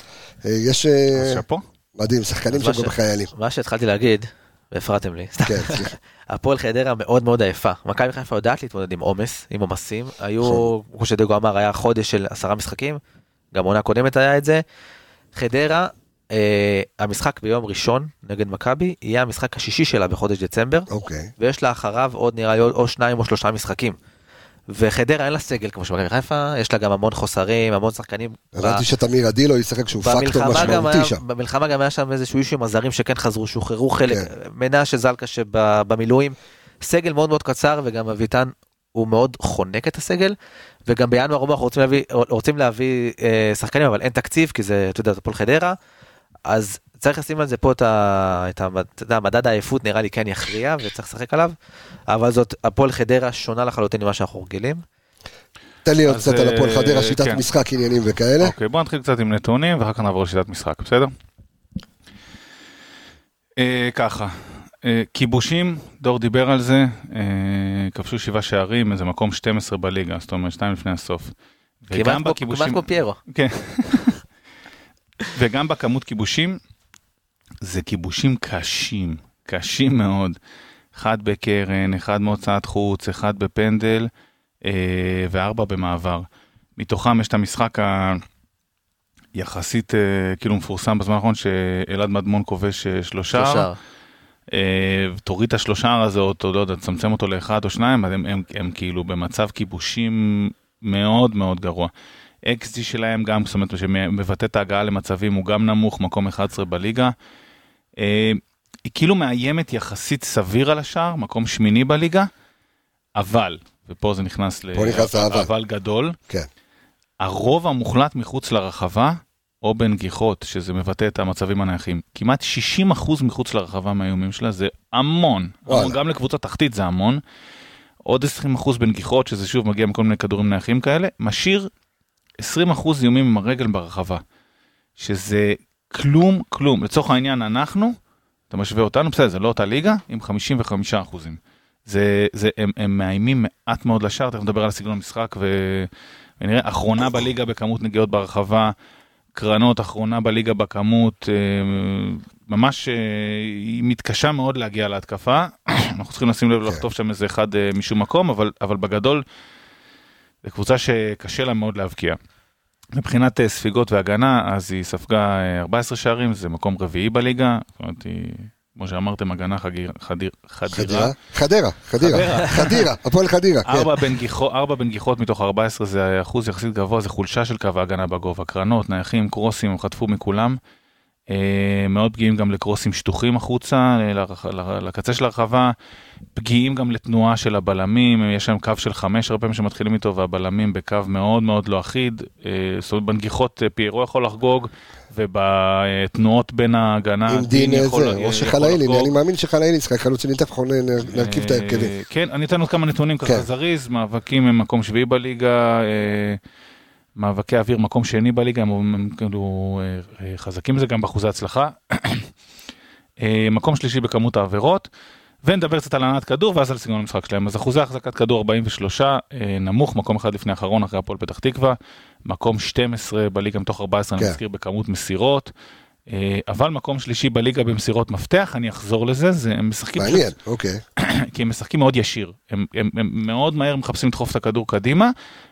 יש... שאפו. מדהים, שחקנים אז מה שהם גם ש- חיילים. מה שהתחלתי להגיד, והפרעתם לי. כן, סליחה. הפועל חדרה מאוד מאוד עייפה. מכבי חיפה יודעת להתמודד עם עומס, עם עומסים. היו, נכון. כמו שדגו אמר, היה חודש של עשרה משחקים, גם עונה קודמת היה את זה. חדרה, אה, המשחק ביום ראשון נגד מכבי, יהיה המשחק השישי שלה בחודש דצמבר, אוקיי. ויש לה אחריו עוד נראה לי עוד- או שניים או שלושה משחקים. וחדרה אין לה סגל כמו שמכבי חיפה, יש לה גם המון חוסרים, המון שחקנים. הבנתי שתמיר אדילו ישחק שהוא פקטור משמעותי שם. במלחמה גם היה שם איזשהו אישו עם הזרים שכן חזרו, שוחררו חלק, כן. מנשה זלקה שבמילואים, סגל מאוד מאוד קצר וגם אביטן הוא מאוד חונק את הסגל, וגם בינואר אנחנו רוצים להביא, רוצים להביא אה, שחקנים אבל אין תקציב כי זה, אתה יודע, זה הפועל חדרה, אז צריך לשים על זה פה את, ה, את ה, אתה יודע, מדד העייפות נראה לי כן יכריע וצריך לשחק עליו, אבל זאת הפועל חדרה שונה לחלוטין ממה שאנחנו רגילים. תן לי עוד קצת על הפועל אה, חדרה, שיטת כן. משחק, עניינים וכאלה. אוקיי, בוא נתחיל קצת עם נתונים ואחר כך נעבור לשיטת משחק, בסדר? אה, ככה, אה, כיבושים, דור דיבר על זה, אה, כבשו שבעה שערים, איזה מקום 12 בליגה, זאת אומרת שתיים לפני הסוף. כמעט כמו פיירו. כן. וגם בכמות כיבושים, זה כיבושים קשים, קשים מאוד. אחד בקרן, אחד מהוצאת חוץ, אחד בפנדל אה, וארבע במעבר. מתוכם יש את המשחק היחסית אה, כאילו מפורסם בזמן האחרון שאלעד מדמון כובש אה, שלושה. שלושה. אה, תוריד את השלושה הזה, או לא יודע, תצמצם אותו לאחד או שניים, אז הם, הם, הם כאילו במצב כיבושים מאוד מאוד גרוע. XG שלהם גם, זאת אומרת, שמבטא את ההגעה למצבים, הוא גם נמוך, מקום 11 בליגה. אה, היא כאילו מאיימת יחסית סביר על השער, מקום שמיני בליגה, אבל, ופה זה נכנס. לאבל גדול, כן. הרוב המוחלט מחוץ לרחבה, או בנגיחות, שזה מבטא את המצבים הנייחים. כמעט 60% מחוץ לרחבה מהאיומים שלה, זה המון. וואלה. המון. גם לקבוצה תחתית זה המון. עוד 20% בנגיחות, שזה שוב מגיע מכל מיני כדורים נייחים כאלה, משאיר 20% איומים עם הרגל ברחבה. שזה כלום, כלום. לצורך העניין, אנחנו, אתה משווה אותנו, בסדר, זה לא אותה ליגה, עם 55 אחוזים. זה, זה, הם, הם מאיימים מעט מאוד לשער, תכף נדבר על הסגנון המשחק, ו... ונראה, אחרונה בליגה בכמות נגיעות ברחבה, קרנות, אחרונה בליגה בכמות, אה, ממש אה, היא מתקשה מאוד להגיע להתקפה, אנחנו צריכים לשים לב לחטוף שם איזה אחד אה, משום מקום, אבל, אבל בגדול, זו קבוצה שקשה לה מאוד להבקיע. מבחינת ספיגות והגנה, אז היא ספגה 14 שערים, זה מקום רביעי בליגה, זאת אומרת, היא... כמו שאמרתם, הגנה חגיר, חדיר, חדירה. חדרה, חדירה, חדירה, הפועל חדירה. כן. ארבע בנגיחות מתוך 14 זה אחוז יחסית גבוה, זה חולשה של קו ההגנה בגובה. קרנות, נייחים, קרוסים, הם חטפו מכולם. אה, מאוד פגיעים גם לקרוסים שטוחים החוצה, לקצה של הרחבה. פגיעים גם לתנועה של הבלמים, יש להם קו של חמש הרבה פעמים שמתחילים איתו, והבלמים בקו מאוד מאוד לא אחיד. אה, זאת אומרת, בנגיחות אה, פיירו יכול לחגוג, ובתנועות בין ההגנה, עם דין יכול. או שחלאילי, אני מאמין שחלאילי ישחק חלוץ, תכף נרכיב את ההרכבים. כן, אני אתן עוד כמה נתונים ככה כן. זריז, מאבקים הם מקום שביעי בליגה. מאבקי אוויר מקום שני בליגה, הם כאילו חזקים בזה גם באחוזי הצלחה. מקום שלישי בכמות העבירות. ונדבר קצת על ענת כדור ואז על סגנון המשחק שלהם. אז אחוזי החזקת כדור 43, נמוך, מקום אחד לפני האחרון אחרי הפועל פתח תקווה, מקום 12 בליגה מתוך 14, כן. אני מזכיר, בכמות מסירות. אבל מקום שלישי בליגה במסירות מפתח, אני אחזור לזה, זה הם משחקים... מעניין. אוקיי. כי הם משחקים מאוד ישיר, הם, הם, הם מאוד מהר מחפשים לדחוף את הכדור קדימה,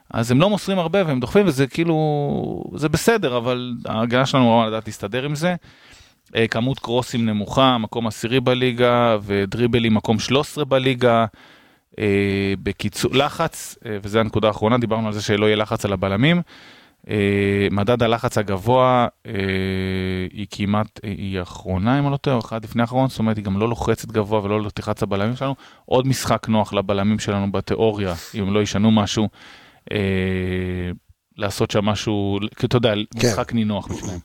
אז הם לא מוסרים הרבה והם דוחפים וזה כאילו, זה בסדר, אבל ההגנה שלנו אמורה לדעת להסתדר עם זה. אה, כמות קרוסים נמוכה, מקום עשירי בליגה, ודריבלים מקום 13 בליגה. אה, בקיצור, לחץ, אה, וזו הנקודה האחרונה, דיברנו על זה שלא יהיה לחץ על הבלמים. מדד הלחץ הגבוה היא כמעט, היא האחרונה אם אני לא טועה, אחד לפני האחרון, זאת אומרת היא גם לא לוחצת גבוה ולא תלחץ הבלמים שלנו. עוד משחק נוח לבלמים שלנו בתיאוריה, אם לא ישנו משהו, לעשות שם משהו, כי אתה יודע, כן. משחק נינוח בשבילם.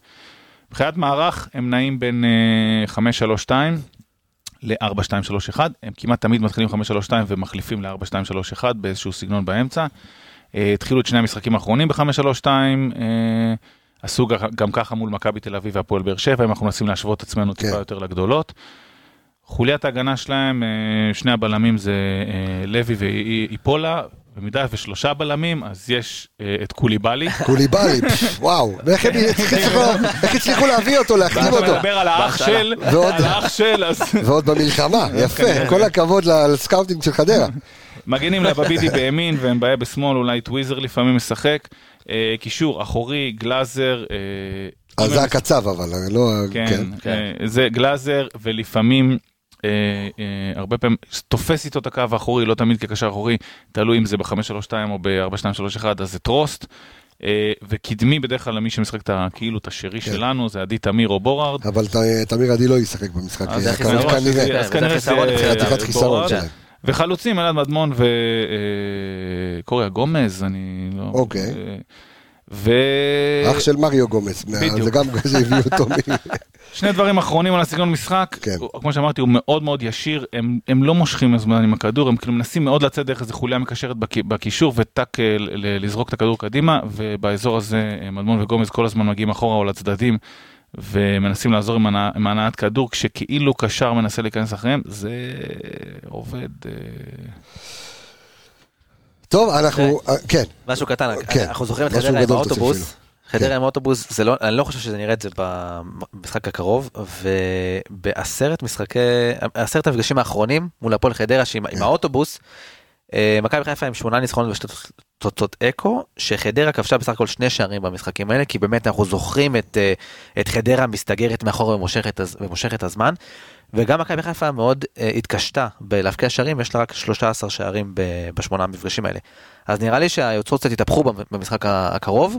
מבחינת מערך הם נעים בין 5-3-2 ל-4-2-3-1, הם כמעט תמיד מתחילים 5-3-2 ומחליפים ל-4-2-3-1 באיזשהו סגנון באמצע. אה, התחילו את שני המשחקים האחרונים ב-5-3-2, אה, עשו גם ככה מול מכבי תל אביב והפועל באר שבע, אם אנחנו מנסים להשוות את עצמנו טיפה כן. יותר לגדולות. חוליית ההגנה שלהם, אה, שני הבלמים זה לוי ואיפולה, במידה ושלושה בלמים, אז יש אה, את קוליבאלי. קוליבאלי, וואו, ואיך הצליחו להביא אותו, להחתים אותו. אתה מדבר על האח של, על האח של, אז... ועוד במלחמה, יפה, כל הכבוד לסקאוטינג של חדרה. מגינים לבבידי בימין והם בעיה בשמאל, אולי טוויזר לפעמים משחק. אה, קישור אחורי, גלאזר. אה, אז זה הקצב אבל, לא... כן, כן. אה, זה גלאזר ולפעמים אה, אה, הרבה פעמים תופס איתו את הקו האחורי, לא תמיד כקשר אחורי, תלוי אם זה ב-532 או ב-4231, אז זה טרוסט. אה, וקדמי בדרך כלל למי שמשחק את כאילו את השרי כן. שלנו זה עדי תמיר או בורארד. אבל תמיר עדי לא ישחק במשחק. אז זה חיסרון שלהם. וחלוצים אלעד מדמון וקוריאה גומז, אני לא... אוקיי. ו... אח של מריו גומס, זה גם זה הביא אותו מ... שני דברים אחרונים על הסגנון משחק, כן. כמו שאמרתי הוא מאוד מאוד ישיר, הם, הם לא מושכים הזמן עם הכדור, הם כאילו מנסים מאוד לצאת דרך איזה חוליה מקשרת בקישור וטאק אה, לזרוק את הכדור קדימה, ובאזור הזה אה, מדמון וגומז כל הזמן מגיעים אחורה או לצדדים. ומנסים לעזור עם, הנע, עם הנעת כדור כשכאילו קשר מנסה להיכנס אחריהם זה עובד. אה, טוב, אנחנו, אה, כן. משהו קטן, כן. אנחנו זוכרים את חדרה עם האוטובוס. חדרה כן. עם אוטובוס, זה לא, אני לא חושב שזה נראה את זה במשחק הקרוב, ובעשרת משחקי, עשרת המפגשים האחרונים מול הפועל חדרה שעם כן. האוטובוס, אה, מכבי חיפה עם שמונה ניצחונות ושתי תוצאות אקו, שחדרה כבשה בסך הכל שני שערים במשחקים האלה, כי באמת אנחנו זוכרים את, אה, את חדרה מסתגרת מאחור ומושכת, ומושכת הזמן. וגם מכבי חיפה מאוד uh, התקשתה בלהבקיע שערים, יש לה רק 13 שערים בשמונה המפגשים האלה. אז נראה לי שהיוצרות קצת התהפכו במשחק הקרוב.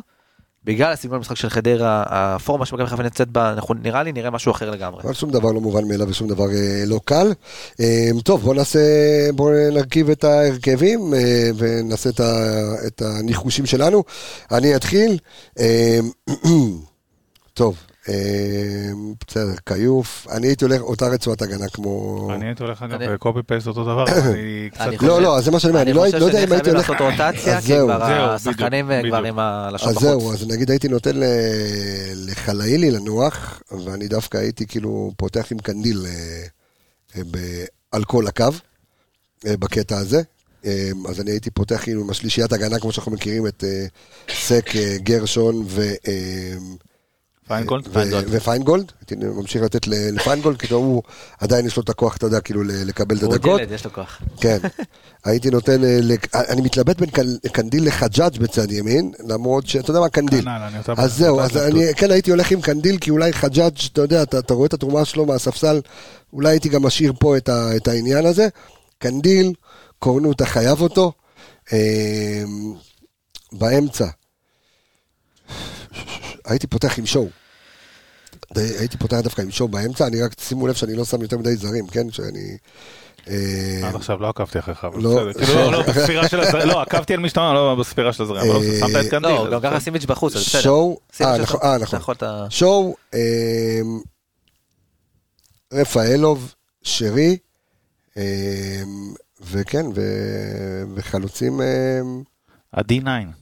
בגלל הסגנון המשחק של חדרה, הפורמה שמכבי חיפה נמצאת בה, אנחנו נראה לי נראה משהו אחר לגמרי. אבל שום דבר לא מובן מאליו ושום דבר אה, לא קל. אה, טוב, בוא נעשה, בוא נרכיב את ההרכבים אה, ונעשה את, ה, את הניחושים שלנו. אני אתחיל. אה, טוב, בסדר, כיוף. אני הייתי הולך אותה רצועת הגנה כמו... אני הייתי הולך אגב אני- בקופי פייסט אותו דבר, אני קצת... אני לא, לא, אז זה מה שאני אומר, אני לא לא יודע אם הייתי הולך... לעשות רוטציה, אז כי כבר השחקנים כבר. עם הלשון אז זהו, בחוץ. אז נגיד הייתי נותן ל- לחלאילי לנוח, ואני דווקא הייתי כאילו פותח עם קנדיל אה, אה, על כל הקו, אה, בקטע הזה. אה, אז אני הייתי פותח כאילו עם השלישיית הגנה, כמו שאנחנו מכירים, את סק, גרשון ו... אה, פיינגולד? ופיינגולד, הייתי ממשיך לתת ל- לפיינגולד, כי הוא עדיין יש לו את הכוח, אתה יודע, כאילו ל- לקבל את הוא עוד הדקות. ילד, יש לו כוח. כן. הייתי נותן, אה, לק- אני מתלבט בין קנדיל לחג'אג' בצד ימין, למרות שאתה יודע מה, קנדיל. כנ"ל, אני אותה- אז זהו, אז. אני כן הייתי הולך עם קנדיל, כי אולי חג'אג', אתה יודע, אתה, רואה את התרומה שלו מהספסל, אולי הייתי גם משאיר פה את, העניין הזה. קנדיל, קורנו, אתה חייב אותו. אה, באמצע, הייתי פותח עם שואו. הייתי פותח דווקא עם שואו באמצע, אני רק, שימו לב שאני לא שם יותר מדי זרים, כן? שאני... אה, עד עכשיו לא עקבתי אחריך, אבל לא. בסדר. כאילו, לא, לא, בספירה של הזרים, לא, עקבתי על מי שאתה אומר, לא בספירה של הזרים, אבל לא, אה, שמת את קנדיל. לא, אז גם ככה. סימיץ' בחוץ, אז בסדר. שואו, אה נכון, אה נכון. שואו, אה, רפאלוב, שרי, אה, וכן, וחלוצים, אה, ה-D9.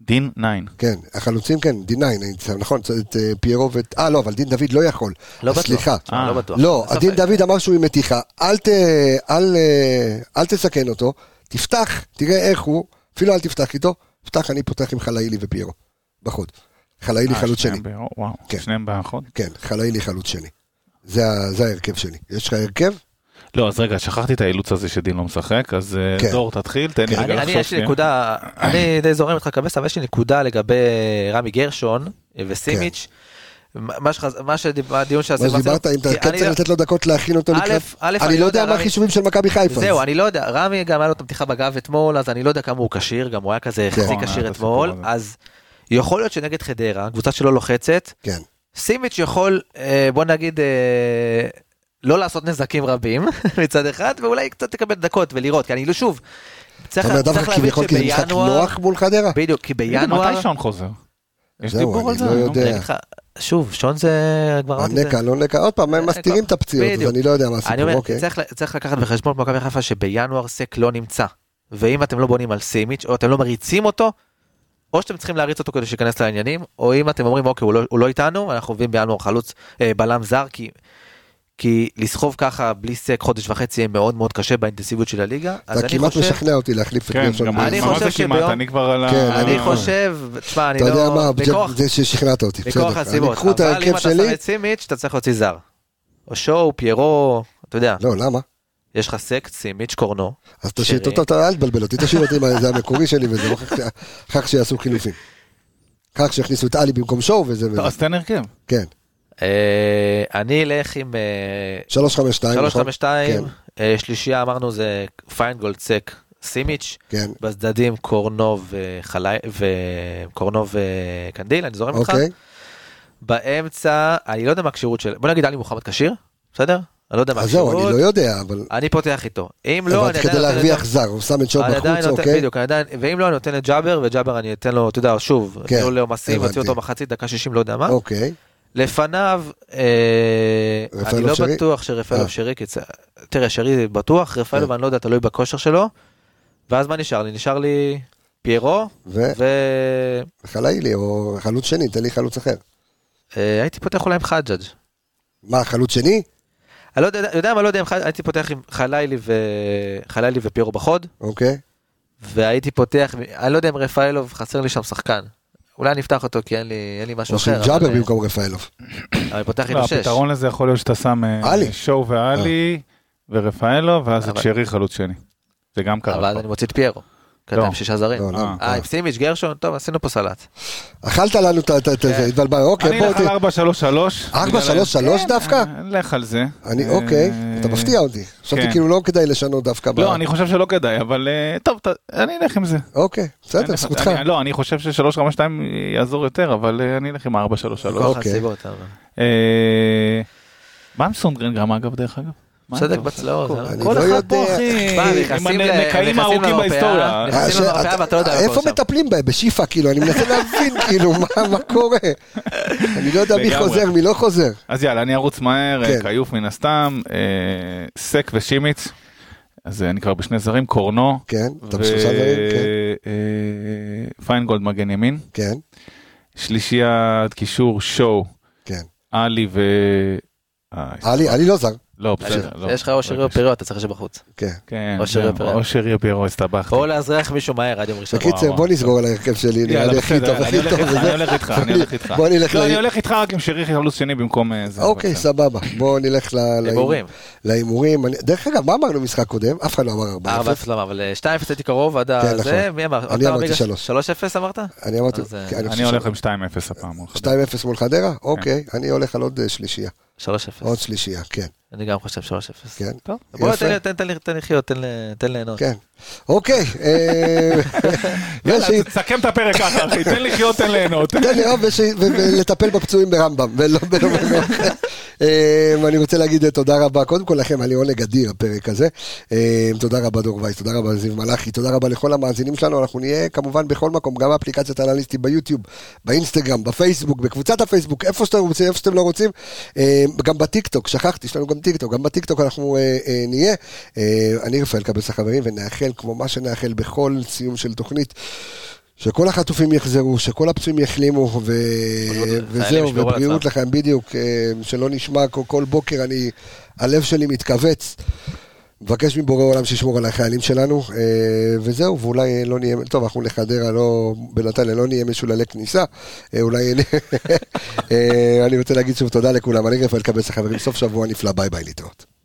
דין 9. כן, החלוצים כן, D9, אני שם, נכון, את אה, פיירו ואת, אה לא, אבל דין דוד לא יכול, לא בטוח. סליחה, תשמע, לא אה. בטוח. לא, דין דוד אמר שהוא עם מתיחה, אל, ת, אל, אה, אל תסכן אותו, תפתח, תראה איך הוא, אפילו אל תפתח איתו, פתח, אני פותח עם חלאילי ופיירו, בחוד. חלאילי אה, חלוץ שני, וואו, כן. שניהם באחוד? כן, חלאילי חלוץ שני. זה ההרכב שלי. יש לך הרכב? לא, אז רגע, שכחתי את האילוץ הזה שדין לא משחק, אז אה, כן. דור תתחיל, תן לי אני, רגע אני, לחשוב יש לי. נקודה, אני די זורם איתך קבס, אבל יש לי נקודה לגבי רמי גרשון וסימיץ'. מה שחז- מה שדיב- הדיון מה שעשינו, שדיברת, אם אתה כן אני צריך לא- לתת לו דקות להכין אותו לקראת... אני לא יודע מה החישובים של מכבי חיפה. זהו, אז- אני לא יודע, רמי גם היה לו את המתיחה בגב אתמול, אז אני לא יודע כמה הוא כשיר, גם הוא היה כזה חצי נכון, היה כשיר אתמול. אז יכול להיות שנגד חדרה, קבוצה שלא לוחצת, כן. סימיץ' יכול, אה, בוא נגיד, אה, לא לעשות נזקים רבים מצד אחד, ואולי קצת לקבל דקות ולראות, כי אני לא שוב, צריך אתה אומר דווקא להבין כביכול כי זה משחק שבינואר, נוח מול חדרה? בדיוק, כי בינואר, מתי שון חוזר? יש דיבור על אני זה? לא אני יודע. אגיד לך, שוב, שון זה, כבר. הנקע, לא נקע, עוד פעם, הם מסתירים את הפציעות, אז. אני לא יודע מה אני הסיפור, אומר, אוקיי. צריך, צריך לקחת בחשבון במכבי חיפה שבינואר סק לא נמצא. ואם אתם לא בונים על סימיץ', או אתם לא מריצים אותו, או שאתם צריכים להריץ אותו כדי שייכנס לעניינים, או אם אתם אומרים, אוקיי, הוא לא, הוא לא איתנו, אנחנו מביאים בינואר חלוץ אה, בלם זר, כי, כי לסחוב ככה בלי סק חודש וחצי יהיה מאוד מאוד קשה באינטנסיביות של הליגה. אז אתה אני כמעט חושב, משכנע אותי להחליף את כן, גרשון. אני חושב שביום- אני כבר על ה... כן, אני אה. חושב, תשמע, אני אתה יודע לא, מה, בכוח, זה ששכנעת אותי, בסדר. בכוח אני הסיבות, קחו את אבל אם אתה שם את סימיץ', אתה צריך להוציא זר. או שואו, פיירו, אתה יודע, לא, למה? יש לך סק, סימיץ', קורנו. אז תשאיר. אותו, אתה אל תבלבל אותי, תשאיר אותי, מה, זה המקורי שלי וזה, לא אחר כך- שיעשו חילופים. כך שיכניסו את עלי במקום שואו וזה וזה. אז תן הרכב. כן, אני אלך עם אה, 352, נכון? 352, כן. אה, שלישייה אמרנו זה פיינגולד סק סימיץ', כן, בצדדים קורנו וחלי וקורנו וקנדיל, אני זורם איתך. אוקיי. באמצע, אני לא יודע מה הכשירות של, בוא נגיד עלי מוחמד כשיר, בסדר? אני לא יודע מה אז זהו, הכשירות. אני לא יודע, אבל... אני פותח איתו. אם לא, אני כדי עדיין נותן להרוויח זר, הוא שם את עדיין בחוץ, אוקיי? בדיוק, אני עדיין, ואם לא, אני נותן לג'אבר, וג'אבר אני אתן לו, אתה יודע, שוב, כן, ניהול לעומסים, הבנתי. אוציא אותו מחצית, דקה 60, לא יודע מה. אוקיי. לפניו, אה, אני לא שרי? בטוח אה. שרפאלוב שרי, כי צ- תראה, שרי בטוח, רפאלוב כן. אני לא יודע, תלוי בכושר שלו. ואז מה נשאר לי? נשאר לי פיירו, ו- וחלאילי, או חלוץ שני, תן לי חלוץ אחר. והייתי פותח אולי עם חג'אג'. מה, חלוץ שני? אני לא יודע, יודע מה, לא יודע אם הייתי פותח עם חלילי ו- חלילי ופיירו בחוד, אוקיי. והייתי פותח, אני לא יודע אם רפאלוב, חסר לי שם שחקן. אולי אני אפתח אותו כי אין לי, אין לי משהו או אחר. של ג'אבר אה, במקום רפאלוב. אני פותח לא, איתו שש. הפתרון לזה יכול להיות שאתה שם אה. שואו ועלי ורפאלו, ואז את שרי חלוץ שני. זה גם קרה. אבל. אני מוציא את פיירו. אתה לא. שישה זרים. לא, לא. אה. אה, עם סימיץ', גרשון, טוב, עשינו פה סלט. אכלת לנו את זה, כן. התבלבל, אוקיי, אני אלך על תראה. 4-3-3. 4-3-3 דווקא? לך על זה. אני, אה, אוקיי, אתה מפתיע אותי. חשבתי כן. כאילו לא כדאי לשנות דווקא. לא, אני חושב שלא כדאי, אבל אה, טוב, אני אלך עם זה. אוקיי, בסדר, זכותך. אני- לא, אני חושב ש-3-5-2 יעזור יותר, אבל אה, אני אלך עם 4-3-3. כוח אוקיי. אה, מה עם סונגרן גם אגב, דרך אגב? צדק בצלעות. אה? אני כל לא אחד. פה אחי, מה, עם הנקעים הארוכים למרפאה, בהיסטוריה. נכנסים אה, למרפאה ואתה לא יודע איפה. מטפלים בהם? בשיפא, כאילו, אני מנסה להבין, כאילו, מה- קורה? אני לא יודע מי. חוזר, מי לא חוזר. אז יאללה, אני ארוץ מהר, כן. כיוף מן הסתם, אה, סק ושימיץ, אז אה, אני כבר בשני זרים, קורנו, כן, אתה בשלושה דברים, כן. אה, פיינגולד מגן ימין, כן, שלישיית קישור שואו, כן. עלי ו... אה, עלי, עלי לא זר. לא, בסדר, לא. יש לך אושר לא, פירו, אתה צריך לשבת בחוץ. כן. כן, אושר יפירו. אושר יפירו, הסתבכתי. או לאזרח מישהו מהר עד יום ראשון. בקיצר. בוא נסגור על ההרכב שלי, נראה לי הכי טוב, אני הכי הולך טוב. אני הולך איתך, אני הולך איתך. בוא נלך לא, אני הולך איתך רק עם שריך חלוץ שני במקום אה, זה. אוקיי. סבבה. בואו נלך. להימורים. אני- דרך אגב, מה אמרנו במשחק קודם? אף אחד לא אמר 4 4-0. 0 לא, אבל אה, 2-0 הייתי קרוב עד כן, הזה, נכון. מי אמר? אני אמרתי בגלל- שלוש. 3-0 אמרת? אני אמרתי, אה, כן, אני הולך עם 2-0 הפעם. מול חדרה. 2-0 מול חדרה? אוקיי, אני הולך על עוד אה, שלישייה. 3-0. עוד שלישייה, כן. אני גם חושב 3-0. כן. טוב, בוא. תן לי- תן- תן לי- תן לחיות, תן תן ליהנות. כן. אוקיי. אה, יאללה, תסכם את הפרק ככה, אחי, תן לחיות, תן ליהנות. תן לי אהוב וש- ו- ולטפל בפצועים ברמב"ם, ולא אחר. אה, אני רוצה להגיד אה, תודה רבה, קודם כל לכם, היה לי עונג אדיר הפרק הזה. תודה רבה דור וייס, תודה רבה זיו מלאכי, תודה רבה לכל המאזינים שלנו, אנחנו נהיה כמובן בכל מקום, גם באפליקציית האנליסטים ביוטיוב, באינסטגרם, בפייסבוק, בקבוצת הפייסבוק, איפה שאתם רוצים, איפה שאתם לא רוצים, גם בטיקטוק, שכחתי, יש לנו גם טיקטוק, גם בטיקטוק אנחנו אה, אה, נהיה. אה, אני רפאל קבס החברים, ונאחל כמו מה שנאחל בכל סיום של תוכנית. שכל החטופים יחזרו, שכל הפצועים יחלימו, ו... וזהו, ובריאות. לכם, בדיוק, אה, שלא נשמע כל בוקר, אני, הלב שלי מתכווץ. מבקש מבורא עולם שישמור על החיילים שלנו, אה, וזהו, ואולי לא נהיה, טוב, אנחנו לחדרה, לא, בנתניה לא נהיה משוללי כניסה, אה, אולי, אה, אני רוצה להגיד שוב תודה לכולם, אני רפאל קבץ החברים, סוף שבוע נפלא, ביי ביי, להתראות.